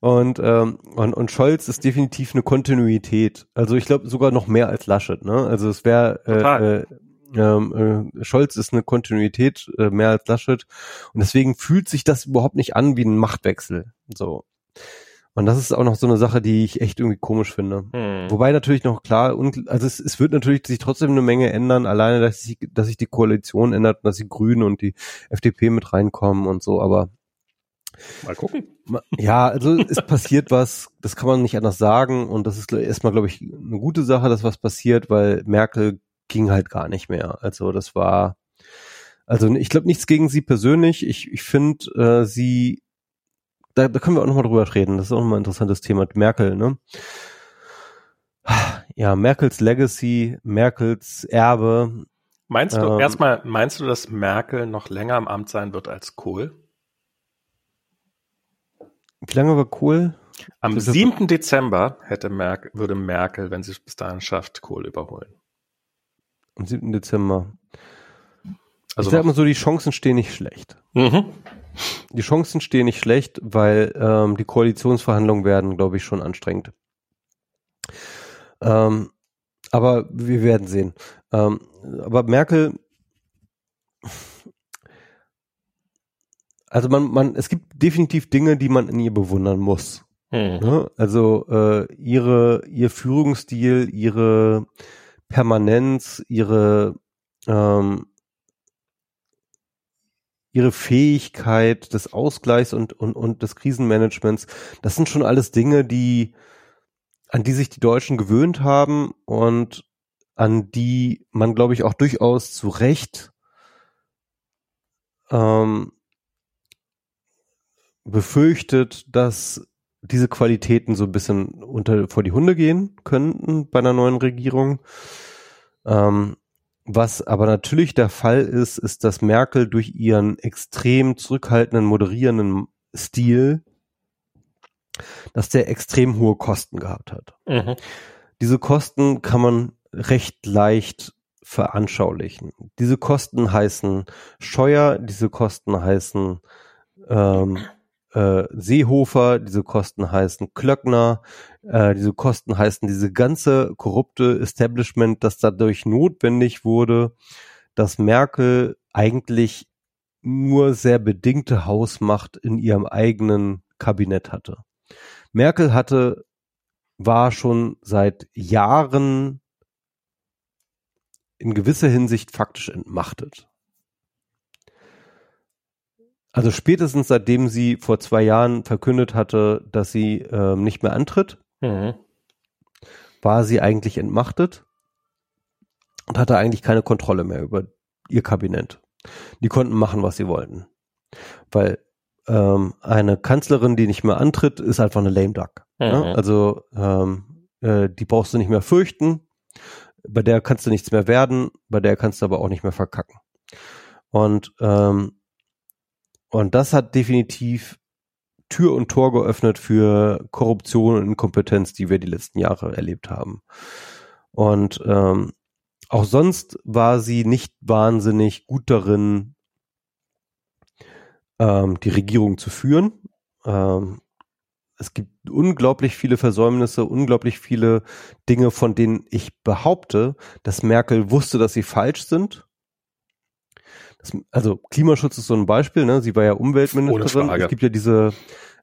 Und, ähm, und, und Scholz ist definitiv eine Kontinuität. Also ich glaube sogar noch mehr als Laschet. Ne? Also es wäre äh, äh, ähm, äh, Scholz ist eine Kontinuität äh, mehr als Laschet und deswegen fühlt sich das überhaupt nicht an wie ein Machtwechsel. So. Und das ist auch noch so eine Sache, die ich echt irgendwie komisch finde. Hm. Wobei natürlich noch klar, also es, es wird natürlich sich trotzdem eine Menge ändern, alleine, dass sich, dass sich die Koalition ändert, dass die Grünen und die FDP mit reinkommen und so, aber Mal gucken. Ja, also es passiert was, das kann man nicht anders sagen und das ist erstmal, glaube ich, eine gute Sache, dass was passiert, weil Merkel ging halt gar nicht mehr. Also das war, also ich glaube nichts gegen sie persönlich. Ich, ich finde, äh, sie da, da können wir auch nochmal drüber reden. Das ist auch nochmal ein interessantes Thema. Merkel, ne? Ja, Merkels Legacy, Merkels Erbe. Meinst du, ähm, erstmal, meinst du, dass Merkel noch länger im Amt sein wird als Kohl? Wie lange war Kohl? Am 7. Dezember hätte Merkel, würde Merkel, wenn sie es bis dahin schafft, Kohl überholen. Am 7. Dezember. Also ich sag mal so, die Chancen stehen nicht schlecht. Mhm. Die Chancen stehen nicht schlecht, weil ähm, die Koalitionsverhandlungen werden, glaube ich, schon anstrengend. Ähm, aber wir werden sehen. Ähm, aber Merkel, also man, man, es gibt definitiv Dinge, die man in ihr bewundern muss. Hm. Ne? Also äh, ihre, ihr Führungsstil, ihre Permanenz, ihre ähm, ihre Fähigkeit des Ausgleichs und, und, und des Krisenmanagements, das sind schon alles Dinge, die, an die sich die Deutschen gewöhnt haben und an die man, glaube ich, auch durchaus zu Recht ähm, befürchtet, dass diese Qualitäten so ein bisschen unter vor die Hunde gehen könnten bei einer neuen Regierung. Ähm, was aber natürlich der Fall ist, ist, dass Merkel durch ihren extrem zurückhaltenden, moderierenden Stil, dass der extrem hohe Kosten gehabt hat. Mhm. Diese Kosten kann man recht leicht veranschaulichen. Diese Kosten heißen Scheuer, diese Kosten heißen ähm, äh, Seehofer, diese Kosten heißen Klöckner, äh, diese Kosten heißen diese ganze korrupte Establishment, das dadurch notwendig wurde, dass Merkel eigentlich nur sehr bedingte Hausmacht in ihrem eigenen Kabinett hatte. Merkel hatte, war schon seit Jahren in gewisser Hinsicht faktisch entmachtet. Also spätestens seitdem sie vor zwei Jahren verkündet hatte, dass sie ähm, nicht mehr antritt, mhm. war sie eigentlich entmachtet und hatte eigentlich keine Kontrolle mehr über ihr Kabinett. Die konnten machen, was sie wollten. Weil ähm, eine Kanzlerin, die nicht mehr antritt, ist einfach eine lame duck. Ne? Mhm. Ne? Also ähm, äh, die brauchst du nicht mehr fürchten. Bei der kannst du nichts mehr werden, bei der kannst du aber auch nicht mehr verkacken. Und ähm, und das hat definitiv Tür und Tor geöffnet für Korruption und Inkompetenz, die wir die letzten Jahre erlebt haben. Und ähm, auch sonst war sie nicht wahnsinnig gut darin, ähm, die Regierung zu führen. Ähm, es gibt unglaublich viele Versäumnisse, unglaublich viele Dinge, von denen ich behaupte, dass Merkel wusste, dass sie falsch sind also Klimaschutz ist so ein Beispiel, ne? Sie war ja Umweltministerin. Es gibt ja diese,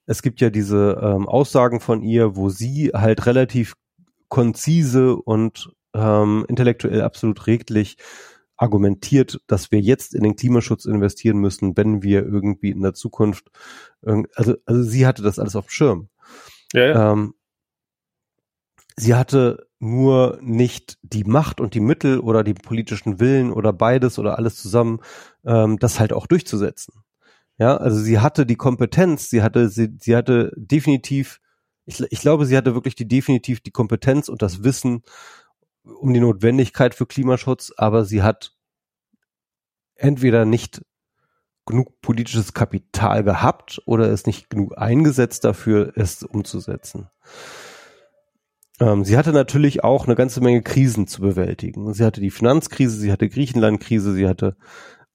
es gibt ja diese ähm, Aussagen von ihr, wo sie halt relativ konzise und ähm, intellektuell absolut redlich argumentiert, dass wir jetzt in den Klimaschutz investieren müssen, wenn wir irgendwie in der Zukunft, also, also sie hatte das alles auf dem Schirm. Ja, ja. Ähm, sie hatte nur nicht die Macht und die Mittel oder die politischen Willen oder beides oder alles zusammen, ähm, das halt auch durchzusetzen. Ja, also sie hatte die Kompetenz, sie hatte, sie, sie hatte definitiv, ich, ich glaube, sie hatte wirklich die definitiv die Kompetenz und das Wissen um die Notwendigkeit für Klimaschutz, aber sie hat entweder nicht genug politisches Kapital gehabt oder es nicht genug eingesetzt dafür, es umzusetzen. Ähm, sie hatte natürlich auch eine ganze Menge Krisen zu bewältigen. Sie hatte die Finanzkrise, sie hatte Griechenland-Krise, sie hatte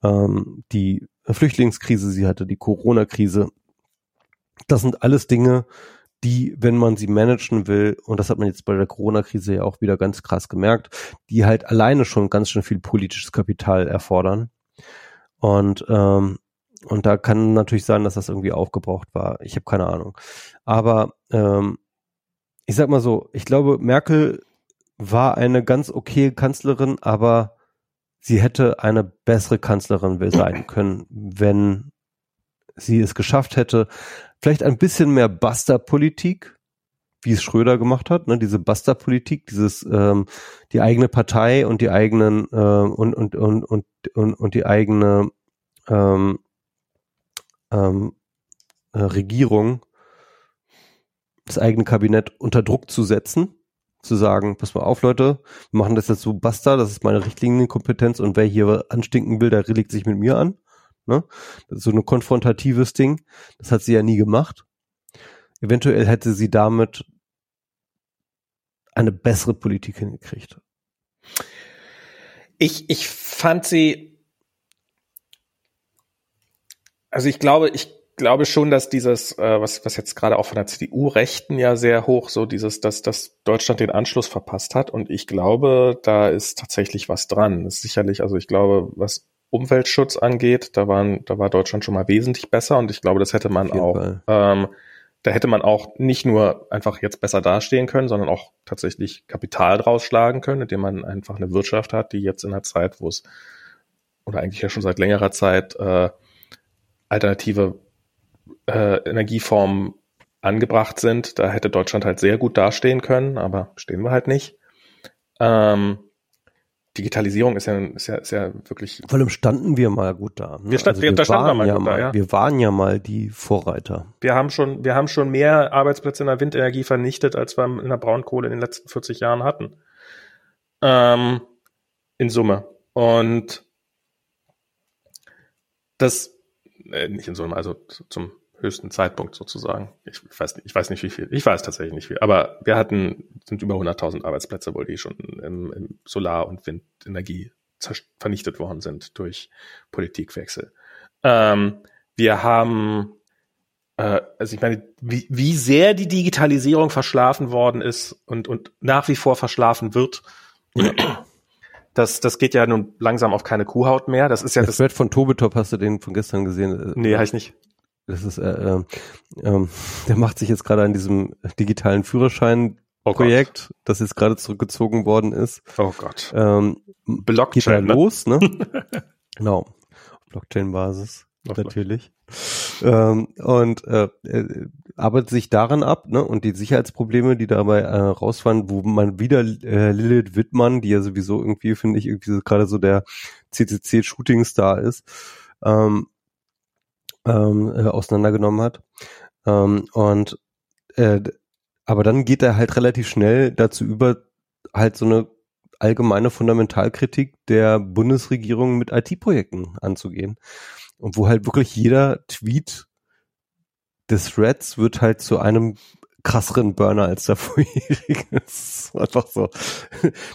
ähm, die Flüchtlingskrise, sie hatte die Corona-Krise. Das sind alles Dinge, die, wenn man sie managen will, und das hat man jetzt bei der Corona-Krise ja auch wieder ganz krass gemerkt, die halt alleine schon ganz schön viel politisches Kapital erfordern. Und ähm, und da kann natürlich sein, dass das irgendwie aufgebraucht war. Ich habe keine Ahnung. Aber ähm, ich sag mal so, ich glaube, Merkel war eine ganz okay Kanzlerin, aber sie hätte eine bessere Kanzlerin sein können, wenn sie es geschafft hätte, vielleicht ein bisschen mehr Buster-Politik, wie es Schröder gemacht hat, ne, diese Buster-Politik, dieses ähm, die eigene Partei und die eigenen äh, und, und, und, und, und, und die eigene ähm, ähm, äh, Regierung das eigene Kabinett unter Druck zu setzen, zu sagen, pass mal auf, Leute, wir machen das jetzt so basta, das ist meine Richtlinienkompetenz und wer hier anstinken will, der legt sich mit mir an. Ne? Das ist so ein konfrontatives Ding. Das hat sie ja nie gemacht. Eventuell hätte sie damit eine bessere Politik hingekriegt. Ich, ich fand sie, also ich glaube, ich glaube schon, dass dieses, äh, was, was jetzt gerade auch von der CDU-Rechten ja sehr hoch, so dieses, dass, dass Deutschland den Anschluss verpasst hat. Und ich glaube, da ist tatsächlich was dran. Das ist sicherlich, also ich glaube, was Umweltschutz angeht, da waren, da war Deutschland schon mal wesentlich besser und ich glaube, das hätte man auch, ähm, da hätte man auch nicht nur einfach jetzt besser dastehen können, sondern auch tatsächlich Kapital draus schlagen können, indem man einfach eine Wirtschaft hat, die jetzt in einer Zeit, wo es, oder eigentlich ja schon seit längerer Zeit, äh, alternative äh, Energieformen angebracht sind. Da hätte Deutschland halt sehr gut dastehen können, aber stehen wir halt nicht. Ähm, Digitalisierung ist ja, ist ja, ist ja wirklich. Vor allem standen wir mal gut da. Ne? Wir, stand, also wir, da standen wir mal ja gut mal, da, ja. Wir waren ja mal die Vorreiter. Wir haben schon, wir haben schon mehr Arbeitsplätze in der Windenergie vernichtet, als wir in der Braunkohle in den letzten 40 Jahren hatten. Ähm, in Summe. Und das, äh, nicht in Summe, also zum höchsten Zeitpunkt sozusagen. Ich weiß, nicht, ich weiß nicht wie viel. Ich weiß tatsächlich nicht viel. Aber wir hatten, sind über 100.000 Arbeitsplätze wohl, die schon im, im Solar- und Windenergie vernichtet worden sind durch Politikwechsel. Ähm, wir haben, äh, also ich meine, wie, wie sehr die Digitalisierung verschlafen worden ist und, und nach wie vor verschlafen wird, das, das geht ja nun langsam auf keine Kuhhaut mehr. Das ist ja das. Das Wert von Tobetop, hast du den von gestern gesehen? Nee, habe ich nicht. Das ist, äh, äh, der macht sich jetzt gerade an diesem digitalen Führerschein oh Projekt, das jetzt gerade zurückgezogen worden ist. Oh Gott. Ähm, Blockchain geht da los, ne? genau. Blockchain-Basis, natürlich. Ähm, und äh, äh, arbeitet sich daran ab, ne? Und die Sicherheitsprobleme, die dabei äh, rausfallen, wo man wieder äh, Lilith Wittmann, die ja sowieso irgendwie, finde ich, irgendwie so, gerade so der CCC-Shooting-Star ist, ähm, ähm, äh, auseinandergenommen hat. Ähm, und äh, aber dann geht er halt relativ schnell dazu über, halt so eine allgemeine Fundamentalkritik der Bundesregierung mit IT-Projekten anzugehen. Und wo halt wirklich jeder Tweet des Threads wird halt zu einem krasseren Burner als der vorherige. Das ist einfach so.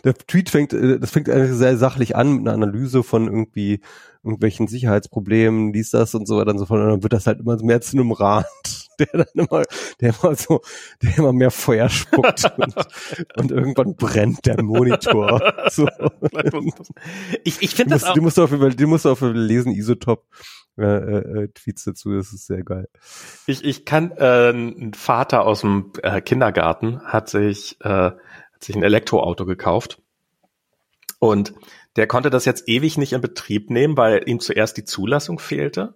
Der Tweet fängt, äh, das fängt eigentlich sehr sachlich an mit einer Analyse von irgendwie irgendwelchen Sicherheitsproblemen, dies, das und so weiter und so fort. Und dann wird das halt immer mehr zu einem Rat, der dann immer, der immer so, der immer mehr Feuer spuckt und, und irgendwann brennt der Monitor. So. Ich, ich finde das auch. Du musst auf, du musst auf lesen, Isotop. Äh, äh, Tweets dazu, das ist sehr geil. Ich, ich kann, äh, ein Vater aus dem äh, Kindergarten hat sich, äh, hat sich ein Elektroauto gekauft und der konnte das jetzt ewig nicht in Betrieb nehmen, weil ihm zuerst die Zulassung fehlte.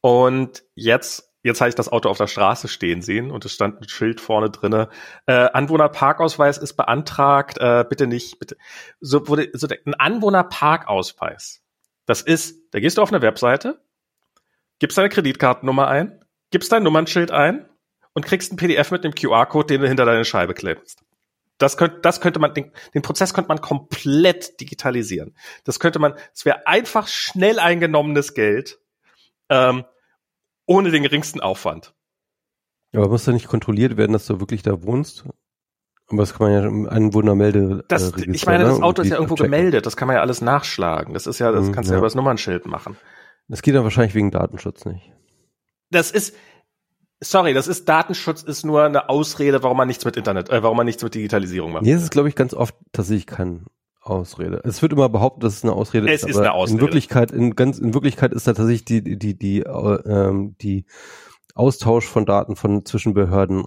Und jetzt, jetzt habe ich das Auto auf der Straße stehen sehen und es stand ein Schild vorne drinne. Äh, Anwohnerparkausweis ist beantragt, äh, bitte nicht, bitte. So wurde so ein Anwohnerparkausweis. Das ist, da gehst du auf eine Webseite, gibst deine Kreditkartennummer ein, gibst dein Nummernschild ein und kriegst ein PDF mit dem QR-Code, den du hinter deine Scheibe klebst. Das könnte, das könnte man, den, den Prozess könnte man komplett digitalisieren. Das könnte man, es wäre einfach schnell eingenommenes Geld, ähm, ohne den geringsten Aufwand. Aber muss da nicht kontrolliert werden, dass du wirklich da wohnst? Aber das kann man ja im. Das, äh, ich meine, das ne? Auto ist ja irgendwo checken. gemeldet, das kann man ja alles nachschlagen. Das ist ja, das mhm, kannst du ja. ja über das Nummernschild machen. Das geht dann wahrscheinlich wegen Datenschutz nicht. Das ist, Sorry, das ist Datenschutz ist nur eine Ausrede, warum man nichts mit Internet, äh, warum man nichts mit Digitalisierung macht. Nee, es ist glaube ich ganz oft tatsächlich keine Ausrede. Es wird immer behauptet, dass es eine Ausrede es ist. Es ist eine Ausrede. In Wirklichkeit, in ganz, in Wirklichkeit ist da tatsächlich die, die, die, die, ähm, die Austausch von Daten von zwischen Behörden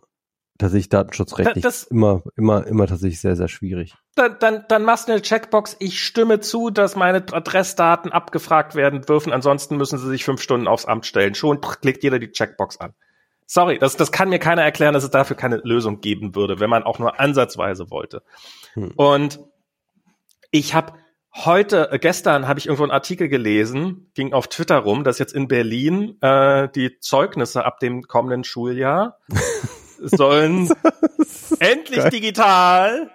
tatsächlich datenschutzrechtlich das, immer, immer, immer tatsächlich sehr, sehr schwierig. Dann, dann, dann machst du eine Checkbox, ich stimme zu, dass meine Adressdaten abgefragt werden dürfen, ansonsten müssen sie sich fünf Stunden aufs Amt stellen. Schon klickt jeder die Checkbox an. Sorry, das, das kann mir keiner erklären, dass es dafür keine Lösung geben würde, wenn man auch nur ansatzweise wollte. Hm. Und ich habe heute, äh, gestern habe ich irgendwo einen Artikel gelesen, ging auf Twitter rum, dass jetzt in Berlin äh, die Zeugnisse ab dem kommenden Schuljahr sollen endlich geil. digital,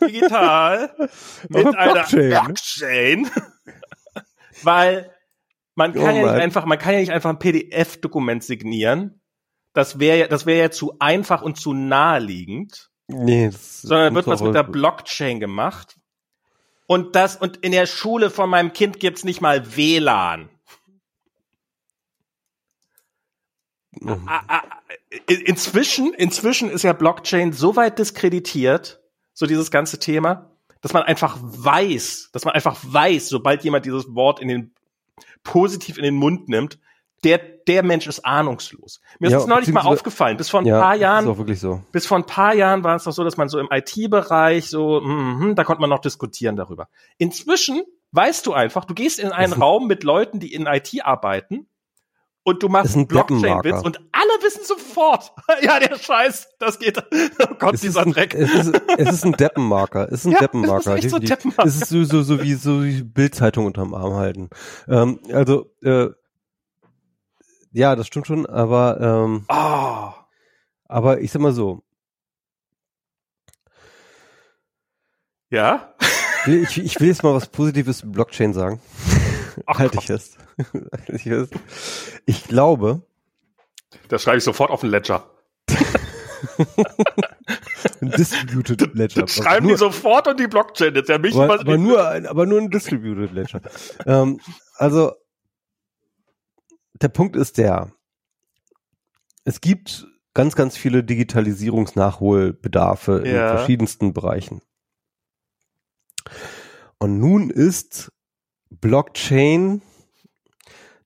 digital mit einer Blockchain, Blockchain weil man kann oh ja nicht einfach, man kann ja nicht einfach ein PDF-Dokument signieren das wäre das wäre ja zu einfach und zu naheliegend. Nee, sondern wird was mit der Blockchain gemacht. Und das, und in der Schule von meinem Kind gibt's nicht mal WLAN. inzwischen, inzwischen ist ja Blockchain so weit diskreditiert, so dieses ganze Thema, dass man einfach weiß, dass man einfach weiß, sobald jemand dieses Wort in den positiv in den Mund nimmt, der, der Mensch ist ahnungslos. Mir ja, ist es neulich mal aufgefallen. Bis vor ein ja, paar Jahren, ist auch wirklich so. bis vor ein paar Jahren war es doch so, dass man so im IT-Bereich so, mm, da konnte man noch diskutieren darüber. Inzwischen weißt du einfach, du gehst in einen Raum mit Leuten, die in IT arbeiten und du machst Blockchain-Witz und alle wissen sofort, ja, der Scheiß, das geht, oh Gott, es dieser ein, Dreck. Es ist, es ist ein Deppenmarker, es ist ein ja, Deppenmarker. Es ist, so Deppenmarker. es ist so, so, so wie so wie Bildzeitung unterm Arm halten. Ähm, also, äh, ja, das stimmt schon, aber ähm, oh. aber ich sag mal so. Ja? Ich, ich will jetzt mal was Positives Blockchain sagen. Halte ich fest. ich glaube. Das schreibe ich sofort auf den Ledger. ein Distributed Ledger. Das schreiben nur, die sofort und die Blockchain jetzt. Ja, mich aber, aber nur ein, aber nur ein Distributed Ledger. ähm, also der Punkt ist der, es gibt ganz, ganz viele Digitalisierungsnachholbedarfe ja. in verschiedensten Bereichen. Und nun ist Blockchain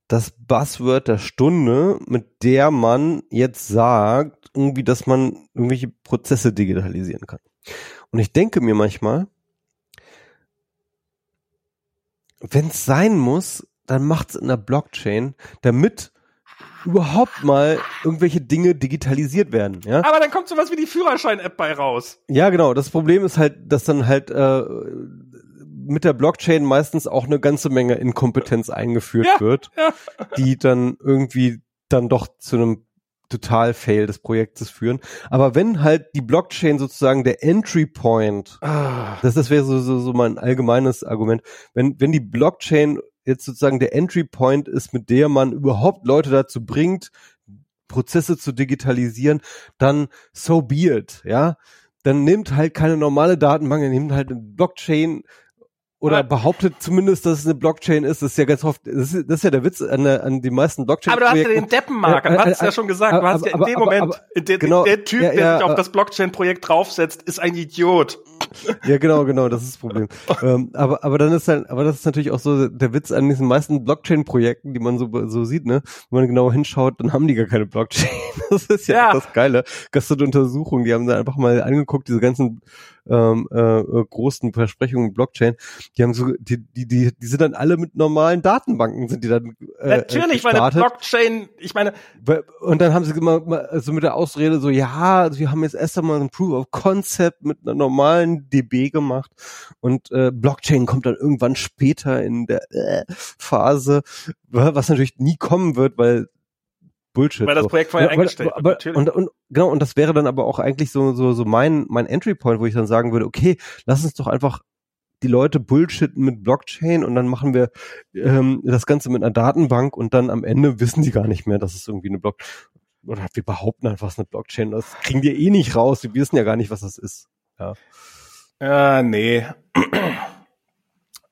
das Buzzword der Stunde, mit der man jetzt sagt, irgendwie, dass man irgendwelche Prozesse digitalisieren kann. Und ich denke mir manchmal, wenn es sein muss, dann macht es in der Blockchain, damit überhaupt mal irgendwelche Dinge digitalisiert werden. Ja? Aber dann kommt sowas wie die Führerschein-App bei raus. Ja, genau. Das Problem ist halt, dass dann halt äh, mit der Blockchain meistens auch eine ganze Menge Inkompetenz eingeführt ja, wird, ja. die dann irgendwie dann doch zu einem Total-Fail des Projektes führen. Aber wenn halt die Blockchain sozusagen der Entry Point, ah. das, das wäre so, so, so mein allgemeines Argument, wenn, wenn die Blockchain jetzt sozusagen der Entry Point ist, mit der man überhaupt Leute dazu bringt, Prozesse zu digitalisieren, dann so be it, ja. Dann nimmt halt keine normale Datenbank, er nimmt halt eine Blockchain, oder aber behauptet zumindest, dass es eine Blockchain ist. Das ist ja ganz oft, das ist, das ist ja der Witz an, an den meisten Blockchain. Aber du hast ja den Deppenmarker, du hast es ja schon gesagt. Du hast ja in dem Moment, der, genau, der Typ, ja, ja, der sich auf das Blockchain-Projekt draufsetzt, ist ein Idiot. Ja, genau, genau, das ist das Problem. ähm, aber, aber dann ist halt, aber das ist natürlich auch so der Witz an diesen meisten Blockchain-Projekten, die man so, so sieht, ne? Wenn man genau hinschaut, dann haben die gar keine Blockchain. Das ist ja, ja. das Geile. Gestern Untersuchung, die haben da einfach mal angeguckt, diese ganzen ähm, äh, äh, großen Versprechungen Blockchain, die haben so, die, die, die, die sind dann alle mit normalen Datenbanken sind die dann. Äh, Natürlich, weil eine Blockchain, ich meine. Und dann haben sie immer so also mit der Ausrede so, ja, also wir haben jetzt erst einmal ein Proof of Concept mit einer normalen DB gemacht und äh, Blockchain kommt dann irgendwann später in der äh, Phase, was natürlich nie kommen wird, weil Bullshit. Weil das Projekt vorher ja, eingestellt aber, wird, und, und, genau, und das wäre dann aber auch eigentlich so, so, so mein, mein Entry Point, wo ich dann sagen würde, okay, lass uns doch einfach die Leute bullshitten mit Blockchain und dann machen wir ähm, das Ganze mit einer Datenbank und dann am Ende wissen die gar nicht mehr, dass es irgendwie eine Block oder wir behaupten einfach, es ist eine Blockchain. Das kriegen die eh nicht raus. Wir wissen ja gar nicht, was das ist. Ja. Äh, nee.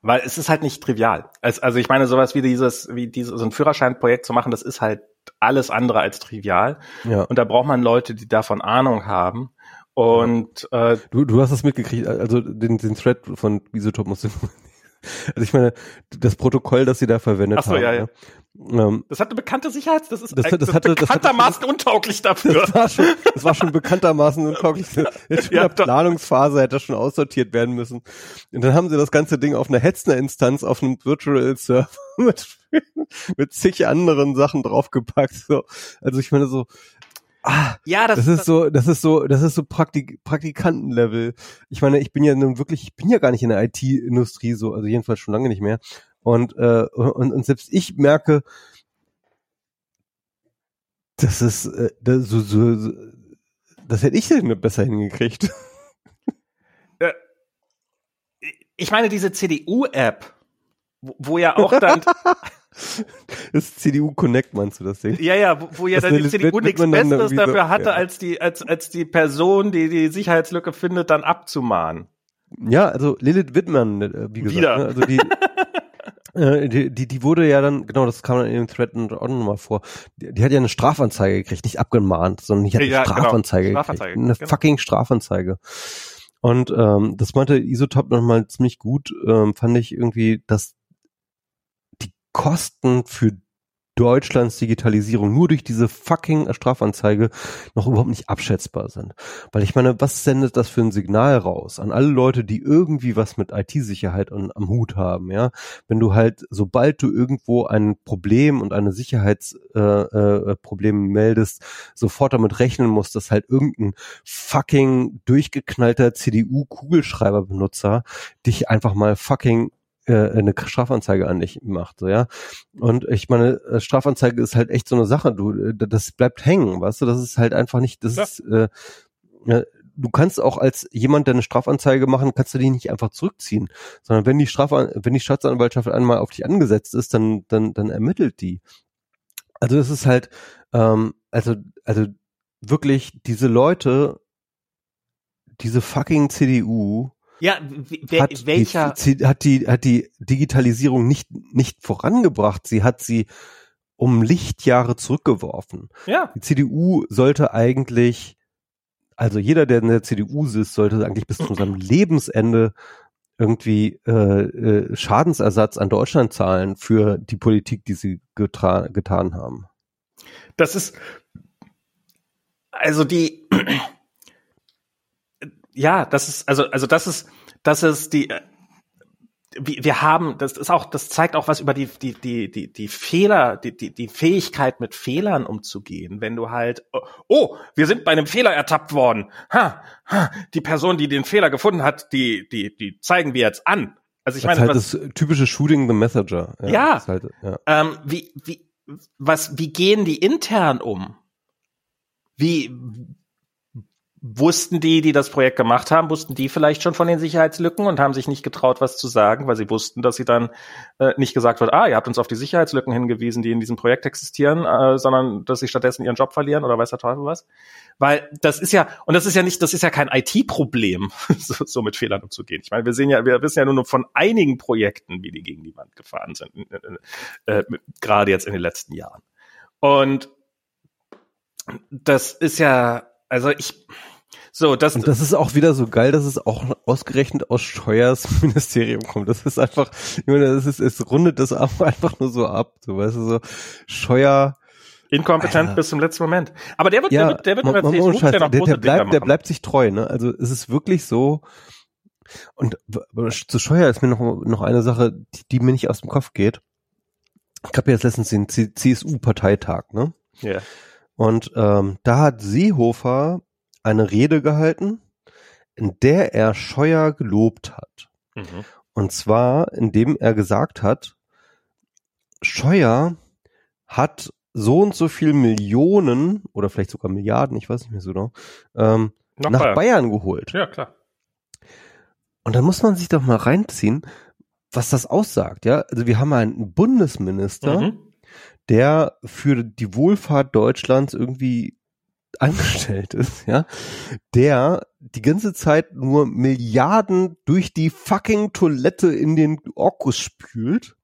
Weil es ist halt nicht trivial. Also ich meine, sowas wie dieses, wie dieses, so ein Führerscheinprojekt zu machen, das ist halt alles andere als trivial. Ja. Und da braucht man Leute, die davon Ahnung haben. Und äh, du, du hast das mitgekriegt, also den, den Thread von Isotop musst du also ich meine, das Protokoll, das sie da verwendet Ach so, haben. Ja, ja. Ähm, das hat eine bekannte Sicherheits, das ist das, das, das hatte, bekanntermaßen das hatte, untauglich dafür. Das war schon, das war schon bekanntermaßen untauglich. Jetzt in der Planungsphase hätte das schon aussortiert werden müssen. Und dann haben sie das ganze Ding auf einer Hetzner-Instanz, auf einem Virtual Server mit, mit zig anderen Sachen draufgepackt. So. Also ich meine so, Ah, ja, das, das ist das, so, das ist so, das ist so Praktik Praktikantenlevel. Ich meine, ich bin ja nun wirklich, ich bin ja gar nicht in der IT-Industrie so, also jedenfalls schon lange nicht mehr. Und, äh, und, und selbst ich merke, das ist, äh, das, so, so, so, das hätte ich denn besser hingekriegt. Äh, ich meine, diese CDU-App, wo, wo ja auch dann Das CDU Connect meinst du das Ding? Ja, ja, wo, wo ja dann die CDU nichts Besseres dafür hatte, ja. als die, als, als die Person, die die Sicherheitslücke findet, dann abzumahnen. Ja, also Lilith Wittmann, äh, wie gesagt. Wieder. Ne? Also die, Äh, die, die, die wurde ja dann, genau, das kam dann in dem Thread auch nochmal vor. Die, die, hat ja eine Strafanzeige gekriegt, nicht abgemahnt, sondern die hat eine ja, genau. Strafanzeige genau. gekriegt. Eine genau. fucking Strafanzeige. Und ähm, das meinte Isotop nochmal ziemlich gut, ähm, fand ich irgendwie, dass die Kosten für Deutschlands Digitalisierung nur durch diese fucking Strafanzeige noch überhaupt nicht abschätzbar sind. Weil ich meine, was sendet das für ein Signal raus an alle Leute, die irgendwie was mit IT-Sicherheit am Hut haben, ja? Wenn du halt, sobald du irgendwo ein Problem und eine Sicherheitsproblem äh, äh, meldest, sofort damit rechnen musst, dass halt irgendein fucking durchgeknallter CDU-Kugelschreiberbenutzer dich einfach mal fucking eine Strafanzeige an dich macht, so, ja. Und ich meine, äh, Strafanzeige ist halt echt so eine Sache, du, äh, das bleibt hängen, weißt du, das ist halt einfach nicht, das ja. ist, äh, du kannst auch als jemand, der eine Strafanzeige machen, kannst du die nicht einfach zurückziehen, sondern wenn die Straf, wenn die Staatsanwaltschaft einmal auf dich angesetzt ist, dann, dann, dann ermittelt die. Also es ist halt, ähm, also, also wirklich diese Leute, diese fucking CDU, ja, hat welcher die, hat die hat die Digitalisierung nicht nicht vorangebracht, sie hat sie um Lichtjahre zurückgeworfen. Ja. Die CDU sollte eigentlich also jeder, der in der CDU sitzt, sollte eigentlich bis zu seinem Lebensende irgendwie äh, äh, Schadensersatz an Deutschland zahlen für die Politik, die sie getan haben. Das ist also die ja, das ist, also, also das ist, das ist die, äh, wir haben, das ist auch, das zeigt auch was über die, die, die, die, die Fehler, die, die, die Fähigkeit mit Fehlern umzugehen. Wenn du halt, oh, oh, wir sind bei einem Fehler ertappt worden. Ha, ha, die Person, die den Fehler gefunden hat, die, die, die zeigen wir jetzt an. Also ich das meine, halt was, das typische Shooting the Messenger. Ja, ja, halt, ja. Ähm, wie, wie, was, wie gehen die intern um? Wie, Wussten die, die das Projekt gemacht haben, wussten die vielleicht schon von den Sicherheitslücken und haben sich nicht getraut, was zu sagen, weil sie wussten, dass sie dann äh, nicht gesagt wird, ah, ihr habt uns auf die Sicherheitslücken hingewiesen, die in diesem Projekt existieren, äh, sondern dass sie stattdessen ihren Job verlieren oder weiß der Teufel was. Weil das ist ja, und das ist ja nicht, das ist ja kein IT-Problem, so, so mit Fehlern umzugehen. Ich meine, wir sehen ja, wir wissen ja nur noch von einigen Projekten, wie die gegen die Wand gefahren sind, äh, äh, gerade jetzt in den letzten Jahren. Und das ist ja, also ich, so, das, und das ist auch wieder so geil, dass es auch ausgerechnet aus Scheuers Ministerium kommt. Das ist einfach, ich meine, das ist, es rundet das einfach nur so ab. So, weißt du, so Scheuer. Inkompetent Alter. bis zum letzten Moment. Aber der wird, ja, der wird, der wird man, man, man Scheiß, der, der, bleibt, der bleibt sich treu, ne? Also es ist wirklich so. Und zu Scheuer ist mir noch, noch eine Sache, die, die mir nicht aus dem Kopf geht. Ich habe jetzt letztens den CSU-Parteitag, ne? Ja. Yeah. Und ähm, da hat Seehofer eine Rede gehalten, in der er Scheuer gelobt hat. Mhm. Und zwar, indem er gesagt hat, Scheuer hat so und so viel Millionen oder vielleicht sogar Milliarden, ich weiß nicht mehr so genau, ähm, nach, nach Bayern. Bayern. geholt. Ja, klar. Und dann muss man sich doch mal reinziehen, was das aussagt, ja. Also wir haben einen Bundesminister, mhm der für die Wohlfahrt Deutschlands irgendwie angestellt ist, ja, der die ganze Zeit nur Milliarden durch die fucking Toilette in den Orkus spült,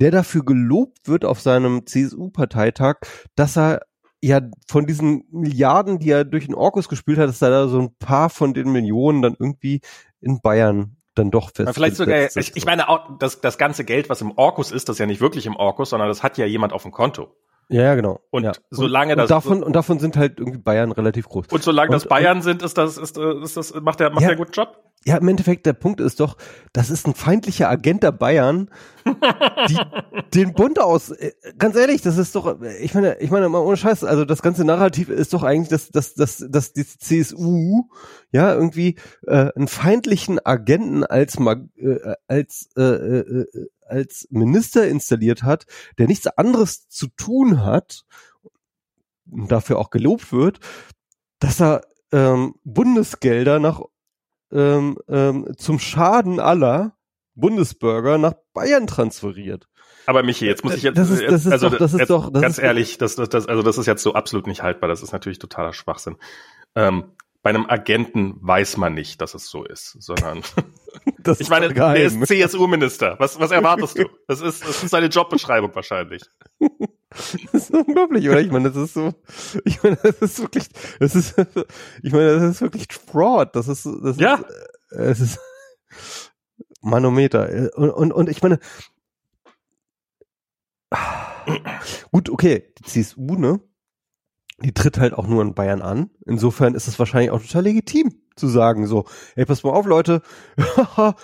der dafür gelobt wird auf seinem CSU-Parteitag, dass er ja von diesen Milliarden, die er durch den Orkus gespült hat, dass er da so ein paar von den Millionen dann irgendwie in Bayern dann doch fest. Vielleicht sogar, ich, ich meine, auch das, das ganze Geld, was im Orkus ist, das ist ja nicht wirklich im Orkus, sondern das hat ja jemand auf dem Konto. Ja, ja, genau. Und ja. solange und, das und davon und davon sind halt irgendwie Bayern relativ groß. Und solange und, das Bayern sind, ist das ist, ist das macht der macht ja, der einen guten Job? Ja, im Endeffekt der Punkt ist doch, das ist ein feindlicher Agent der Bayern, die den Bund aus. Äh, ganz ehrlich, das ist doch. Ich meine, ich meine, ohne Scheiß. Also das ganze Narrativ ist doch eigentlich, dass dass dass dass die CSU ja irgendwie äh, einen feindlichen Agenten als äh, als äh, äh, äh, als Minister installiert hat, der nichts anderes zu tun hat und dafür auch gelobt wird, dass er ähm, Bundesgelder nach ähm, ähm, zum Schaden aller Bundesbürger nach Bayern transferiert. Aber Michi, jetzt muss ich jetzt, das ist, das ist also doch, das ist doch, das ganz ist ehrlich, das, das, das, also das ist jetzt so absolut nicht haltbar. Das ist natürlich totaler Schwachsinn. Ähm, bei einem Agenten weiß man nicht, dass es so ist, sondern Das ich meine, der ist CSU-Minister. Was, was erwartest du? Das ist, das ist seine Jobbeschreibung wahrscheinlich. Das ist unglaublich, oder? Ich meine, das ist so, ich meine, das ist wirklich, das ist, ich meine, das ist wirklich Fraud. Das ist, das ja. ist, es ist Manometer. Und, und, und ich meine, gut, okay, die CSU, ne? Die tritt halt auch nur in Bayern an. Insofern ist es wahrscheinlich auch total legitim zu sagen, so, ey, pass mal auf, Leute, wir,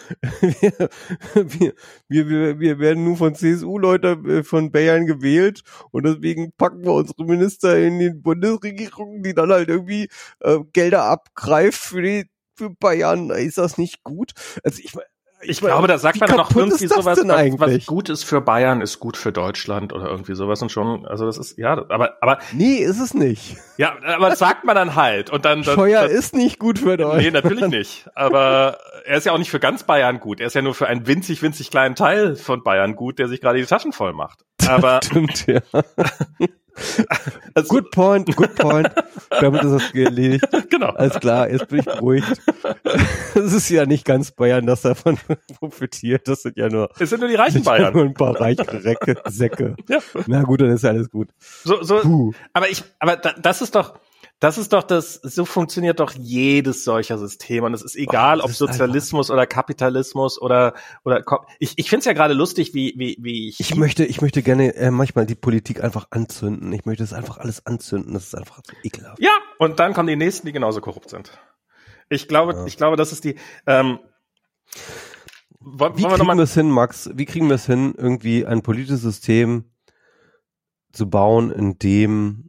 wir, wir, wir werden nur von CSU-Leute äh, von Bayern gewählt und deswegen packen wir unsere Minister in die Bundesregierung, die dann halt irgendwie äh, Gelder abgreift für die für Bayern. Ist das nicht gut? Also ich meine, ich glaube, da sagt man dann noch irgendwie sowas, was, was gut ist für Bayern, ist gut für Deutschland oder irgendwie sowas und schon, also das ist, ja, aber, aber. Nee, ist es nicht. Ja, aber das sagt man dann halt und dann. dann Scheuer dann, ist nicht gut für Deutschland. Nee, natürlich nicht. Aber er ist ja auch nicht für ganz Bayern gut. Er ist ja nur für einen winzig, winzig kleinen Teil von Bayern gut, der sich gerade die Taschen voll macht. Aber. Stimmt, ja. Also, good point, good point. Damit ist das erledigt. Genau. Alles klar, jetzt bin ich beruhigt. Es ist ja nicht ganz Bayern, das davon profitiert. Das sind ja nur. Es sind nur die reichen Bayern. Ja nur ein paar reiche Recke, Säcke. Ja. Na gut, dann ist ja alles gut. So, so. Puh. Aber ich, aber das ist doch, das ist doch das, so funktioniert doch jedes solcher System. Und es ist egal, oh, ob Sozialismus oder Kapitalismus oder, oder, ich, ich finde es ja gerade lustig, wie, wie, wie ich. Ich möchte, ich möchte gerne äh, manchmal die Politik einfach anzünden. Ich möchte es einfach alles anzünden. Das ist einfach ekelhaft. Ja, und dann kommen die nächsten, die genauso korrupt sind. Ich glaube, ja. ich glaube, das ist die, ähm, wollen, wie wollen kriegen wir es hin, Max? Wie kriegen wir es hin, irgendwie ein politisches System zu bauen, in dem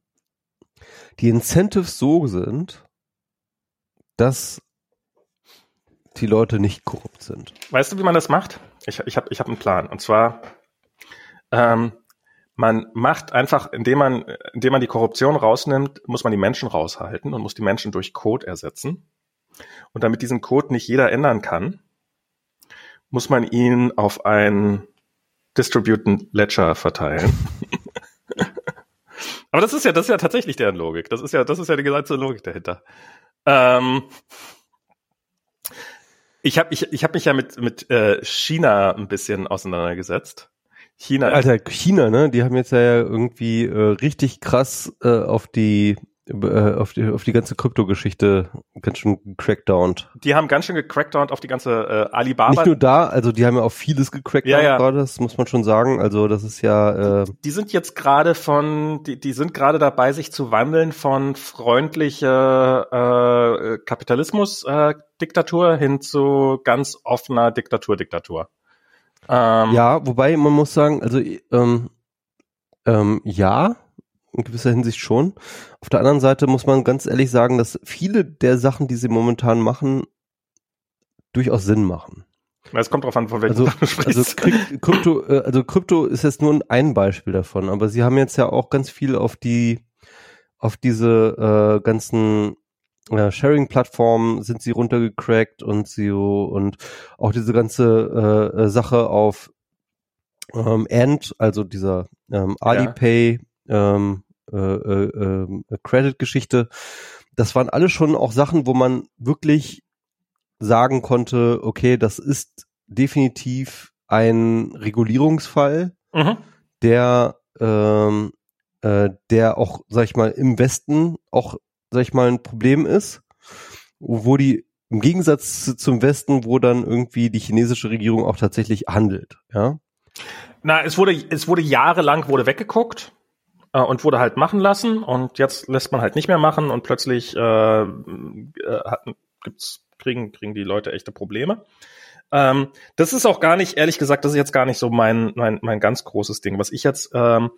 die Incentives so sind, dass die Leute nicht korrupt sind. Weißt du, wie man das macht? Ich, ich habe ich hab einen Plan. Und zwar, ähm, man macht einfach, indem man, indem man die Korruption rausnimmt, muss man die Menschen raushalten und muss die Menschen durch Code ersetzen. Und damit diesen Code nicht jeder ändern kann, muss man ihn auf ein Distributed Ledger verteilen. Aber das ist ja, das ist ja tatsächlich deren Logik. Das ist ja, das ist ja die gesamte Logik dahinter. Ähm, ich habe ich, ich hab mich ja mit, mit äh, China ein bisschen auseinandergesetzt. China. Alter, China, ne? Die haben jetzt ja irgendwie äh, richtig krass äh, auf die auf die, auf die ganze Krypto-Geschichte ganz schön gecrackdownt. Die haben ganz schön gecrackdownt auf die ganze äh, Alibaba. Nicht nur da, also die haben ja auch vieles gecrackdownt ja, ja. gerade, das muss man schon sagen. Also das ist ja. Äh die sind jetzt gerade von, die, die sind gerade dabei, sich zu wandeln von freundlicher äh, Kapitalismus-Diktatur äh, hin zu ganz offener Diktatur-Diktatur. Ähm, ja, wobei man muss sagen, also ähm, ähm, ja, in gewisser Hinsicht schon. Auf der anderen Seite muss man ganz ehrlich sagen, dass viele der Sachen, die sie momentan machen, durchaus Sinn machen. Es kommt drauf an, von welchem also, also Krypto, äh, also Krypto ist jetzt nur ein Beispiel davon, aber sie haben jetzt ja auch ganz viel auf die, auf diese äh, ganzen äh, Sharing-Plattformen sind sie runtergecrackt und sie und auch diese ganze äh, Sache auf ähm, End, also dieser ähm, Alipay, ähm, äh, äh, äh, Credit-Geschichte. Das waren alle schon auch Sachen, wo man wirklich sagen konnte, okay, das ist definitiv ein Regulierungsfall, mhm. der ähm, äh, der auch, sag ich mal, im Westen auch, sag ich mal, ein Problem ist, wo die im Gegensatz zum Westen, wo dann irgendwie die chinesische Regierung auch tatsächlich handelt, ja. Na, es wurde, es wurde jahrelang wurde weggeguckt äh, und wurde halt machen lassen und jetzt lässt man halt nicht mehr machen und plötzlich äh, äh, hat, gibt's, kriegen, kriegen die Leute echte Probleme. Ähm, das ist auch gar nicht, ehrlich gesagt, das ist jetzt gar nicht so mein, mein, mein ganz großes Ding. Was ich jetzt ähm,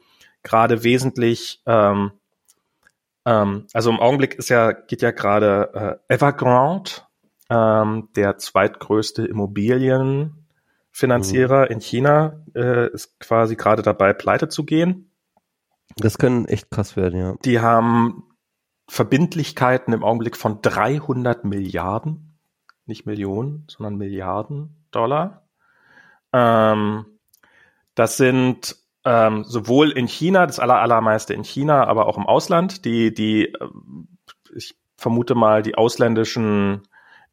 gerade wesentlich, ähm, ähm, also im Augenblick ist ja, geht ja gerade äh, Evergrande, ähm, der zweitgrößte Immobilienfinanzierer mhm. in China, äh, ist quasi gerade dabei, pleite zu gehen. Das können echt krass werden, ja. Die haben Verbindlichkeiten im Augenblick von 300 Milliarden, nicht Millionen, sondern Milliarden Dollar. Ähm, das sind ähm, sowohl in China, das aller, allermeiste in China, aber auch im Ausland. Die, die, äh, ich vermute mal, die ausländischen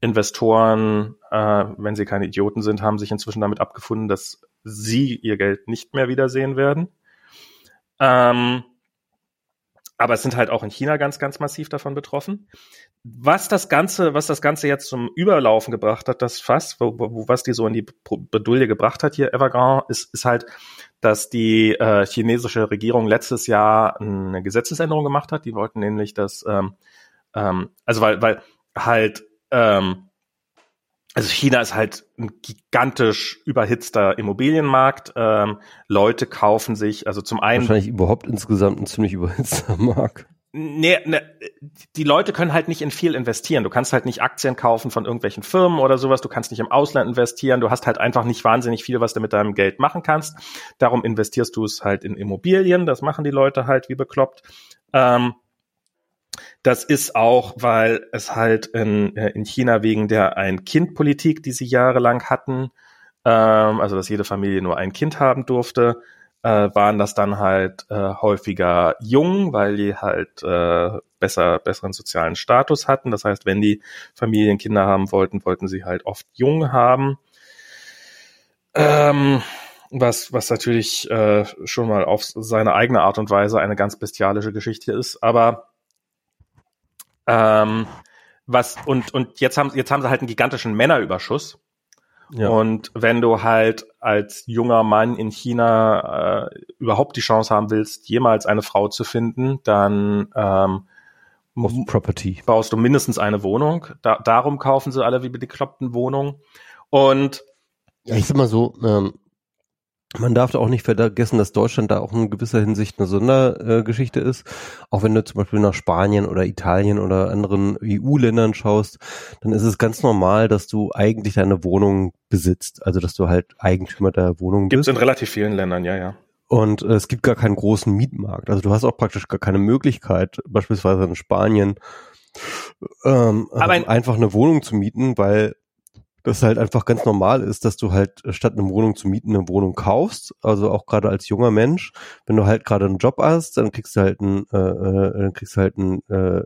Investoren, äh, wenn sie keine Idioten sind, haben sich inzwischen damit abgefunden, dass sie ihr Geld nicht mehr wiedersehen werden. Ähm, aber es sind halt auch in China ganz, ganz massiv davon betroffen. Was das Ganze, was das Ganze jetzt zum Überlaufen gebracht hat, das Fass, wo, wo, was die so in die Bedulie gebracht hat hier, Evergrande, ist, ist halt, dass die äh, chinesische Regierung letztes Jahr eine Gesetzesänderung gemacht hat. Die wollten nämlich, dass, ähm, ähm, also weil, weil halt ähm, also China ist halt ein gigantisch überhitzter Immobilienmarkt. Ähm, Leute kaufen sich, also zum einen. Wahrscheinlich überhaupt insgesamt ein ziemlich überhitzter Markt. Nee, nee, die Leute können halt nicht in viel investieren. Du kannst halt nicht Aktien kaufen von irgendwelchen Firmen oder sowas. Du kannst nicht im Ausland investieren. Du hast halt einfach nicht wahnsinnig viel, was du mit deinem Geld machen kannst. Darum investierst du es halt in Immobilien. Das machen die Leute halt wie bekloppt. Ähm, das ist auch, weil es halt in, äh, in China wegen der Ein-Kind-Politik, die sie jahrelang hatten, ähm, also dass jede Familie nur ein Kind haben durfte, äh, waren das dann halt äh, häufiger jung, weil die halt äh, besser besseren sozialen Status hatten. Das heißt, wenn die Familien Kinder haben wollten, wollten sie halt oft jung haben. Ähm, was, was natürlich äh, schon mal auf seine eigene Art und Weise eine ganz bestialische Geschichte ist. Aber ähm, was, und, und jetzt haben, jetzt haben sie halt einen gigantischen Männerüberschuss. Ja. Und wenn du halt als junger Mann in China äh, überhaupt die Chance haben willst, jemals eine Frau zu finden, dann ähm, Property. baust du mindestens eine Wohnung. Da, darum kaufen sie alle wie bekloppten Wohnungen. Und ja, ich sag mal so, ähm, man darf auch nicht vergessen, dass Deutschland da auch in gewisser Hinsicht eine Sondergeschichte ist. Auch wenn du zum Beispiel nach Spanien oder Italien oder anderen EU-Ländern schaust, dann ist es ganz normal, dass du eigentlich deine Wohnung besitzt. Also dass du halt Eigentümer der Wohnung Gibt's bist. Gibt in relativ vielen Ländern, ja, ja. Und äh, es gibt gar keinen großen Mietmarkt. Also du hast auch praktisch gar keine Möglichkeit, beispielsweise in Spanien, ähm, ein einfach eine Wohnung zu mieten, weil das halt einfach ganz normal ist, dass du halt äh, statt eine Wohnung zu mieten eine Wohnung kaufst. Also auch gerade als junger Mensch, wenn du halt gerade einen Job hast, dann kriegst du halt einen, äh, äh, dann kriegst du halt einen, äh,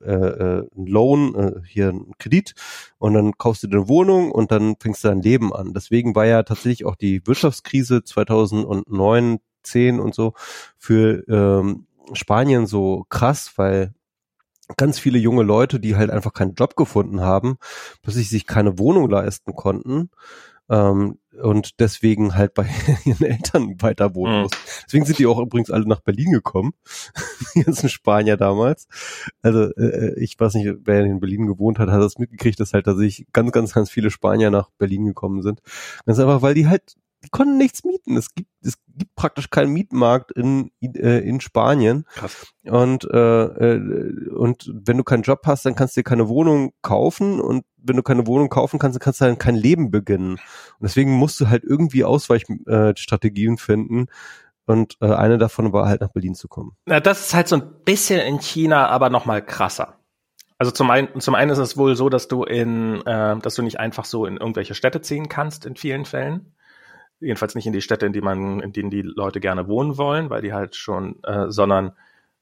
äh, äh, einen Loan, äh, hier einen Kredit und dann kaufst du dir eine Wohnung und dann fängst du dein Leben an. Deswegen war ja tatsächlich auch die Wirtschaftskrise 2009, 10 und so für ähm, Spanien so krass, weil ganz viele junge Leute, die halt einfach keinen Job gefunden haben, plötzlich sich keine Wohnung leisten konnten ähm, und deswegen halt bei ihren Eltern weiter wohnen mhm. mussten. Deswegen sind die auch übrigens alle nach Berlin gekommen, die ganzen Spanier damals. Also äh, äh, ich weiß nicht, wer in Berlin gewohnt hat, hat das mitgekriegt, dass halt tatsächlich ganz, ganz, ganz viele Spanier nach Berlin gekommen sind. Ganz einfach, weil die halt die konnten nichts mieten. Es gibt, es gibt praktisch keinen Mietmarkt in, äh, in Spanien. Krass. Und, äh, äh, und wenn du keinen Job hast, dann kannst du dir keine Wohnung kaufen. Und wenn du keine Wohnung kaufen kannst, dann kannst du dann kein Leben beginnen. Und deswegen musst du halt irgendwie Ausweichstrategien äh, finden. Und äh, eine davon war halt nach Berlin zu kommen. Na, das ist halt so ein bisschen in China, aber noch mal krasser. Also zum einen, zum einen ist es wohl so, dass du in, äh, dass du nicht einfach so in irgendwelche Städte ziehen kannst in vielen Fällen, jedenfalls nicht in die Städte, in die man, in denen die Leute gerne wohnen wollen, weil die halt schon, äh, sondern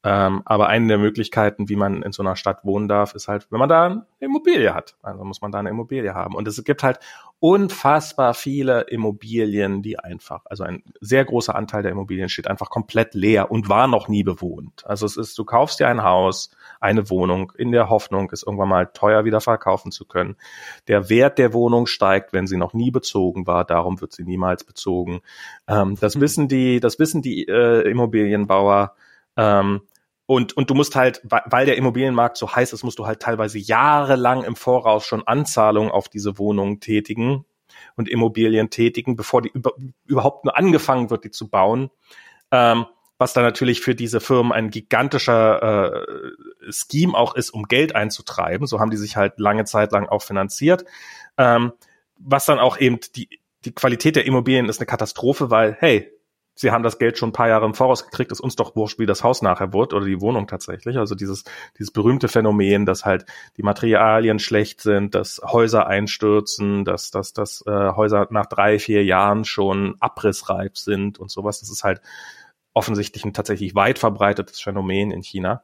ähm, aber eine der Möglichkeiten, wie man in so einer Stadt wohnen darf, ist halt, wenn man da eine Immobilie hat. Also muss man da eine Immobilie haben. Und es gibt halt unfassbar viele Immobilien, die einfach, also ein sehr großer Anteil der Immobilien steht einfach komplett leer und war noch nie bewohnt. Also es ist, du kaufst dir ein Haus, eine Wohnung in der Hoffnung, es irgendwann mal teuer wieder verkaufen zu können. Der Wert der Wohnung steigt, wenn sie noch nie bezogen war, darum wird sie niemals bezogen. Ähm, das mhm. wissen die, das wissen die äh, Immobilienbauer. Ähm, und, und du musst halt, weil der Immobilienmarkt so heiß ist, musst du halt teilweise jahrelang im Voraus schon Anzahlungen auf diese Wohnungen tätigen und Immobilien tätigen, bevor die über, überhaupt nur angefangen wird, die zu bauen. Ähm, was dann natürlich für diese Firmen ein gigantischer äh, Scheme auch ist, um Geld einzutreiben. So haben die sich halt lange Zeit lang auch finanziert. Ähm, was dann auch eben die, die Qualität der Immobilien ist eine Katastrophe, weil, hey, sie haben das Geld schon ein paar Jahre im Voraus gekriegt, ist uns doch wurscht, wie das Haus nachher wird oder die Wohnung tatsächlich. Also dieses, dieses berühmte Phänomen, dass halt die Materialien schlecht sind, dass Häuser einstürzen, dass, dass, dass äh, Häuser nach drei, vier Jahren schon abrissreif sind und sowas. Das ist halt offensichtlich ein tatsächlich weit verbreitetes Phänomen in China.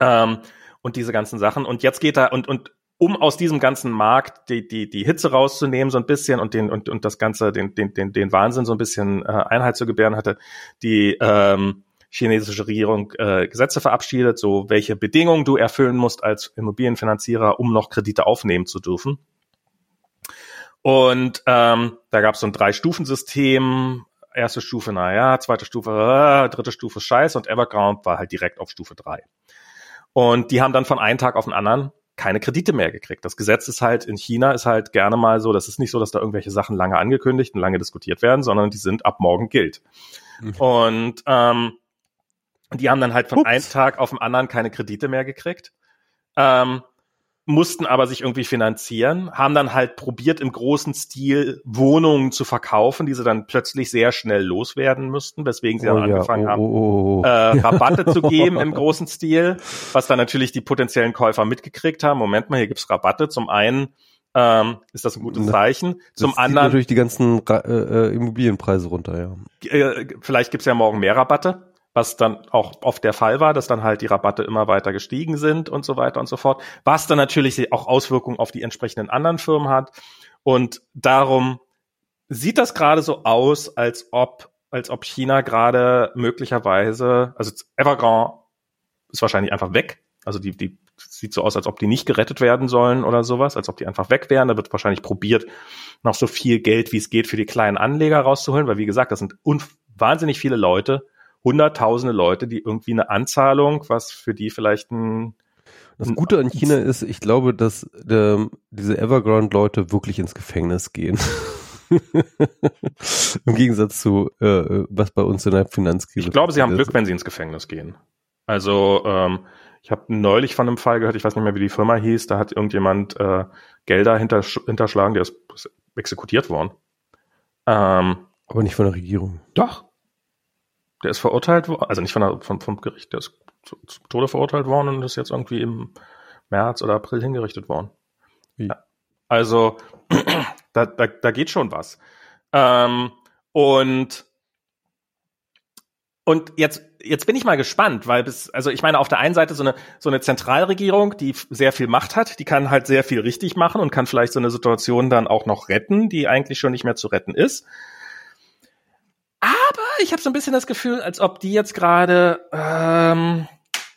Ähm, und diese ganzen Sachen. Und jetzt geht er, und, und um aus diesem ganzen Markt die, die, die Hitze rauszunehmen, so ein bisschen und den und, und das Ganze, den, den, den, den Wahnsinn so ein bisschen äh, Einheit zu gebären, hatte die ähm, chinesische Regierung äh, Gesetze verabschiedet, so welche Bedingungen du erfüllen musst als Immobilienfinanzierer, um noch Kredite aufnehmen zu dürfen. Und ähm, da gab es so ein Drei-Stufen-System. Erste Stufe, naja, zweite Stufe, äh, dritte Stufe, scheiße. Und Evergrande war halt direkt auf Stufe drei. Und die haben dann von einem Tag auf den anderen keine Kredite mehr gekriegt. Das Gesetz ist halt in China ist halt gerne mal so, das ist nicht so, dass da irgendwelche Sachen lange angekündigt und lange diskutiert werden, sondern die sind ab morgen gilt. Mhm. Und ähm, die haben dann halt von Ups. einem Tag auf den anderen keine Kredite mehr gekriegt. Ähm, mussten aber sich irgendwie finanzieren, haben dann halt probiert im großen Stil Wohnungen zu verkaufen, die sie dann plötzlich sehr schnell loswerden müssten, weswegen sie oh, dann ja. angefangen oh, haben, oh, oh, äh, Rabatte zu geben im großen Stil, was dann natürlich die potenziellen Käufer mitgekriegt haben. Moment mal, hier gibt's Rabatte. Zum einen ähm, ist das ein gutes Zeichen. Das Zum anderen natürlich die ganzen äh, äh, Immobilienpreise runter, ja. Äh, vielleicht gibt's ja morgen mehr Rabatte was dann auch oft der Fall war, dass dann halt die Rabatte immer weiter gestiegen sind und so weiter und so fort, was dann natürlich auch Auswirkungen auf die entsprechenden anderen Firmen hat. Und darum sieht das gerade so aus, als ob, als ob China gerade möglicherweise, also Evergrande ist wahrscheinlich einfach weg. Also die, die sieht so aus, als ob die nicht gerettet werden sollen oder sowas, als ob die einfach weg wären. Da wird wahrscheinlich probiert, noch so viel Geld, wie es geht, für die kleinen Anleger rauszuholen, weil wie gesagt, das sind wahnsinnig viele Leute, hunderttausende Leute, die irgendwie eine Anzahlung, was für die vielleicht ein das Gute an China ist, ich glaube, dass ähm, diese Evergrande-Leute wirklich ins Gefängnis gehen. Im Gegensatz zu äh, was bei uns in der Finanzkrise. Ich glaube, sie haben Glück, wenn sie ins Gefängnis gehen. Also ähm, ich habe neulich von einem Fall gehört, ich weiß nicht mehr, wie die Firma hieß, da hat irgendjemand äh, Gelder hintersch hinterschlagen, der ist exekutiert worden. Ähm, Aber nicht von der Regierung. Doch. Der ist verurteilt worden, also nicht von der, vom, vom Gericht, der ist zu, zu Tode verurteilt worden und ist jetzt irgendwie im März oder April hingerichtet worden. Wie? Ja. Also da, da, da geht schon was. Ähm, und und jetzt jetzt bin ich mal gespannt, weil bis also ich meine auf der einen Seite so eine so eine Zentralregierung, die sehr viel Macht hat, die kann halt sehr viel richtig machen und kann vielleicht so eine Situation dann auch noch retten, die eigentlich schon nicht mehr zu retten ist ich habe so ein bisschen das Gefühl, als ob die jetzt gerade ähm,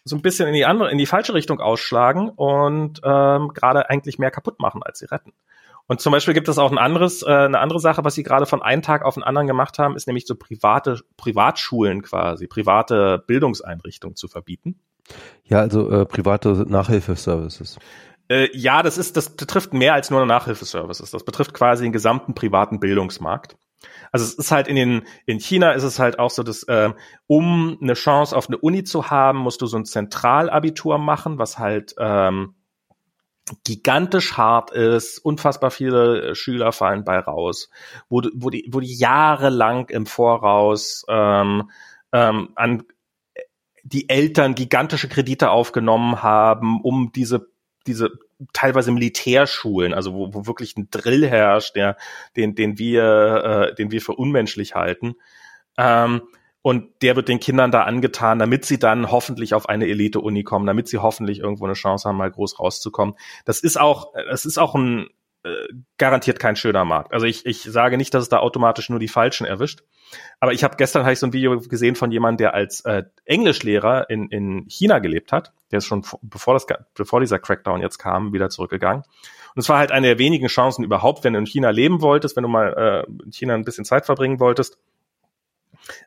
so ein bisschen in die andere, in die falsche Richtung ausschlagen und ähm, gerade eigentlich mehr kaputt machen, als sie retten. Und zum Beispiel gibt es auch ein anderes, äh, eine andere Sache, was sie gerade von einem Tag auf den anderen gemacht haben, ist nämlich so private Privatschulen quasi, private Bildungseinrichtungen zu verbieten. Ja, also äh, private Nachhilfeservices. Äh, ja, das ist, das betrifft mehr als nur Nachhilfeservices. Das betrifft quasi den gesamten privaten Bildungsmarkt. Also es ist halt in den in China ist es halt auch so, dass äh, um eine Chance auf eine Uni zu haben, musst du so ein Zentralabitur machen, was halt ähm, gigantisch hart ist, unfassbar viele äh, Schüler fallen bei raus, wo, wo die wo die jahrelang im Voraus ähm, ähm, an die Eltern gigantische Kredite aufgenommen haben, um diese diese teilweise Militärschulen, also wo, wo wirklich ein Drill herrscht, der, den, den wir, äh, den wir für unmenschlich halten. Ähm, und der wird den Kindern da angetan, damit sie dann hoffentlich auf eine Elite-Uni kommen, damit sie hoffentlich irgendwo eine Chance haben, mal groß rauszukommen. Das ist auch, das ist auch ein äh, garantiert kein schöner Markt. Also ich, ich sage nicht, dass es da automatisch nur die Falschen erwischt. Aber ich habe gestern hab ich so ein Video gesehen von jemandem, der als äh, Englischlehrer in, in China gelebt hat. Der ist schon bevor das bevor dieser Crackdown jetzt kam wieder zurückgegangen. Und es war halt eine der wenigen Chancen überhaupt, wenn du in China leben wolltest, wenn du mal äh, in China ein bisschen Zeit verbringen wolltest.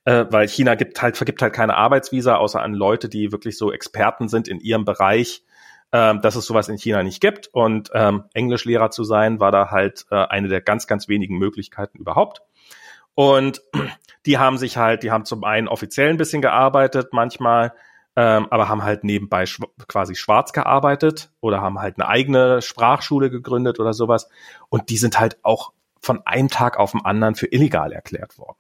Äh, weil China gibt halt vergibt halt keine Arbeitsvisa außer an Leute, die wirklich so Experten sind in ihrem Bereich, äh, dass es sowas in China nicht gibt. Und ähm, Englischlehrer zu sein war da halt äh, eine der ganz ganz wenigen Möglichkeiten überhaupt. Und die haben sich halt, die haben zum einen offiziell ein bisschen gearbeitet manchmal, ähm, aber haben halt nebenbei schw quasi schwarz gearbeitet oder haben halt eine eigene Sprachschule gegründet oder sowas. Und die sind halt auch von einem Tag auf den anderen für illegal erklärt worden.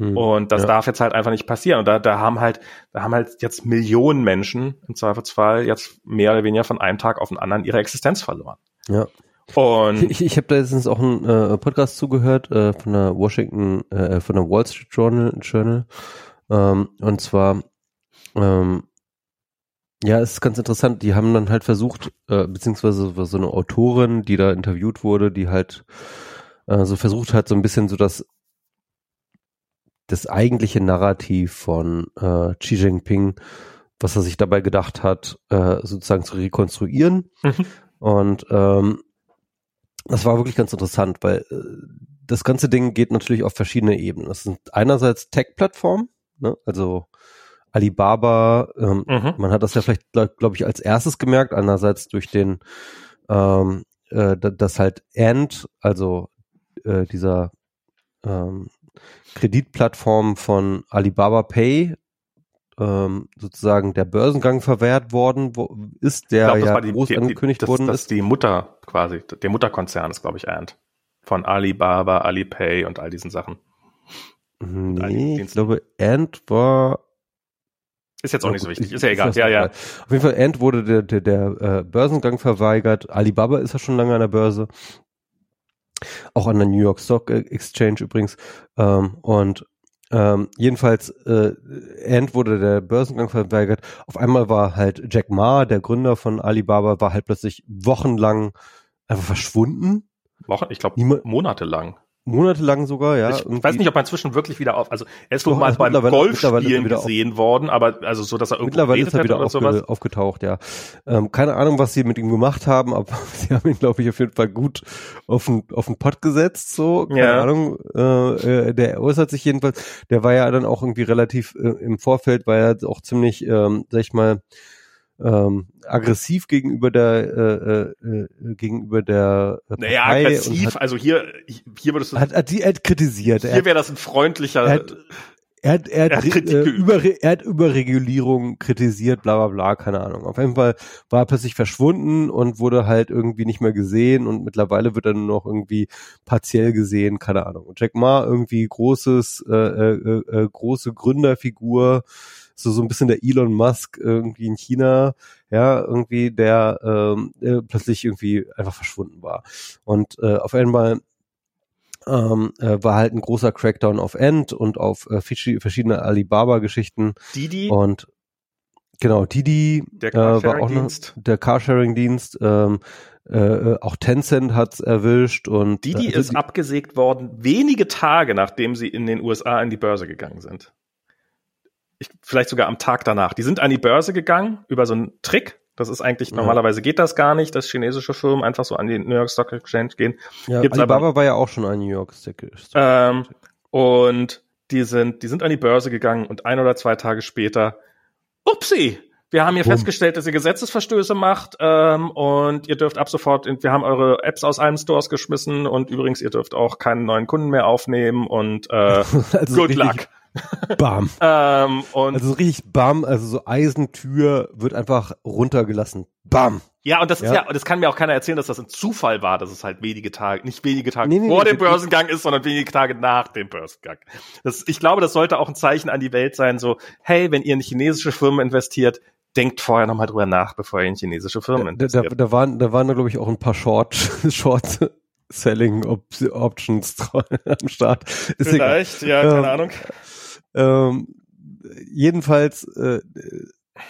Hm, und das ja. darf jetzt halt einfach nicht passieren. Und da, da haben halt, da haben halt jetzt Millionen Menschen im Zweifelsfall jetzt mehr oder weniger von einem Tag auf den anderen ihre Existenz verloren. Ja. Und ich, ich habe da letztens auch einen äh, Podcast zugehört äh, von der Washington, äh, von der Wall Street Journal, Journal ähm, und zwar ähm, Ja, es ist ganz interessant. Die haben dann halt versucht, äh, beziehungsweise so eine Autorin, die da interviewt wurde, die halt äh, so versucht hat, so ein bisschen so das das eigentliche Narrativ von äh, Xi Jinping, was er sich dabei gedacht hat, äh, sozusagen zu rekonstruieren. Mhm. Und ähm, das war wirklich ganz interessant, weil äh, das ganze Ding geht natürlich auf verschiedene Ebenen. Das sind einerseits Tech-Plattformen, ne? also Alibaba, ähm, mhm. man hat das ja vielleicht, glaube glaub ich, als erstes gemerkt, einerseits durch den, ähm, äh, das halt Ant, also äh, dieser ähm, Kreditplattform von Alibaba Pay ähm, sozusagen der Börsengang verwehrt worden wo, ist, der glaub, ja die, groß die, angekündigt die, das, worden das ist. Ist die Mutter quasi, der Mutterkonzern ist, glaube ich, Ant. Von Alibaba, Alipay und all diesen Sachen. Nee, ich glaube, Ant war ist jetzt auch nicht so wichtig, ist ja egal. Ja, ja. Auf jeden Fall, Ant wurde der, der, der äh, Börsengang verweigert. Alibaba ist ja schon lange an der Börse. Auch an der New York Stock Exchange übrigens. Ähm, und ähm, jedenfalls, äh, Ant wurde der Börsengang verweigert. Auf einmal war halt Jack Ma, der Gründer von Alibaba, war halt plötzlich wochenlang einfach verschwunden. Wochen? Ich glaube, monatelang. Monatelang sogar, ja. Ich irgendwie. weiß nicht, ob er inzwischen wirklich wieder auf, also er ist wohl mal also beim Golfspielen gesehen worden, aber also so, dass er irgendwo mittlerweile ist er wieder aufge aufgetaucht, ja. Ähm, keine Ahnung, was sie mit ihm gemacht haben, aber sie haben ihn, glaube ich, auf jeden Fall gut auf den, auf den Pott gesetzt, so, keine ja. Ahnung. Äh, äh, der äußert sich jedenfalls, der war ja dann auch irgendwie relativ äh, im Vorfeld, war ja auch ziemlich, ähm, sag ich mal, ähm, aggressiv gegenüber der äh, äh, gegenüber der äh, Naja, aggressiv, hat, also hier hier würdest du hat, hat die er hat kritisiert. Hier wäre das ein freundlicher er hat, er hat, er hat, er hat, äh, über, er hat Überregulierung kritisiert, bla bla bla, keine Ahnung. Auf jeden Fall war er plötzlich verschwunden und wurde halt irgendwie nicht mehr gesehen und mittlerweile wird er nur noch irgendwie partiell gesehen, keine Ahnung. Und Jack Ma irgendwie großes, äh, äh, äh, große Gründerfigur, so, so ein bisschen der Elon Musk irgendwie in China, ja, irgendwie, der ähm, äh, plötzlich irgendwie einfach verschwunden war. Und äh, auf einmal ähm, äh, war halt ein großer Crackdown auf End und auf äh, verschiedene Alibaba-Geschichten. Didi. Und genau, Didi der äh, war auch noch der Carsharing-Dienst. Ähm, äh, äh, auch Tencent hat's erwischt und Didi äh, also ist abgesägt worden wenige Tage nachdem sie in den USA in die Börse gegangen sind ich, vielleicht sogar am Tag danach. Die sind an die Börse gegangen über so einen Trick. Das ist eigentlich, ja. normalerweise geht das gar nicht, dass chinesische Firmen einfach so an die New York Stock Exchange gehen. Ja, Gibt's Alibaba aber, war ja auch schon ein New York Stock Exchange. Ähm, und die sind, die sind an die Börse gegangen und ein oder zwei Tage später, upsi, wir haben hier Boom. festgestellt, dass ihr Gesetzesverstöße macht ähm, und ihr dürft ab sofort, wir haben eure Apps aus allen Stores geschmissen und übrigens, ihr dürft auch keinen neuen Kunden mehr aufnehmen und äh, also good luck. Bam. ähm, und also so richtig bam, also so Eisentür wird einfach runtergelassen. Bam. Ja, und das ja. ist ja, und das kann mir auch keiner erzählen, dass das ein Zufall war, dass es halt wenige Tage, nicht wenige Tage nee, nee, vor nee, dem Börsengang ist, sondern wenige Tage nach dem Börsengang. Das, ich glaube, das sollte auch ein Zeichen an die Welt sein, so, hey, wenn ihr in chinesische Firmen investiert, denkt vorher nochmal drüber nach, bevor ihr in chinesische Firmen investiert. Da, da, da waren, da waren da, glaube ich, auch ein paar Short, Short Selling Op Options am Start. Ist Vielleicht, egal. ja, keine ähm, Ahnung. Ähm, jedenfalls, äh,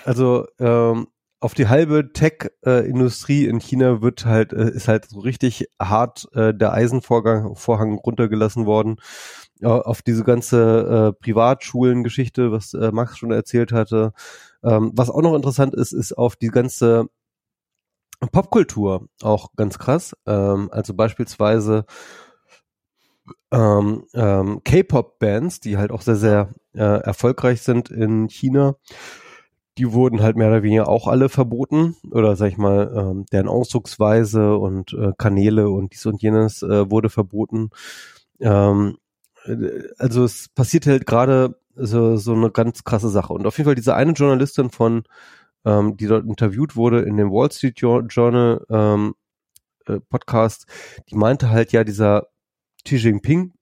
also ähm, auf die halbe Tech-Industrie in China wird halt, äh, ist halt so richtig hart äh, der Eisenvorgang Vorhang runtergelassen worden. Auf diese ganze äh, Privatschulen-Geschichte, was äh, Max schon erzählt hatte. Ähm, was auch noch interessant ist, ist auf die ganze Popkultur auch ganz krass. Ähm, also beispielsweise ähm, ähm, K-Pop-Bands, die halt auch sehr, sehr äh, erfolgreich sind in China, die wurden halt mehr oder weniger auch alle verboten oder sag ich mal, ähm, deren Ausdrucksweise und äh, Kanäle und dies und jenes äh, wurde verboten. Ähm, äh, also es passiert halt gerade so, so eine ganz krasse Sache. Und auf jeden Fall diese eine Journalistin von, ähm, die dort interviewt wurde in dem Wall Street Journal ähm, äh, Podcast, die meinte halt ja, dieser Xi Jinping,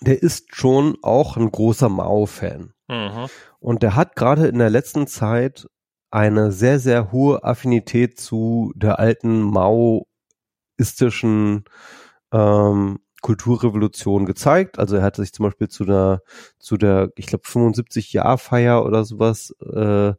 der ist schon auch ein großer Mao-Fan. Mhm. Und der hat gerade in der letzten Zeit eine sehr, sehr hohe Affinität zu der alten maoistischen ähm, Kulturrevolution gezeigt. Also er hat sich zum Beispiel zu der, zu der, ich glaube, 75-Jahr-Feier oder sowas, äh,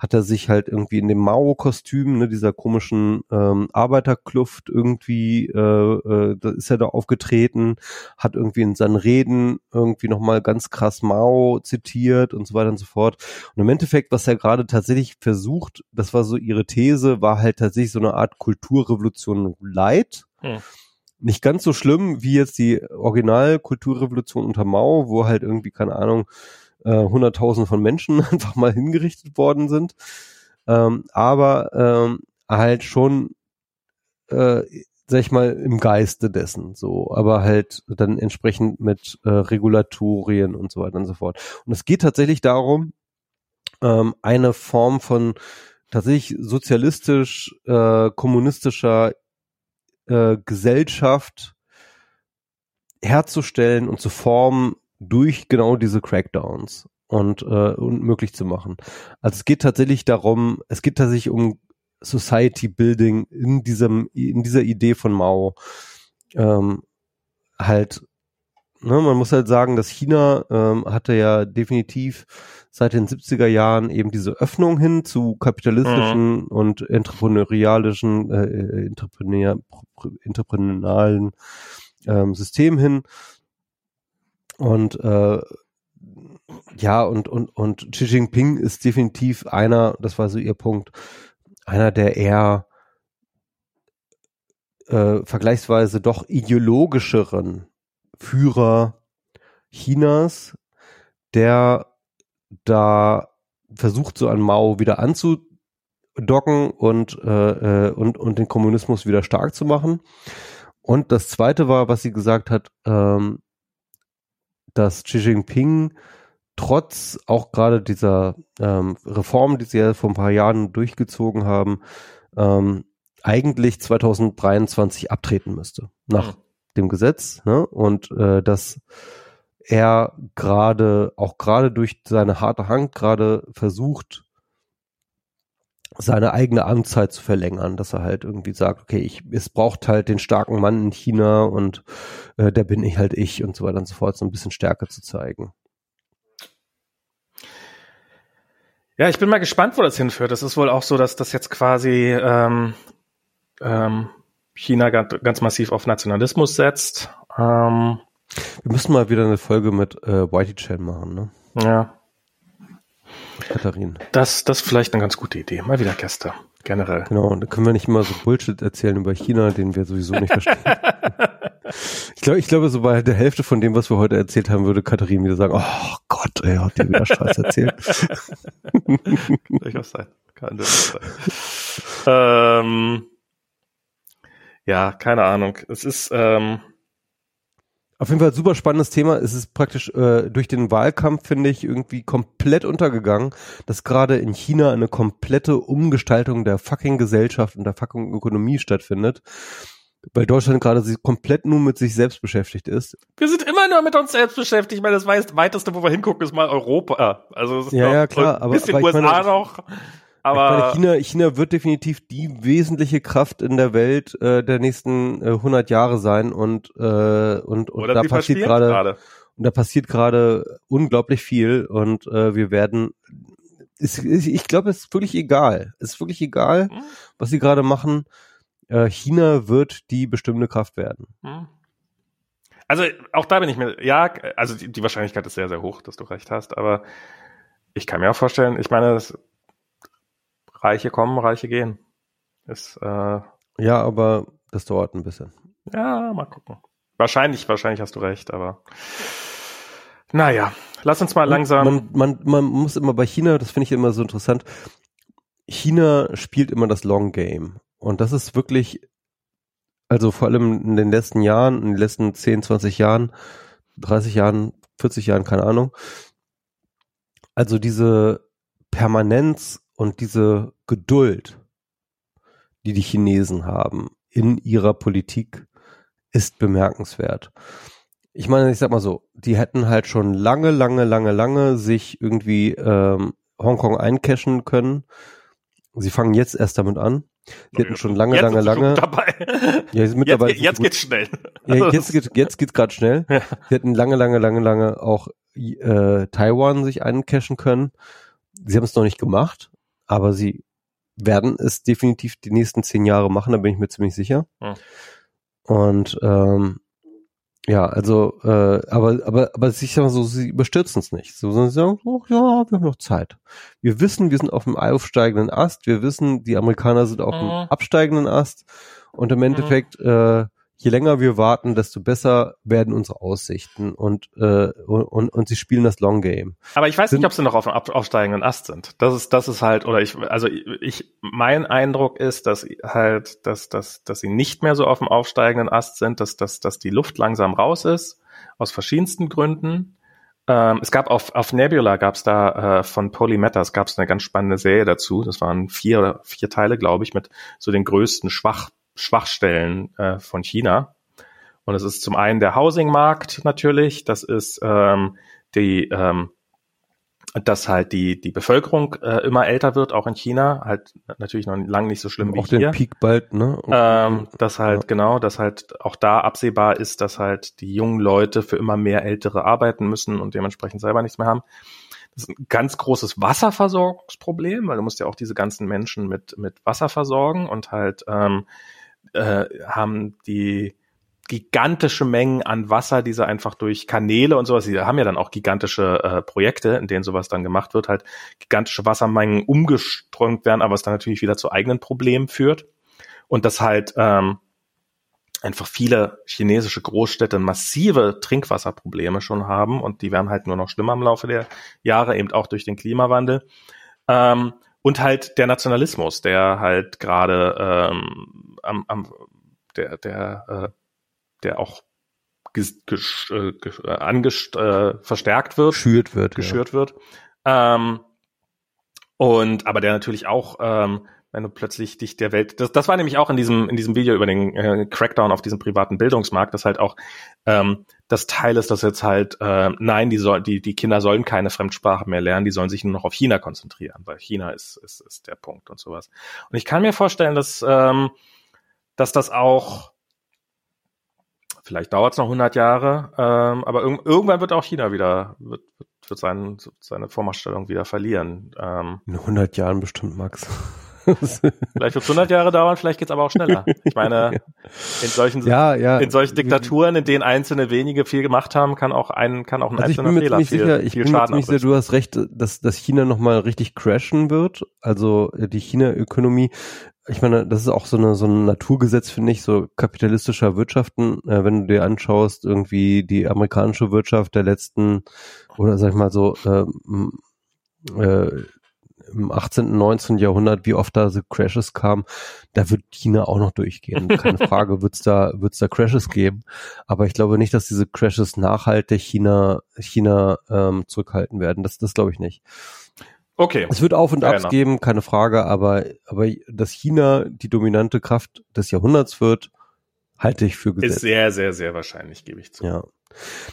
hat er sich halt irgendwie in dem Mao-Kostüm, ne, dieser komischen ähm, Arbeiterkluft irgendwie, äh, äh, da ist er da aufgetreten, hat irgendwie in seinen Reden irgendwie nochmal ganz krass Mao zitiert und so weiter und so fort. Und im Endeffekt, was er gerade tatsächlich versucht, das war so ihre These, war halt tatsächlich so eine Art Kulturrevolution Light. Hm nicht ganz so schlimm wie jetzt die Original-Kulturrevolution unter Mao, wo halt irgendwie, keine Ahnung, äh, Hunderttausende von Menschen einfach mal hingerichtet worden sind. Ähm, aber ähm, halt schon, äh, sag ich mal, im Geiste dessen, so, aber halt dann entsprechend mit äh, Regulatorien und so weiter und so fort. Und es geht tatsächlich darum, ähm, eine Form von tatsächlich sozialistisch, äh, kommunistischer äh, Gesellschaft herzustellen und zu formen durch genau diese Crackdowns und, äh, und möglich zu machen. Also es geht tatsächlich darum, es geht tatsächlich um Society Building in diesem, in dieser Idee von Mao. Ähm, halt, ne, man muss halt sagen, dass China ähm, hatte ja definitiv seit den 70er Jahren eben diese Öffnung hin zu kapitalistischen mhm. und entrepreneurialischen, äh, äh entrepreneur, entrepreneurialen ähm, System hin. Und äh, ja, und, und, und Xi Jinping ist definitiv einer, das war so ihr Punkt, einer der eher äh, vergleichsweise doch ideologischeren Führer Chinas, der da versucht, so an Mao wieder anzudocken und, äh, äh, und, und den Kommunismus wieder stark zu machen. Und das zweite war, was sie gesagt hat, ähm, dass Xi Jinping trotz auch gerade dieser ähm, Reform, die sie ja vor ein paar Jahren durchgezogen haben, ähm, eigentlich 2023 abtreten müsste nach mhm. dem Gesetz. Ne? Und äh, dass er gerade, auch gerade durch seine harte Hand gerade versucht, seine eigene Amtszeit zu verlängern, dass er halt irgendwie sagt, okay, ich, es braucht halt den starken Mann in China und äh, der bin ich halt ich und so weiter und so fort, so ein bisschen Stärke zu zeigen. Ja, ich bin mal gespannt, wo das hinführt. Es ist wohl auch so, dass das jetzt quasi ähm, ähm, China ganz, ganz massiv auf Nationalismus setzt. Ähm, wir müssen mal wieder eine Folge mit äh, Whitey Chan machen, ne? Ja. Katharin. Das, das ist vielleicht eine ganz gute Idee. Mal wieder Gäste. Generell. Genau, und da können wir nicht immer so Bullshit erzählen über China, den wir sowieso nicht verstehen. ich glaube, ich glaube, so bei der Hälfte von dem, was wir heute erzählt haben, würde Katharin wieder sagen, oh Gott, ey, hat die wieder Scheiß erzählt. Kann durchaus sein. Kann durchaus sein. ähm, ja, keine Ahnung. Es ist, ähm, auf jeden Fall super spannendes Thema. Es ist praktisch äh, durch den Wahlkampf, finde ich, irgendwie komplett untergegangen, dass gerade in China eine komplette Umgestaltung der fucking Gesellschaft und der fucking Ökonomie stattfindet. Weil Deutschland gerade komplett nur mit sich selbst beschäftigt ist. Wir sind immer nur mit uns selbst beschäftigt. Ich meine, das weiteste, wo wir hingucken, ist mal Europa. Also ja, ja, klar. Ein bisschen aber, aber USA meine, noch. Aber China, China wird definitiv die wesentliche Kraft in der Welt äh, der nächsten äh, 100 Jahre sein und äh, und, und da passiert gerade und da passiert gerade unglaublich viel und äh, wir werden ist, ist, ich glaube, es ist wirklich egal. Es ist wirklich egal, hm. was sie gerade machen. Äh, China wird die bestimmte Kraft werden. Hm. Also auch da bin ich mir, ja, also die, die Wahrscheinlichkeit ist sehr, sehr hoch, dass du recht hast, aber ich kann mir auch vorstellen, ich meine, das Reiche kommen, Reiche gehen. Ist, äh, ja, aber das dauert ein bisschen. Ja, mal gucken. Wahrscheinlich, wahrscheinlich hast du recht, aber naja, lass uns mal langsam. Man, man, man muss immer bei China, das finde ich immer so interessant, China spielt immer das Long Game. Und das ist wirklich, also vor allem in den letzten Jahren, in den letzten 10, 20 Jahren, 30 Jahren, 40 Jahren, keine Ahnung. Also diese Permanenz und diese Geduld, die die Chinesen haben in ihrer Politik, ist bemerkenswert. Ich meine, ich sag mal so, die hätten halt schon lange, lange, lange, lange sich irgendwie ähm, Hongkong eincashen können. Sie fangen jetzt erst damit an. Sie hätten schon lange, jetzt lange, lange. Dabei. Ja, jetzt, mittlerweile jetzt, jetzt geht's schnell. Ja, jetzt geht jetzt geht's gerade schnell. Ja. Sie hätten lange, lange, lange, lange auch äh, Taiwan sich eincashen können. Sie haben es noch nicht gemacht aber sie werden es definitiv die nächsten zehn Jahre machen, da bin ich mir ziemlich sicher. Hm. Und ähm, ja, also, äh, aber, aber, aber ich sag mal so, sie überstürzen es nicht. So, sondern sie sagen, oh, ja, wir haben noch Zeit. Wir wissen, wir sind auf dem aufsteigenden Ast. Wir wissen, die Amerikaner sind auf dem mhm. absteigenden Ast. Und im mhm. Endeffekt, mhm. äh, je länger wir warten, desto besser werden unsere Aussichten und, äh, und, und sie spielen das Long Game. Aber ich weiß sind, nicht, ob sie noch auf dem aufsteigenden Ast sind. Das ist, das ist halt, oder ich, also ich, mein Eindruck ist, dass halt, dass, dass, dass sie nicht mehr so auf dem aufsteigenden Ast sind, dass, dass, dass die Luft langsam raus ist, aus verschiedensten Gründen. Ähm, es gab auf, auf Nebula gab es da äh, von Polymetas gab es eine ganz spannende Serie dazu. Das waren vier, vier Teile, glaube ich, mit so den größten Schwach Schwachstellen äh, von China. Und es ist zum einen der Housing-Markt natürlich, das ist ähm, die, ähm, dass halt die, die Bevölkerung äh, immer älter wird, auch in China, halt natürlich noch lange nicht so schlimm auch wie hier. Auch den Peak bald, ne? Ähm, dass halt, ja. genau, dass halt auch da absehbar ist, dass halt die jungen Leute für immer mehr Ältere arbeiten müssen und dementsprechend selber nichts mehr haben. Das ist ein ganz großes Wasserversorgungsproblem, weil du musst ja auch diese ganzen Menschen mit, mit Wasser versorgen und halt ähm, äh, haben die gigantische Mengen an Wasser, die sie einfach durch Kanäle und sowas, sie haben ja dann auch gigantische äh, Projekte, in denen sowas dann gemacht wird, halt gigantische Wassermengen umgeströmt werden, aber es dann natürlich wieder zu eigenen Problemen führt. Und dass halt ähm, einfach viele chinesische Großstädte massive Trinkwasserprobleme schon haben und die werden halt nur noch schlimmer im Laufe der Jahre, eben auch durch den Klimawandel. Ähm, und halt der Nationalismus, der halt gerade ähm, am, am der der äh, der auch ges, ges, äh, ges, äh, angest, äh, verstärkt wird, geschürt wird, geschürt ja. wird. Ähm, und aber der natürlich auch ähm, wenn du plötzlich dich der Welt, das, das war nämlich auch in diesem in diesem Video über den äh, Crackdown auf diesem privaten Bildungsmarkt, dass halt auch ähm, das Teil ist, dass jetzt halt äh, nein, die soll, die die Kinder sollen keine Fremdsprache mehr lernen, die sollen sich nur noch auf China konzentrieren, weil China ist ist, ist der Punkt und sowas. Und ich kann mir vorstellen, dass ähm, dass das auch vielleicht dauert es noch 100 Jahre, ähm, aber irg irgendwann wird auch China wieder wird, wird, wird sein, seine Vormachtstellung wieder verlieren. Ähm, in 100 Jahren bestimmt, Max. vielleicht wird es 100 Jahre dauern, vielleicht geht es aber auch schneller. Ich meine, in solchen, ja, ja. in solchen Diktaturen, in denen einzelne wenige viel gemacht haben, kann auch ein, kann auch ein also einzelner Fehler viel, sicher, ich viel bin Schaden mir sicher, Du hast recht, dass, dass China nochmal richtig crashen wird. Also äh, die China-Ökonomie. Ich meine, das ist auch so eine so ein Naturgesetz, finde ich, so kapitalistischer Wirtschaften. Äh, wenn du dir anschaust, irgendwie die amerikanische Wirtschaft der letzten oder sag ich mal so ähm, äh, im 18., 19. Jahrhundert, wie oft da so Crashes kamen, da wird China auch noch durchgehen. Keine Frage, wird es da, wird's da Crashes geben. Aber ich glaube nicht, dass diese Crashes nachhaltig China, China ähm, zurückhalten werden. Das, das glaube ich nicht. Okay. Es wird Auf und Abs geben, keine Frage, aber, aber dass China die dominante Kraft des Jahrhunderts wird, halte ich für gesetzt. Ist sehr, sehr, sehr wahrscheinlich, gebe ich zu. Ja.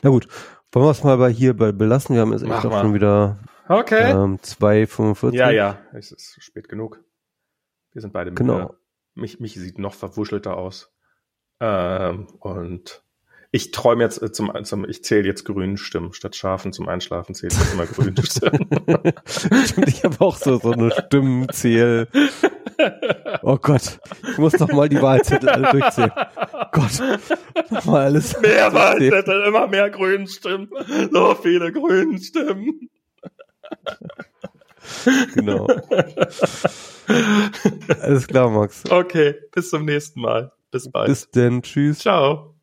Na gut, wollen wir es mal bei hier bei belassen? Wir haben jetzt echt schon wieder Okay. Ähm, 2,45. Ja, ja, es ist spät genug. Wir sind beide genau. müde. Mich, mich sieht noch verwuschelter aus. Ähm, und ich träume jetzt äh, zum, zum ich zähle jetzt grünen Stimmen. Statt Schafen zum Einschlafen zähle ich immer grüne Stimmen. Stimmt, ich habe auch so, so eine Stimmenzähl. Oh Gott, ich muss noch mal die Wahlzettel alle durchzählen. Gott, noch mal alles. Mehr Wahlzettel, immer mehr grünen Stimmen. So viele grünen Stimmen. genau. Alles klar, Max. Okay, bis zum nächsten Mal. Bis bald. Bis denn. Tschüss. Ciao.